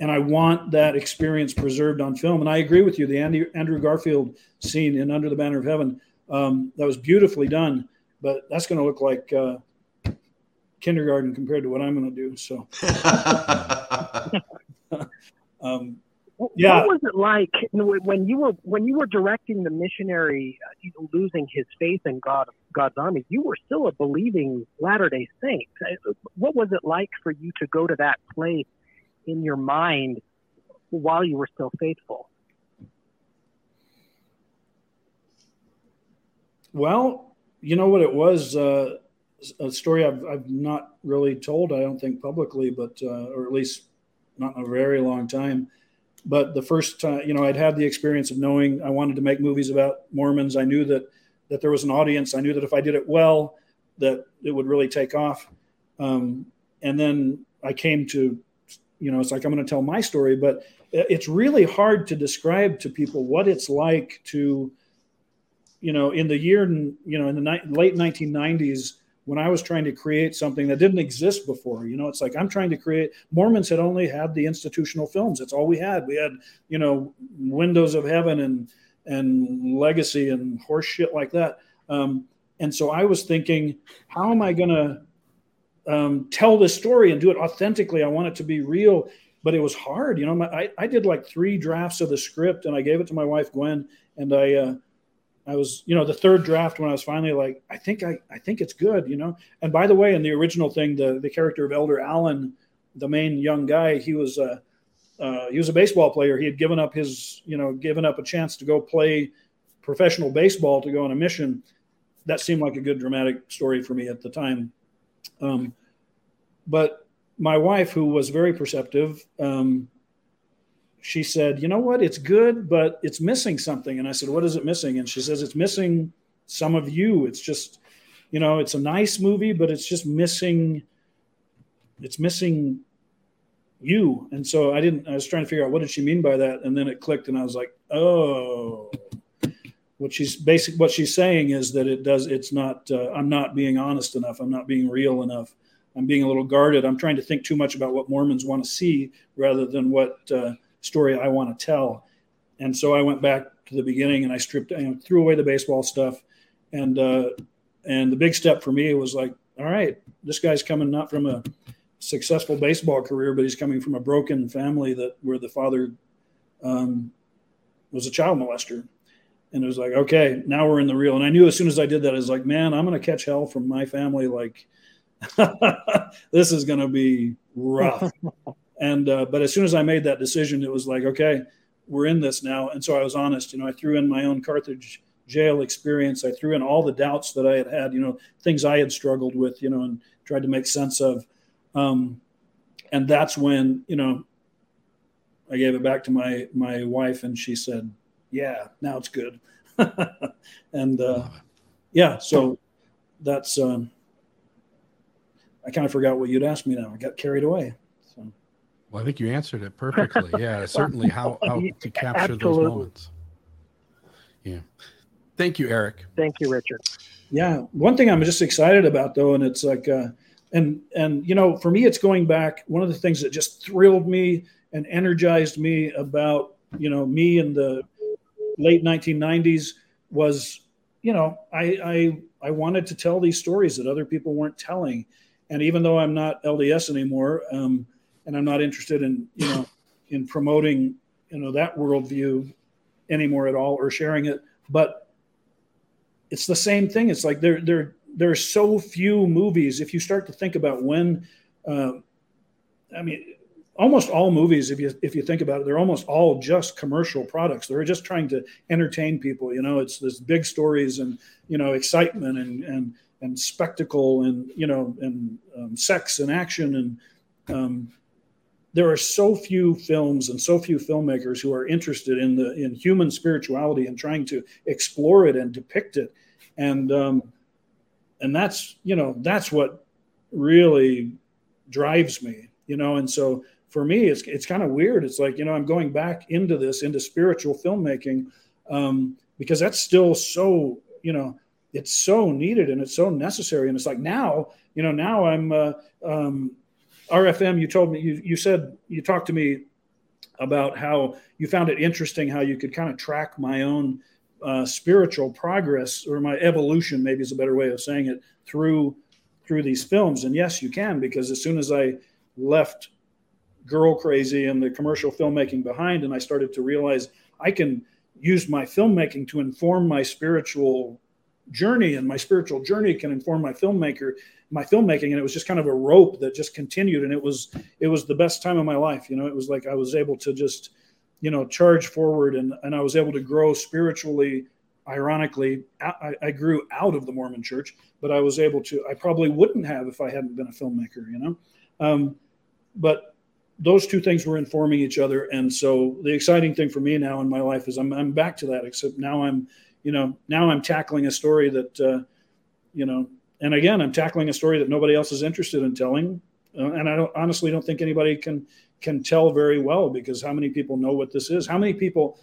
and I want that experience preserved on film. And I agree with you. The Andy, Andrew Garfield scene in Under the Banner of Heaven um, that was beautifully done, but that's going to look like uh, kindergarten compared to what I'm going to do. So, um, yeah. What was it like when you were when you were directing the missionary uh, losing his faith in God God's army? You were still a believing Latter Day Saint. Uh, what was it like for you to go to that place? In your mind while you were still faithful? Well, you know what it was uh, a story I've, I've not really told, I don't think publicly, but uh, or at least not in a very long time. But the first time, you know, I'd had the experience of knowing I wanted to make movies about Mormons. I knew that that there was an audience. I knew that if I did it well, that it would really take off. Um, and then I came to you know, it's like I'm going to tell my story, but it's really hard to describe to people what it's like to, you know, in the year, you know, in the ni- late 1990s, when I was trying to create something that didn't exist before, you know, it's like I'm trying to create. Mormons had only had the institutional films. That's all we had. We had, you know, Windows of Heaven and and Legacy and horse shit like that. Um, and so I was thinking, how am I going to um, tell this story and do it authentically. I want it to be real, but it was hard. You know, my, I, I did like three drafts of the script and I gave it to my wife, Gwen, and I, uh, I was, you know, the third draft when I was finally like, I think I, I think it's good, you know. And by the way, in the original thing, the the character of Elder Allen, the main young guy, he was uh, uh, he was a baseball player. He had given up his, you know, given up a chance to go play professional baseball to go on a mission. That seemed like a good dramatic story for me at the time. Um, but my wife, who was very perceptive, um, she said, "You know what? It's good, but it's missing something." And I said, "What is it missing?" And she says, "It's missing some of you. It's just, you know, it's a nice movie, but it's just missing. It's missing you." And so I didn't. I was trying to figure out what did she mean by that, and then it clicked, and I was like, "Oh." what she's basic what she's saying is that it does it's not uh, i'm not being honest enough i'm not being real enough i'm being a little guarded. I'm trying to think too much about what mormons want to see rather than what uh, story i want to tell. And so i went back to the beginning and i stripped you know, threw away the baseball stuff. And uh, and the big step for me was like all right this guy's coming not from a successful baseball career but he's coming from a broken family that where the father um, was a child molester. And it was like okay now we're in the real. And i knew as soon as i did that i was like man i'm going to catch hell from my family like this is going to be rough. And uh, but as soon as i made that decision it was like okay we're in this now. And so i was honest you know i threw in my own carthage jail experience. I threw in all the doubts that i had had you know things i had struggled with you know and tried to make sense of. Um, and that's when you know i gave it back to my my wife and she said yeah, now it's good. and uh, yeah, so that's, um, I kind of forgot what you'd asked me now. I got carried away. So. Well, I think you answered it perfectly. Yeah, certainly how, how to capture Absolutely. those moments. Yeah. Thank you, Eric. Thank you, Richard. Yeah. One thing I'm just excited about though, and it's like, uh, and, and, you know, for me, it's going back. One of the things that just thrilled me and energized me about, you know, me in the late 1990s was, you know, I, I I wanted to tell these stories that other people weren't telling, and even though I'm not LDS anymore, um, and I'm not interested in you know in promoting you know that worldview anymore at all or sharing it but it's the same thing. It's like there there there are so few movies. If you start to think about when uh, i mean almost all movies if you if you think about it they're almost all just commercial products. They're just trying to entertain people you know. It's this big stories and you know excitement and and and spectacle and you know and um, sex and action and um, there are so few films and so few filmmakers who are interested in the in human spirituality and trying to explore it and depict it. And um, and that's you know that's what really drives me you know? And so for me it's it's kind of weird. It's like you know i'm going back into this into spiritual filmmaking um, because that's still so you know it's so needed and it's so necessary. And it's like now you know now i'm uh, um, rfm you told me you, you said you talked to me about how you found it interesting how you could kind of track my own uh, spiritual progress or my evolution maybe is a better way of saying it through through these films. And yes you can because as soon as i left girl crazy and the commercial filmmaking behind and i started to realize i can use my filmmaking to inform my spiritual journey and my spiritual journey can inform my filmmaker my filmmaking. And it was just kind of a rope that just continued. And it was it was the best time of my life. You know it was like i was able to just you know charge forward and and i was able to grow spiritually ironically. I, I grew out of the mormon church but i was able to i probably wouldn't have if i hadn't been a filmmaker you know? Um, but those two things were informing each other. And so the exciting thing for me now in my life is i'm, I'm back to that except now i'm you know now i'm tackling a story that uh, you know and again i'm tackling a story that nobody else is interested in telling. Uh, and i don't honestly don't think anybody can can tell very well because how many people know what this is? How many people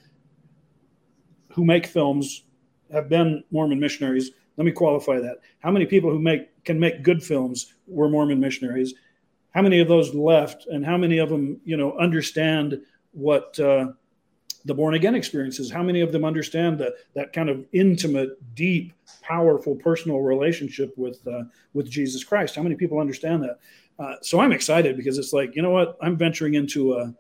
who make films have been mormon missionaries? Let me qualify that. How many people who make can make good films were mormon missionaries? How many of those left and how many of them you know understand what uh, the born again experiences how many of them understand that that kind of intimate deep powerful personal relationship with uh, with jesus christ? How many people understand that? Uh, so i'm excited because it's like you know what? I'm venturing into a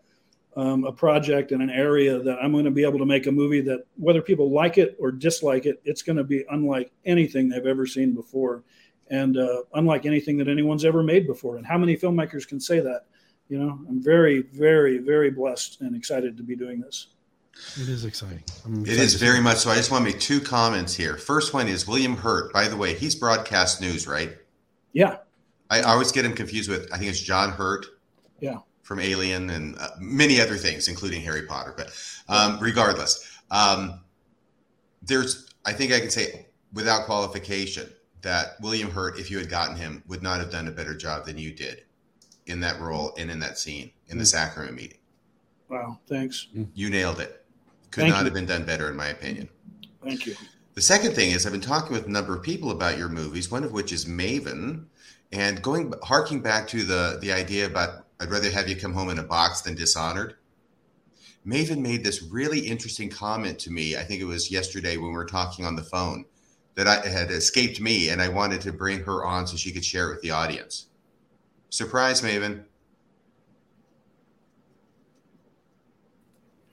um, a project in an area that i'm going to be able to make a movie that whether people like it or dislike it it's going to be unlike anything they've ever seen before. And uh, unlike anything that anyone's ever made before. And how many filmmakers can say that? You know i'm very very very blessed and excited to be doing this it is exciting. It is very much so. I just want to make two comments here. First one is William Hurt. By the way, he's broadcast news, right? Yeah. I always get him confused with, I think it's John Hurt. Yeah. From Alien and uh, many other things, including Harry Potter. But um, regardless, um, there's, I think I can say without qualification that William Hurt, if you had gotten him, would not have done a better job than you did in that role and in that scene in the mm. sacrament meeting. Wow. Thanks. You nailed it. Could Thank not you. have been done better, in my opinion. Thank you. The second thing is, I've been talking with a number of people about your movies, one of which is Maven, and going harking back to the the idea about I'd rather have you come home in a box than dishonored. Maven made this really interesting comment to me. I think it was yesterday when we were talking on the phone that I had escaped me, and I wanted to bring her on so she could share it with the audience. Surprise, Maven.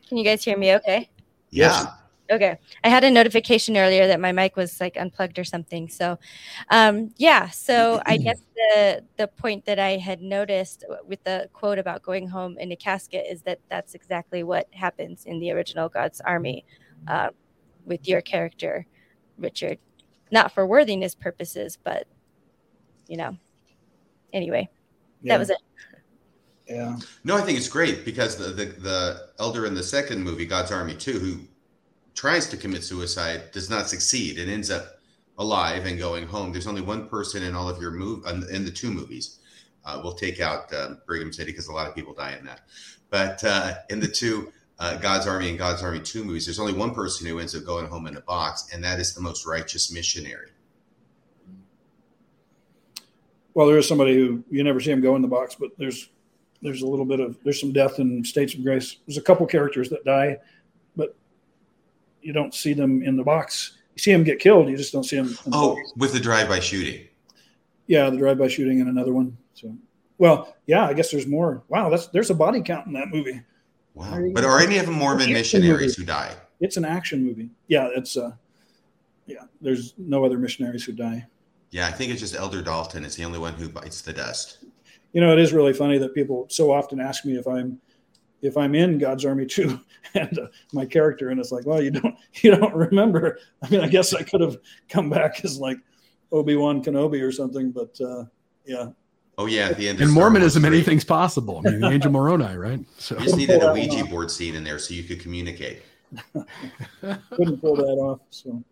Can you guys hear me okay? Yeah. Okay. I had a notification earlier that my mic was like unplugged or something. So, um, yeah. So I guess the the point that I had noticed with the quote about going home in a casket is that that's exactly what happens in the original God's Army, uh, with your character, Richard. Not for worthiness purposes, but you know. Anyway, yeah. that was it. Yeah. No, I think it's great because the, the, the elder in the second movie, God's Army 2, who tries to commit suicide, does not succeed and ends up alive and going home. There's only one person in all of your move in the two movies. Uh, we'll take out uh, Brigham City because a lot of people die in that. But uh, in the two uh, God's Army and God's Army 2 movies, there's only one person who ends up going home in a box, and that is the most righteous missionary. Well, there is somebody who you never see him go in the box, but there's there's a little bit of there's some death in States of Grace. There's a couple characters that die, but you don't see them in the box. You see them get killed. You just don't see them. oh, the with the drive-by shooting. Yeah, the drive-by shooting and another one. So, well, yeah, I guess there's more. Wow, that's there's a body count in that movie. Wow. But are any of them Mormon missionaries who die? It's an action movie. Yeah, it's uh yeah, there's no other missionaries who die. Yeah, I think it's just Elder Dalton is the only one who bites the dust. You know, it is really funny that people so often ask me if I'm if I'm in God's Army too, and uh, my character, and it's like, well, you don't you don't remember. I mean, I guess I could have come back as like Obi Wan Kenobi or something, but uh, yeah. Oh yeah, at the end. In Mormonism, anything's possible. I mean, the Angel Moroni, right? So you just needed a Ouija board scene in there so you could communicate. Couldn't pull that off. So.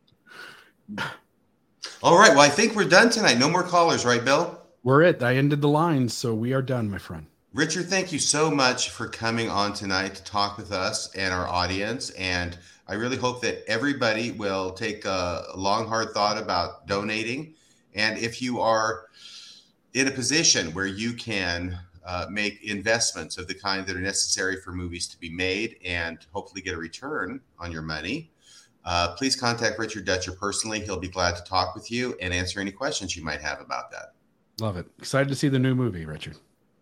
All right. Well, I think we're done tonight. No more callers, right, Bill? We're it. I ended the lines, so we are done, my friend. Richard, thank you so much for coming on tonight to talk with us and our audience. And I really hope that everybody will take a long, hard thought about donating. And if you are in a position where you can uh, make investments of the kind that are necessary for movies to be made and hopefully get a return on your money, uh, please contact Richard Dutcher personally. He'll be glad to talk with you and answer any questions you might have about that. Love it. Excited to see the new movie, Richard.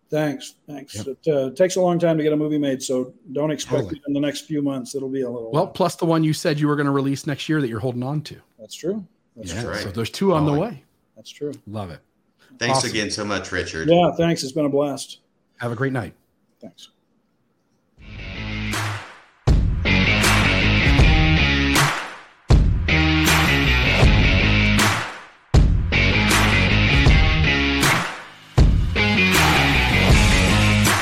Thanks. Thanks. Yep. It uh, takes a long time to get a movie made, so don't expect totally. it in the next few months. It'll be a little. Well, while. plus the one you said you were going to release next year that you're holding on to. That's true. That's yeah, true. So there's two on oh, the way. That's true. Love it. Thanks awesome. again so much, Richard. Yeah, thanks. It's been a blast. Have a great night. Thanks.